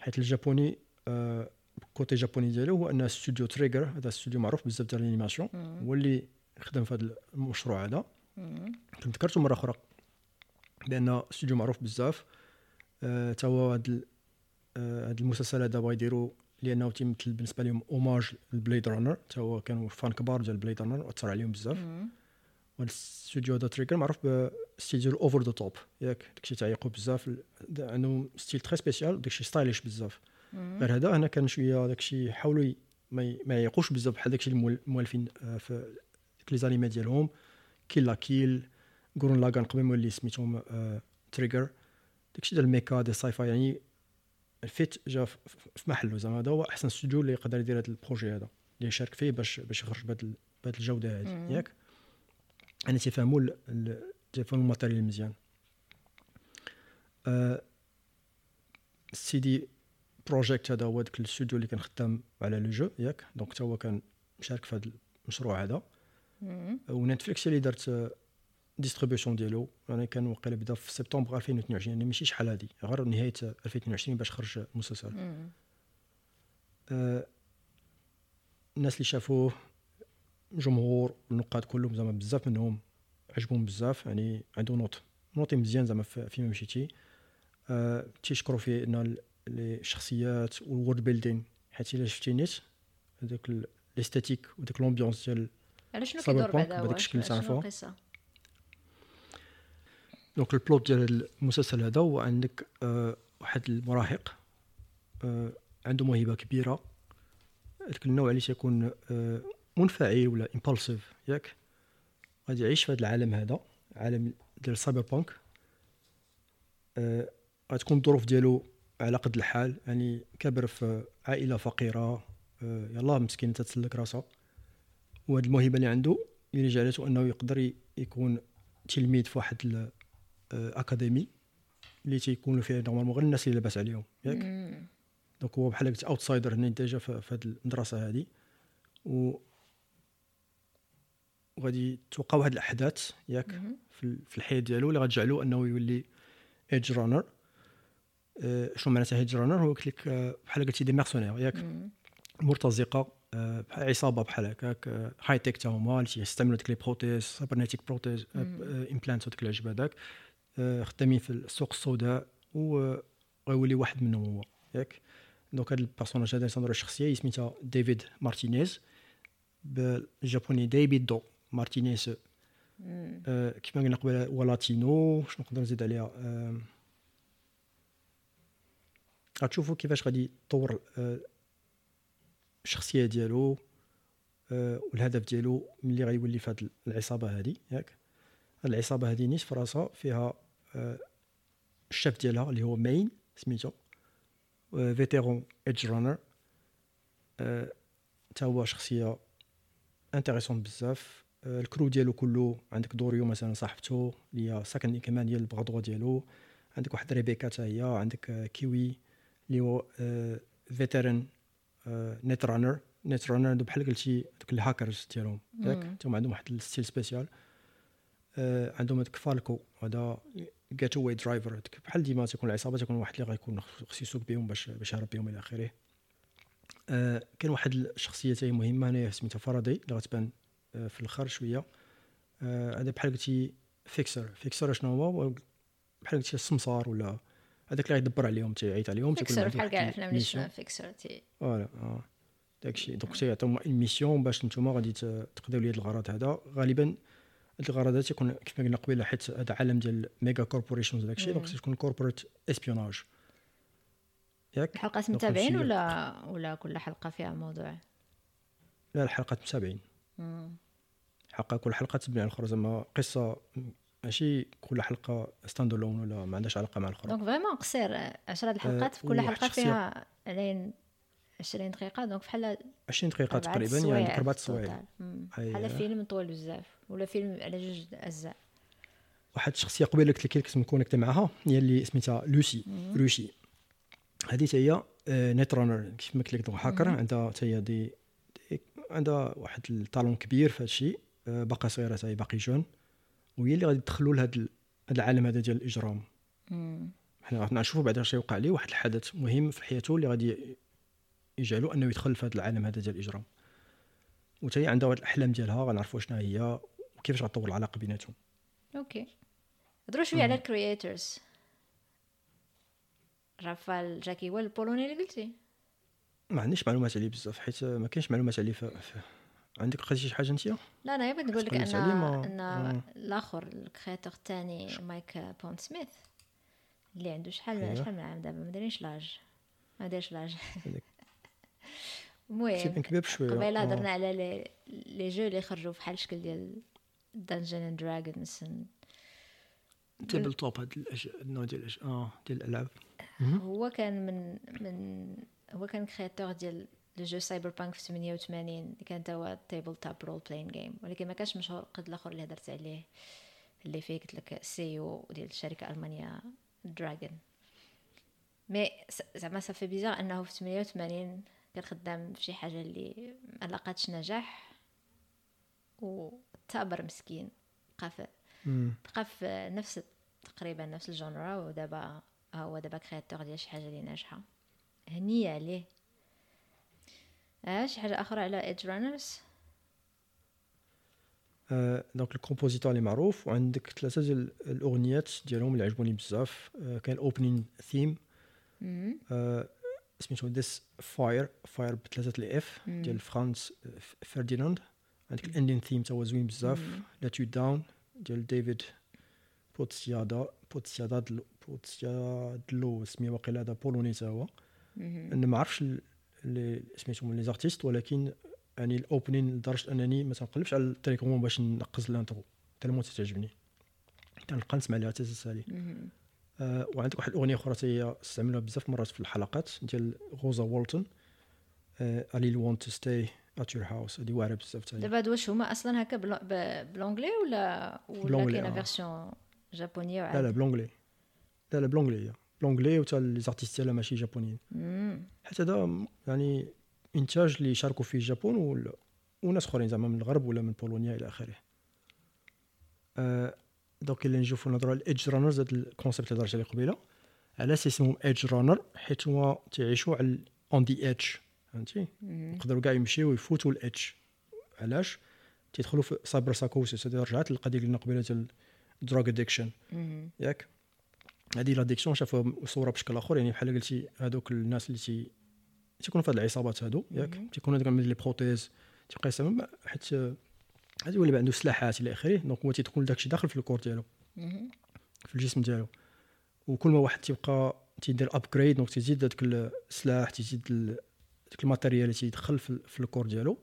حيت الجابوني آه، côté جابوني ديالو هو un studio Trigger هذا استوديو معروف بزاف ديال ال animation. هو اللي خدم في هذا المشروع هذا. كنت ذكرته مرة أخرى بأن استوديو معروف بزاف. آه، تا هو هذا ال- آه، هذا المسلسل هذا بغا يديروا لأنه تيمثل بالنسبة لهم hommage ل Blade Runner. تا هو كانوا fans كبار ديال Blade Runner وأثر عليهم بزاف. الاستوديو هذا Trigger معروف ب style ديالو over the top. ياك داكشي تعيقو بزاف عندهم style très spécial داكشي stylish بزاف. غير هذا هنا كان شوية داكشي حاولوا ما يعيقوش بزاف بحال داكشي المؤلفين آه، في لي زانيمي ديالهم. كيل لا كيل قرون لاغان قبل ما يولي سميتهم آه، تريجر داكشي ديال الميكا ديال الساي فاي يعني الفيت جا في- محله. زعما هذا هو أحسن استوديو اللي يقدر يدير هذا البروجي هذا اللي يشارك فيه باش باش يخرج بهذه الجودة هذه. ياك؟ يعني تيفهموا ال- ال- تيفهموا الماتيريال مزيان. آه، سيدي بروجيكت هذا هو داك الاستوديو اللي كان خدام على لو جو ياك. دونك حتى هو كان مشارك في هذا المشروع هذا. و Netflix اللي دارت distribution ديالو. يعني كان وقيلا بدا في سبتمبر 2022 يعني ماشي شحال هادي غير نهاية 2022 باش خرج المسلسل. آه، الناس اللي شافوه جمهور النقاد كلهم زعما بزاف منهم عجبهم بزاف يعني عنده note نوتي مزيان زعما في- فيما مشيتي آه، تيشكروا لي الشخصيات وال world building حيت إلا شفتي نيت هذاك ال esthétique وديك l'ambiance ديال على شنو كيدور بعدا بهذاك؟ الشكل تعرفوه؟ donc ال plot ديال المسلسل هذا هو عندك آه واحد المراهق آه عنده موهبة كبيرة هذاك النوع اللي تيكون آه منفعل ولا impulsive ياك؟ غادي يعيش في هذا العالم هذا عالم ديال بانك آه غتكون الظروف ديالو على قد الحال يعني كبر في عائلة فقيرة. آه يلاه مسكين تتسلك راسها وهاد الموهبة اللي عنده اللي جعلته أنه يقدر يكون تلميذ في واحد ال- آه، اللي تيكونوا فيها normalement غير الناس اللي لاباس عليهم ياك. donc هو بحال قلت outsider هنا déjà في هذه المدرسة هذه و وغادي توقع واحد الأحداث ياك. في ال- في الحياة ديالو اللي غتجعلو أنه يولي edgerunner آه، شنو معناتها edgerunner هو لك آه، بحال قلتي des mercenaires ياك. مرتزقة آه، بحال عصابة بحال هكاك آه، high-tech تا هما اللي تيستعملوا ديك les prothèses cybernétiques prothèses implants وديك العجب هذاك. آه، خدامين في السوق السوداء وغيولي واحد منهم هو ياك. donc هذا ال personnage هذا تنظر الشخصيه سميتها ديفيد مارتينيز بالجابوني ديفيد دو مارتينيز. آه، كيما قلنا قبل هو latino شنو نقدر نزيد عليها؟ آه، غتشوفوا كيفاش غادي يطور آه، الشخصية ديالو آه، والهدف ديالو ملي غيولي في هذه العصابة هذه ياك؟ هاد العصابة هذه نيت في راسها فيها آه، الشاف ديالها اللي هو مين سميتو فيتيرون ايدج رانر تا هو شخصية انتريسون بزاف. الكرو ديالو كله عندك دوريو مثلا صاحبته اللي هي ساكن كمان هي البغدوه ديالو عندك واحد ريبيكا حتى هي عندك كيوي اللي هو فيتران آه، نت رانر نت رانر بحال قلتي دوك الهاكرز ديالهم. ياك. تاهم عندهم واحد الستيل سبيسيال. آه، عندهم هذاك فالكو. هذا getaway driver بحال ديما تكون العصابة تكون واحد اللي غيكون خصو يسوق بهم باش باش يهرب بهم إلى آخره. آه، كاين واحد الشخصية تاهي مهمة هنايا سميتها فاراداي اللي غتبان في الآخر شوية. آه، هذا بحال قلتي fixer. fixer شنو هو؟ بحال قلتي السمسار ولا هذاك اللي غيدبر عليهم تيعيط عليهم fixer بحال كاع الافلام اللي fixer تي. voilà آه. داكشي donc تيعطيهم ال mission باش نتوما غادي تقضيو لي هاد الغرض هذا. غالبا هاد الغرض هذا تيكون كيف ما قلنا قبيلة حيت هذا عالم ديال mega corporations داكشي donc. تكون corporate espionage ياك؟ الحلقات متابعين ولا ولا كل حلقة فيها موضوع؟ لا الحلقات متابعين. حلقة كل حلقة تبني على الاخرى زعما قصة ماشي كل حلقة stand alone ولا ما عندهاش علاقة مع الاخرى donc vraiment قصير. 10 الحلقات في كل حلقة فيها علين 20 دقيقة. donc بحال 20 دقيقة أربعة تقريبا يعني أربع سوايع. بحال فيلم طويل بزاف ولا فيلم على جوج أجزاء. واحد الشخصيه قبيلة قلت لك كنت مكونكت معاها هي اللي سميتها لوسي. روشي هذه حتى هي آه، net runner. كيف ما قلت لك هاكر. عندها حتى هي دي- عندها واحد ال talent كبير في هذا الشيء آه، باقا صغيرة حتى هي باقي jeune وهي اللي غادي ال- هذا العالم هذا ديال الإجرام. حنا غادي نشوفوا بعدا اش يوقع ليه واحد الحدث مهم في حياته اللي غادي يجعلو أنه يدخل في هذا العالم هذا ديال الإجرام. وتا هي عندها واحد الأحلام ديالها غنعرفوا شنو هي وكيفاش غتطور العلاقة بيناتهم. okay هضروا شوية على ال creators رافال جاكي هو البولوني اللي قلتي ما عنديش معلومات عليه بزاف حيت ما كاينش معلومات عليه ف... ف... عندك قريتي شي حاجة انت لا أنا بغيت نقول لك أن أن الآخر ال créateur الثاني مايك بوندسميث اللي عنده شحال أيوة. شحال من عام دابا؟ ما دايرينش l'âge. ما دايرش l'âge. المهم قبيلة آه. هضرنا على les les jeux اللي خرجوا بحال الشكل ديال Dungeons and Dragons table top هاد النوع ديال آه ديال الألعاب. هو كان من من هو كان créateur ديال le jeu Cyberpunk في 88 اللي كان هو table top role playing game ولكن ما كانش مشهور قد الآخر اللي هضرت عليه اللي فيه قلت لك سيو ديال الشركة المانيا دراجون مي زعما صافي بيزار إنه في 88 كان خدام في شي حاجة اللي ما لقاتش نجاح وتابر مسكين بقى في. بقى في نفس تقريبا نفس الجونرا ودابا هو دابا كرياتور ديال شي حاجة اللي ناجحة. هنية عليه. شي حاجة أخرى على ايدج رانرز آه، دونك الكومبوزيتور اللي معروف وعندك ثلاثة ديال الأغنيات ديالهم اللي عجبوني بزاف. آه، كان الاوبنين ثيم سميتو ديس فاير فاير بثلاثة الاي اف ديال فرانس فرديناند. عندك الاندين ثيم تا هو زوين بزاف. لات يو داون ديال ديفيد بوتسيادا بوتسيادا دلو بوتسيادلو سميه واقيلا هذا بولوني تا هو. أنا ما عرفتش ال- اللي سميتهم لي زارتيست ولكن يعني ال opening لدرجة أنني ما تنقلبش على ال télécommande باش نقز l'intro tellement تعجبني كنبقى نسمع ليها حتى تسالي آه وعندك واحد الأغنية أخرى هي استعملوها بزاف مرات في الحلقات ديال روزا والتون. آه I really want to stay at your house. هذه واعرة بزاف حتى هي دابا هاد واش هما أصلا هكا ب l'anglais ولا ولا كاينة آه. version جابونية لا لا ب l'anglais لا لا ب l'anglais هي ب l'anglais وتا les artistes ديالها ماشي جابونيين. حتى هذا يعني انتاج اللي شاركوا فيه الجابون وال- وناس اخرين زعما من الغرب ولا من بولونيا إلى اخره آه دوك اللي نشوفوا نهضروا على ال Edgerunners هذا ال concept اللي هضرت عليه قبيله علاش اسمهم edge runner حيت هما تعيشوا على on the edge فهمتي يقدروا كاع يمشيو ويفوتوا ال edge علاش تيدخلوا في cyber psychosis هذه رجعت للقضيه اللي قلنا قبيله ديال drug addiction مم. ياك هذه l'addiction شافوها صوره بشكل آخر يعني بحال قلتي هذوك الناس اللي تي تيكونوا في هذه العصابات هادو ياك؟ تيكونوا هذوك les prothèses تيبقى يستعمل حيت هذا هو اللي عندو سلاحات إلى آخره donc هو تيكون داكشي داخل في ال corps ديالو. في الجسم ديالو. وكل ما واحد تيبقى تيدير upgrade donc تيزيد داك السلاح تيزيد داك ال matériel اللي تيدخل في, ال- في ال corps ديالو.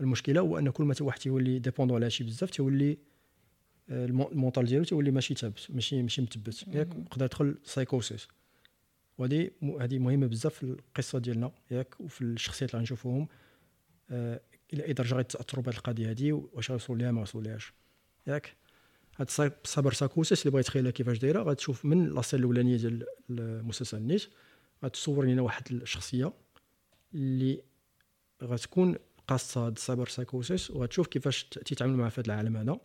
المشكلة هو أن كل ما واحد تيولي dépendant على شي بزاف تيولي ال mental ديالو تيولي ماشي ثابت ماشي ماشي مثبت ياك يقدر يدخل سايكوسيس وهذه هذه مهمة بزاف في القصة ديالنا ياك وفي الشخصيات اللي غنشوفوهم. آه، إلى أي درجة غيتأثروا بهذه القضية هذه واش غيوصلوا ليها ما وصلوا ليهاش ياك؟ هاد ال cyber psychosis اللي بغيت تخيلها كيفاش دايرة غتشوف من la scène الأولانية ديال المسلسل نيت غتصور لنا واحد الشخصية اللي غتكون قاصة هاد ال cyber psychosis وغتشوف كيفاش ت- تيتعامل مع في هذا العالم هذا.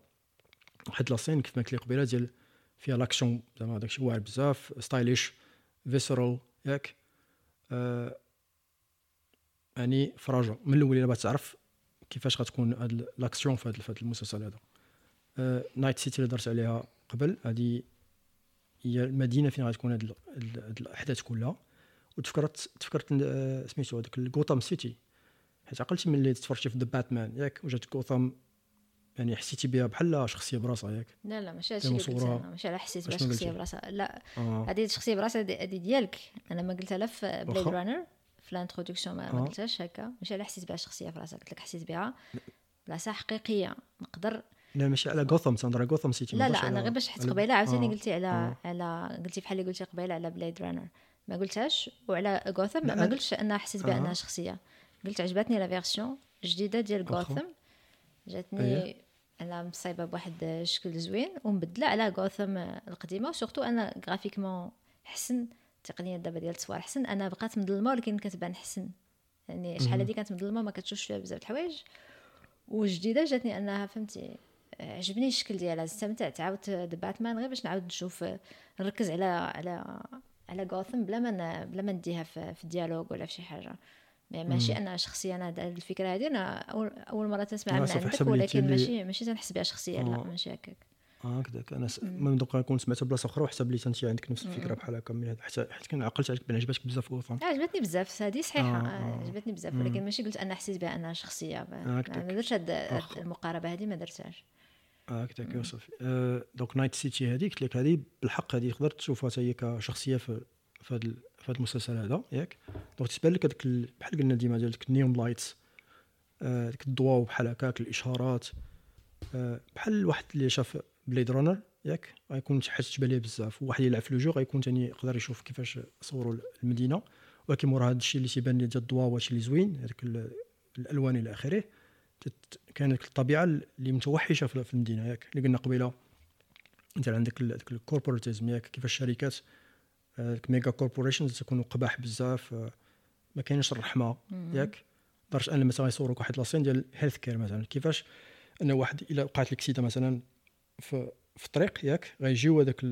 واحد la scène كيف ما قلت لي قبيلة ديال فيها l'action زعما داكشي واعر بزاف stylish visceral ياك. آه يعني فرجه من الأول إلا تعرف كيفاش غتكون هاد l'action في هاد المسلسل هذا. آه نايت سيتي اللي درت عليها قبل هذه هي المدينة فين غتكون هاد, ال- ال- هاد الأحداث كلها. وتفكرت تفكرت آه، سميتو هذاك الجوثام سيتي حيت عقلتي ملي تفرجتي في The Batman ياك وجات جوثام يعني حسيتي بها بحال شخصية براسها ياك لا لا ماشي هادشي اللي قلت. أنا ماشي على حسيت بها أشنو شخصية؟ براسها لا هذه الشخصيه براسها هذه ديالك أنا ما قلتها لا في Blade. Runner في l'introduction ما, ما آه. قلتهاش هكا ماشي على حسيت بها شخصية في راسها قلت لك حسيت بها بلاصة حقيقية نقدر لا ماشي على جوثام تنهضر جوثام سيتي لا ما لا أنا غير باش حيت قبيلة عاوتاني آه. قلتي على آه. على قلتي بحال اللي قلتي قبيلة على بليد رانر ما قلتهاش وعلى غوثم ما قلتش أنها حسيت بها آه. انها شخصية قلت عجبتني la version جديدة ديال. غوثم جاتني أيه. أنا مصايبة بواحد الشكل زوين ومبدلة على غوثم القديمة et surtout أنا graphiquement حسن التقنيه دابا ديال التصوير حسن أنا بقات مظلمه ولكن كتبان حسن. يعني شحال هادي كانت مظلمه ما كتشوفش فيها بزاف الحوايج. وجديدة جاتني أنها فهمتي عجبني الشكل ديالها استمتعت عاودت باتمان غير باش نعاود نشوف نركز على على على غوثم بلا ما بلا ما نديها في, في ديالوج ولا في شي حاجة. ماشي أنا شخصيه أنا هاد الفكرة هذه أنا اول أول مرة تسمعها آه، من عندك ولكن ماشي ماشي تنحس بها شخصيه لا آه. ماشي هكاك. هكذاك. أنا س... من دوك كنت سمعتها بلاصة أخرى وحسب لي انت عندك نفس الفكرة بحال هكا مي حتى حيت كان عقلت عليك بأن عجبتك بزاف آه، عجبتني بزاف هذه صحيحة آه، آه، آه. عجبتني بزاف ولكن ماشي قلت أنا حسيت بها انها شخصية ما درتش المقاربة هذه ما درتهاش. هكذاك يا صافي. آه، donc نايت سيتي هذه قلت لك هذه بالحق هذه تقدر تشوفها حتى هي كشخصية في في هذا في هذا المسلسل هذا ياك؟ donc تبان لك هذاك ال- بحال قلنا ديما ديال ديك ال neon lights آه، ديك الضواء بحال هكاك الاشارات آه، بحال واحد اللي شاف بليد رانر ياك؟ غيكون حاجة تبان ليه بزاف وواحد يلعب في le jeu غيكون ثاني يقدر يشوف كيفاش صوروا المدينة. ولكن مورا هذا الشيء اللي تيبان لي ديال الضواء وهادشي اللي زوين هذاك ال- الألوان إلى آخره كانت الطبيعة اللي متوحشة في المدينة ياك؟ اللي قلنا قبيلة انت عندك ال- داك ال corporatism ياك؟ كيفاش الشركات آه، ديك mega corporations تكونوا قباح بزاف آه، ما كاينش الرحمة ياك. لدرجه أن مثلا يصوروك واحد la scène ديال health care مثلا. كيفاش أن واحد إلا وقعت لك سيده مثلا في في الطريق ياك غيجيو هذاك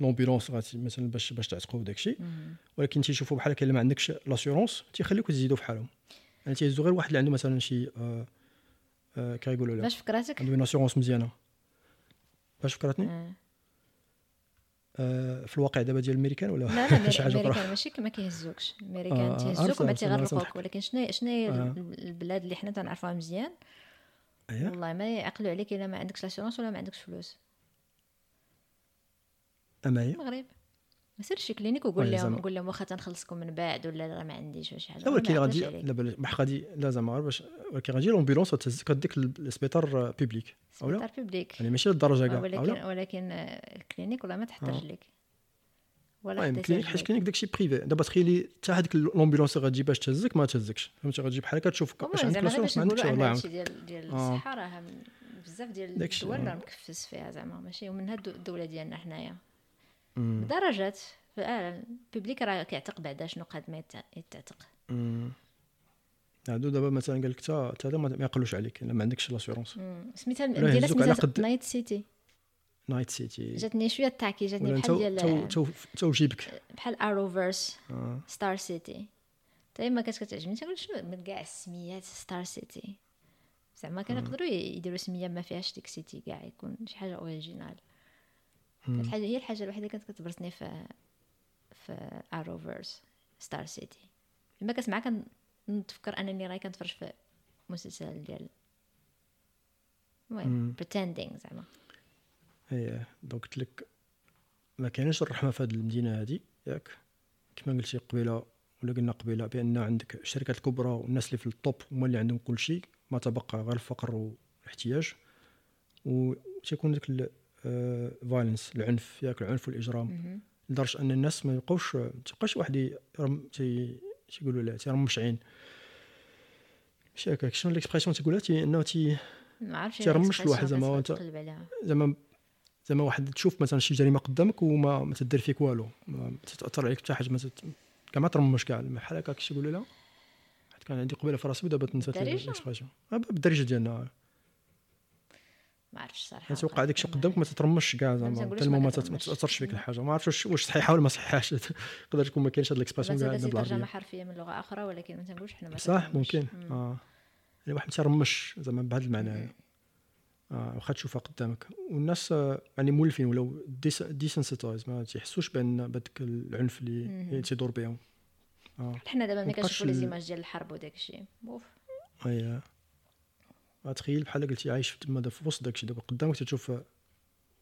l'ambulance مثلا باش باش تعتقوا وداك الشيء ولكن تيشوفوا بحال الا ما عندكش l'assurance تيخليوك تزيدوا في حالهم يعني تيهزوا غير واحد اللي عنده مثلا شي آه آه كيقولوا له باش فكرتك عنده une assurance مزيانة. باش فكرتني؟ آه. آه. في الواقع دابا ديال الميريكان ولا لا لا أخرى؟ ماشي كما كيهزوكش. آه، الأمريكان آه، تيهزوك وما تيغرقوك. ولكن شنو شنو هي آه. البلاد اللي حنا تنعرفوها مزيان؟ اييه والله ما يعقلوا عليك إلا ما عندكش l'assurance ولا ما عندكش فلوس. أما هي؟ المغرب. ما سيرش clinique وقول لهم. قول لهم واخا تنخلصكم من بعد ولا راه ما عنديش شي حاجة لا ولكن غادي. لا بلا ما غادي لا زعما باش ولكن غادي l'ambulance هذيك السبيطار public سبيطار public يعني ماشي للدرجة كاع ولكن ولكن ال clinique والله ما تحتاج آه. لك ولا clinique حيت. clinique داكشي privé دابا تخيلي حتى هذيك l'ambulance اللي غتجي باش تهزك ما تهزكش فهمتي غتجي بحال هكا تشوف واش عندك ما عندكش ان يعاونك ديال ديال آه. الصحة راه بزاف ديال الدول آه. راه مكفس فيها زعما ماشي ومنها الدو- الدولة ديالنا حنايا. بدرجات البوبليك راه كيعتق بعدا شنو قاد ما يتع- يتعتق. هادو دابا مثلا قال لك حتى هذا ما يقلوش عليك إلا ما عندكش لاسيورونس. سميتها على سميتها قد- نايت سيتي نايت سيتي جاتني شوية التعكي جاتني بحال ديال تو تو تو جيبك. بحال اروفيرس آه. ستار سيتي حتى ما كانت كتعجبني. تنقول شنو؟ من كاع السميات ستار سيتي زعما كانوا يقدروا يديروا سمية ما فيهاش ديك سيتي كاع يكون شي حاجة original كانت حاجة هي الحاجة الوحيدة اللي كانت كتبرزني في في Arrowverse ستار سيتي لما كنسمعها كنتفكر أنني راهي كنتفرج في مسلسل ديال المهم pretending زعما. إيه donc قلت لك ما كاينش الرحمة في هذه المدينة هذه ياك؟ كما قلتي قبيلة ولا قلنا قبيلة بأن عندك الشركات الكبرى والناس اللي في ال top هما اللي عندهم كل شيء ما تبقى غير الفقر والاحتياج. وتيكون داك ال violence العنف ياك العنف والإجرام. لدرجة أن الناس ما يبقوش ما تبقاش واحد يرم تي تيقولوا لا تيرمش عين ماشي هكاك. شنو l'expression تيقولها تي إنه تي تيرمش الواحد زعما زعما زعما واحد تشوف مثلا شي جريمة قدامك وما ما تدير فيك والو. ما تتأثر عليك حتى حاجة ما تت... كاع ما ترمش كاع. بحال هكاك شي يقولوا لا. حيت كان عندي قبيلة في راسي ودابا تنسات بالدارجة؟ ال expression بالدارجه ديالنا. ما عرفتش صراحة يعني توقع داك الشيء قدامك ما تترمش كاع زعما حتى ما. تأثرش. فيك الحاجة. ما عرفتش واش- صحيحه ولا ما صحيحاش تقدر تكون ما كاينش هاد ال expression كاع عندنا ترجمه بالعربيه حرفية من لغة أخرى ولكن ما تنقولش حنا ما صح. ممكن. مم. آه. يعني واحد ما تيرمش زعما بهذا المعنى. آه واخا تشوفها قدامك. والناس آه، يعني مولفين ولاو desensitized ما تيحسوش بأن بهذاك العنف اللي تيدور بهم. آه. حنا دابا ملي كنشوفوا les images ديال الحرب وداك الشيء. bof اي آه، تخيل بحال قلتي عايش تما دا في وسط داك الشيء دابا قدامك تشوف آه،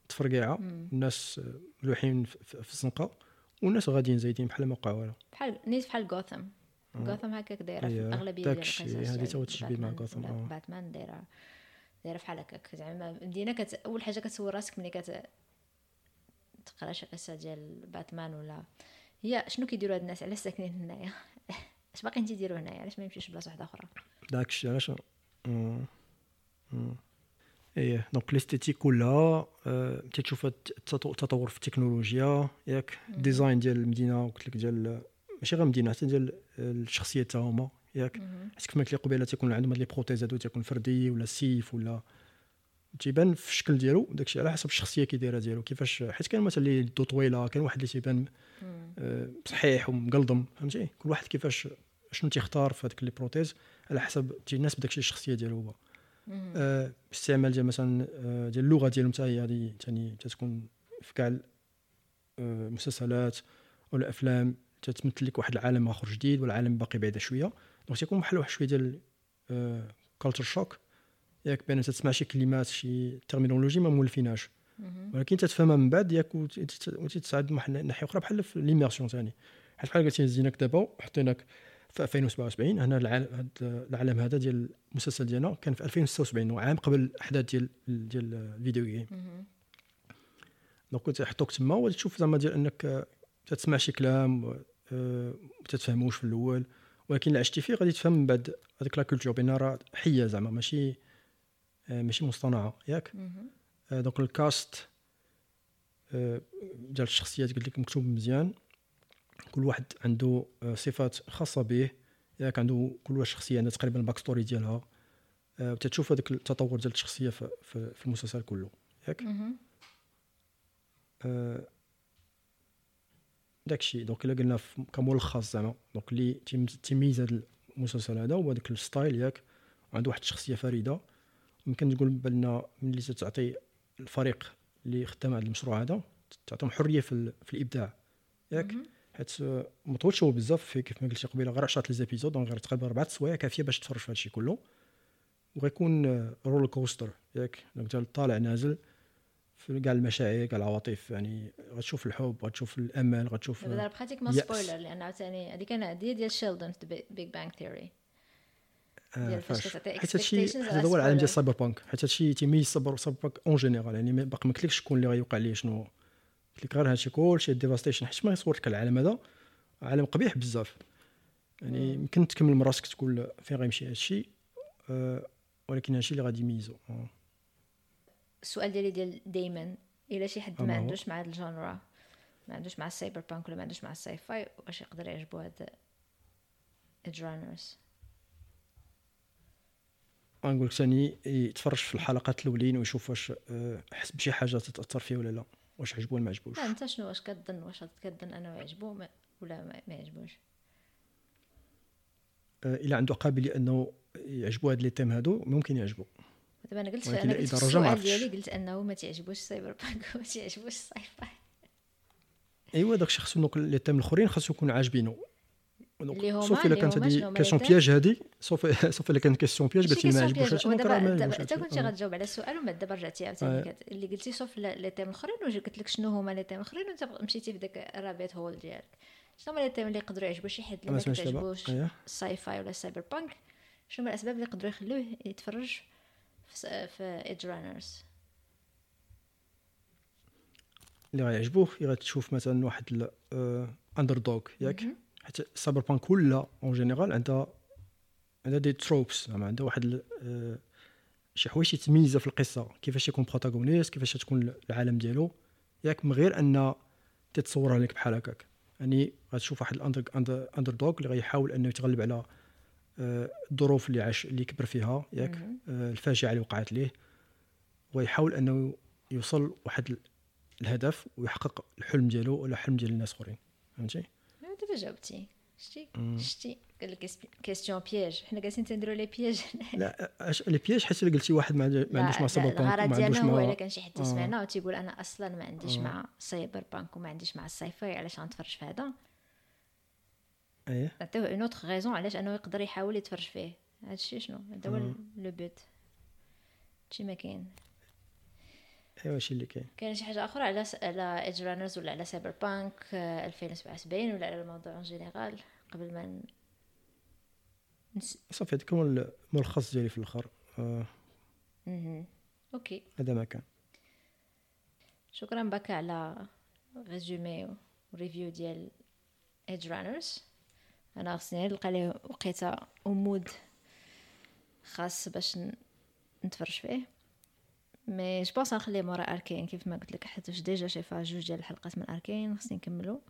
تفرقيعة. الناس آه، ملوحين في- الزنقه والناس غاديين زايدين بحال ما وقع والو بحال نيت بحال غوثام غوثام هكاك دايرة في أيوة. الأغلبية ديال القصص هذه تا هو التشبيه مع باتمان غوثام، ولا آه. باتمان دايرة دايرة بحال هكاك زعما مدينة كت... أول حاجة كتسول راسك ملي كت تقرا شي قصة ديال باتمان ولا هي شنو كيديروا هاد الناس علاش ساكنين هنايا اش باقيين تيديروا هنايا علاش ما يمشيوش لبلاصه واحدة أخرى داك الشيء علاش. مم. إيه donc l'esthétique كلها تتشوف الت- التطو- التطور في التكنولوجيا ياك ال design ديال المدينة وقلت لك ديال ماشي غير المدينة حتى ديال الشخصيه تا هما ياك حيت كما قلت لك قبيله تيكون عندهم هاد les prothèses هادو تيكون فردي ولا سيف ولا تيبان في الشكل ديالو داكشي على حسب الشخصيه كي دايره ديالو كيفاش حيت كاين مثلا اللي يدو طويله كاين واحد اللي تيبان صحيح ومقلضم فهمتي كل واحد كيفاش شنو تيختار في هذيك les prothèses على حسب تيناسب داكشي الشخصيه ديالو هو استعمال ديال مثلا آه، ديال اللغة ديالهم حتى هي هذه ثاني تتكون في كاع المسلسلات ولا افلام تتمثل لك واحد العالم آخر جديد والعالم باقي بعيد شوية. donc تيكون بحال واحد شوية ديال culture shock ياك بأن تسمع شي كلمات شي terminologie ما مولفيناش. ولكن تتفهمها من بعد ياك وتتساعد من ناحيه أخرى بحال في l'immersion ثاني حيت بحال قلتي زيناك دابا حطيناك في 2077 هنا العالم العالم هذا ديال المسلسل ديالنا كان في 2076 عام قبل الأحداث ديال ديال ال video game donc تحطوك تما وتشوف زعما ديال أنك تسمع شي كلام ما آه، تتفهموش في الأول. ولكن اللي عشتي فيه غادي تفهم من بعد هذيك la culture بان راه حية زعما ماشي آه، ماشي مصطنعة ياك؟ آه، donc ال cast ديال الشخصيات قلت لك مكتوب مزيان. كل واحد عنده صفات خاصة به. ياك عنده كل واحد شخصية عندها تقريبا ال back story ديالها. وتتشوف هذاك التطور ديال الشخصية في, في المسلسل كله. ياك؟ داكشي donc إلا قلنا كملخص زعما. donc اللي تيميز هذا المسلسل هذا هو داك ال style ياك؟ عنده واحد الشخصية فريدة. يمكن تقول بالنا ملي تعطي الفريق اللي خدام هذا المشروع هذا تعطيهم حرية في, في الإبداع. ياك؟ حيت ما طولش هو بزاف في كيف ما قلتي قبيلة غير 10 les épisodes donc غير تقريبا أربع سوايع كافية باش تفرج في هادشي كله. وغيكون roller coaster ياك؟ donc طالع نازل في كاع المشاعر كاع العواطف يعني غتشوف الحب غتشوف الأمل غتشوف دابا pratiquement spoiler لأن عاوتاني هذيك كان هذه ديال شيلدون في Big Bang Theory حيت هادشي هذا هو العالم ديال ال cyberpunk حيت هادشي تيميز ال cyberpunk en général يعني باقي ما قلتلكش شكون اللي غيوقع ليه شنو لك غير هادشي كلشي devastation حيت ما صورتك العالم هذا عالم قبيح بزاف. يعني يمكن تكمل من راسك تقول فين غيمشي هادشي أه ولكن هادشي اللي غادي يميزو. أه. السؤال ديالي ديال دايما إلا شي حد ما عندوش مع هاد ال genre ما عندوش مع ال cyberpunk ولا ما عندوش مع ال sci-fi واش يقدر يعجبو هاد Edgerunners غنقول لك ثاني يتفرج في الحلقات الأولين ويشوف واش آه، حس بشي حاجة تتأثر فيه ولا لا. واش عجبو ولا ما عجبوش. انت شنو؟ واش كظن واش كظن انه يعجبو ولا ما يعجبوش. آه، الا عنده قابليه أنه يعجبو هاد les thèmes هادو ممكن يعجبو. دابا أنا قلت أنا قلت السؤال ديالي قلت أنه ما تعجبوش ال cyberpunk وما تعجبوش ال sci-fi ايوا داك الشيء خصو les thèmes الأخرين خاصو يكونوا عاجبينو. اللي هما sauf الا كانت هذه question piège هذه sauf sauf الا كانت question piège قلتي ما عجبوش دابا انت كنتي غتجاوب على السؤال ومن بعد دابا رجعتي عاوتاني اللي قلتي sauf les thèmes الاخرين قلت لك شنو هما les thèmes الاخرين وانت مشيتي في داك ال rabbit hole ديالك شنو هما les thèmes اللي يقدروا يعجبوا شي حد اللي ما كتعجبوش ال sci-fi ولا ال cyberpunk شنو هما الاسباب اللي يقدروا يخلوه يتفرج في Edgerunners اللي غيعجبوه غتشوف مثلا واحد ال underdog ياك حيت cyberpunk كلها en général عندها عندها des tropes زعما عندها واحد آه، شي حوايج تميزه في القصة كيفاش يكون protagoniste كيفاش تكون العالم ديالو ياك من غير أن تتصورها لك بحال هكاك. يعني غتشوف واحد ال under underdog اللي غيحاول أنه يتغلب على الظروف اللي عاش اللي كبر فيها ياك؟ آه، الفاجعة اللي وقعت ليه. ويحاول أنه يوصل واحد الهدف ويحقق الحلم ديالو ولا الحلم ديال الناس أخرين. فهمتي؟ دابا جاوبتي شتي شتي قال لك question piège حنا جالسين تنديروا les pièges لا les pièges حيت الا قلتي واحد ما عندوش مع cyberpunk الغرض ديالنا هو إلا كان شي حد يسمعنا آه. وتيقول أنا أصلا ما عنديش آه. مع cyberpunk وما عنديش مع ال sci-fi علاش غنتفرج في هذا؟ إيه. نعطيوه une autre raison علاش أنه يقدر يحاول يتفرج فيه. هادشي شنو؟ هذا هو le but هادشي ما كاين. ايوا هادشي اللي كاين. كاين شي حاجة أخرى على س... على Edgerunners ولا على Cyberpunk 2077 ولا على الموضوع en général قبل ما. نس... صافي هذاك هو الملخص ديالي في الأخر. آه. okay. هذا ما كان. شكرا بك على résumé و review ديال Edgerunners أنا خصني نلقى ليه وقيتة و mood خاص باش نتفرج فيه. mais je pense نخليه مورا Arcane كيف ما قلت لك حيت déjà شايفه جوج ديال الحلقات من Arcane خصني نكملو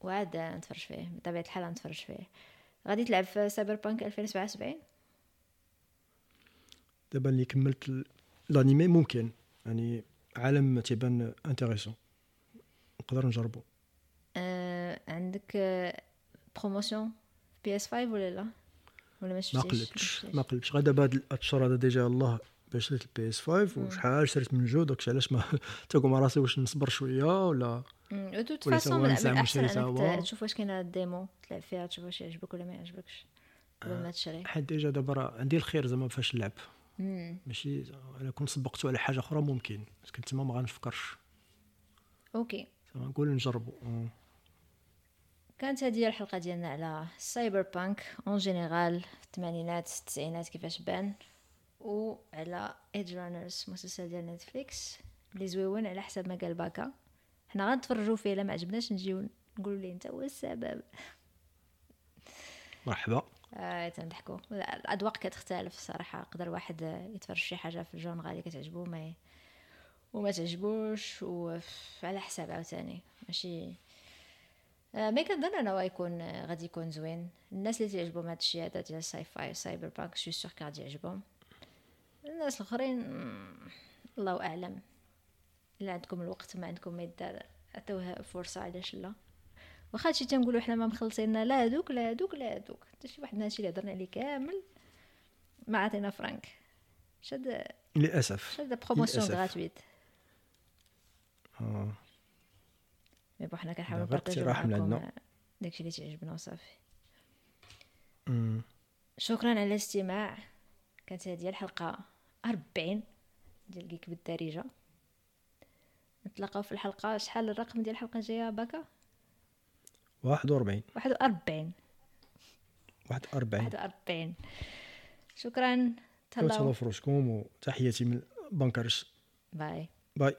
وعاد نتفرج فيه بطبيعه الحال نتفرج فيه غادي تلعب في Cyberpunk 2077 دابا اللي كملت الانيمي ممكن يعني عالم تيبان intéressant نقدر نجربو آه عندك promotion PS 5 ولا لا ولا ما شفتيش ما قلبتش ما قلبتش غير دابا هاد الشهر هذا déjà الله باش شريت ال PS 5 وشحال شريت من جوج داكشي علاش ما تاكل مع راسي واش نصبر شوية ولا؟ de toutes les façons هو من الأحسن. إنك تشوف واش كاينة ال démo تلعب فيها تشوف واش يعجبك ولا ما يعجبكش قبل ما تشري. حيت déjà دابا عندي الخير زعما فاش نلعب. ماشي الا كنت سبقتو على حاجة أخرى ممكن بس كنت تما ما غنفكرش okay. زعما نقول نجربو. آه. كانت هذه الحلقة ديالنا على cyberpunk en général في الثمانينات التسعينات كيفاش بان. وعلى Edgerunners مسلسل ديال Netflix اللي زوين على حسب ما قال باكا. حنا غنتفرجوا فيه إلا ما عجبناش نجيو نقولوا ليه أنت هو السبب. مرحبا. آه تنضحكوا. الأذواق كتختلف الصراحه يقدر واحد يتفرج شي حاجة في الجونغ اللي كتعجبو ما وما تعجبوش وعلى حساب عاوتاني. ماشي. آه، mais كنظن انه يكون آه، غادي يكون زوين. الناس اللي تعجبهم هاد الشيء هذا ديال ال sci-fi cyberpunk c'est sûr غادي يعجبهم الناس الاخرين الله اعلم. الا عندكم الوقت ما عندكم ما يدار. عطيوها فرصة علاش لا. واخا هادشي تنقولوا حنا ما مخلصين لا هادوك لا هادوك لا هادوك. حتى شي واحد من هادشي اللي هضرنا عليه كامل ما عطينا فرانك. شاد للأسف. شاد promotion. gratuite. آه. mais bon حنا كنحاولوا نبارطاجيو معكم. داكشي اللي تعجبنا وصافي. شكرا على الاستماع. كانت هذه الحلقة أربعين ديال Geek بالدارجة. نتلاقاو في الحلقة شحال الرقم ديال الحلقة الجاية باكا؟ 41 واحد وأربعين. 41 واحد وأربعين. شكرا. تهلاو. تهلاو في روسكم وتحياتي من بنكرش. Bye. Bye.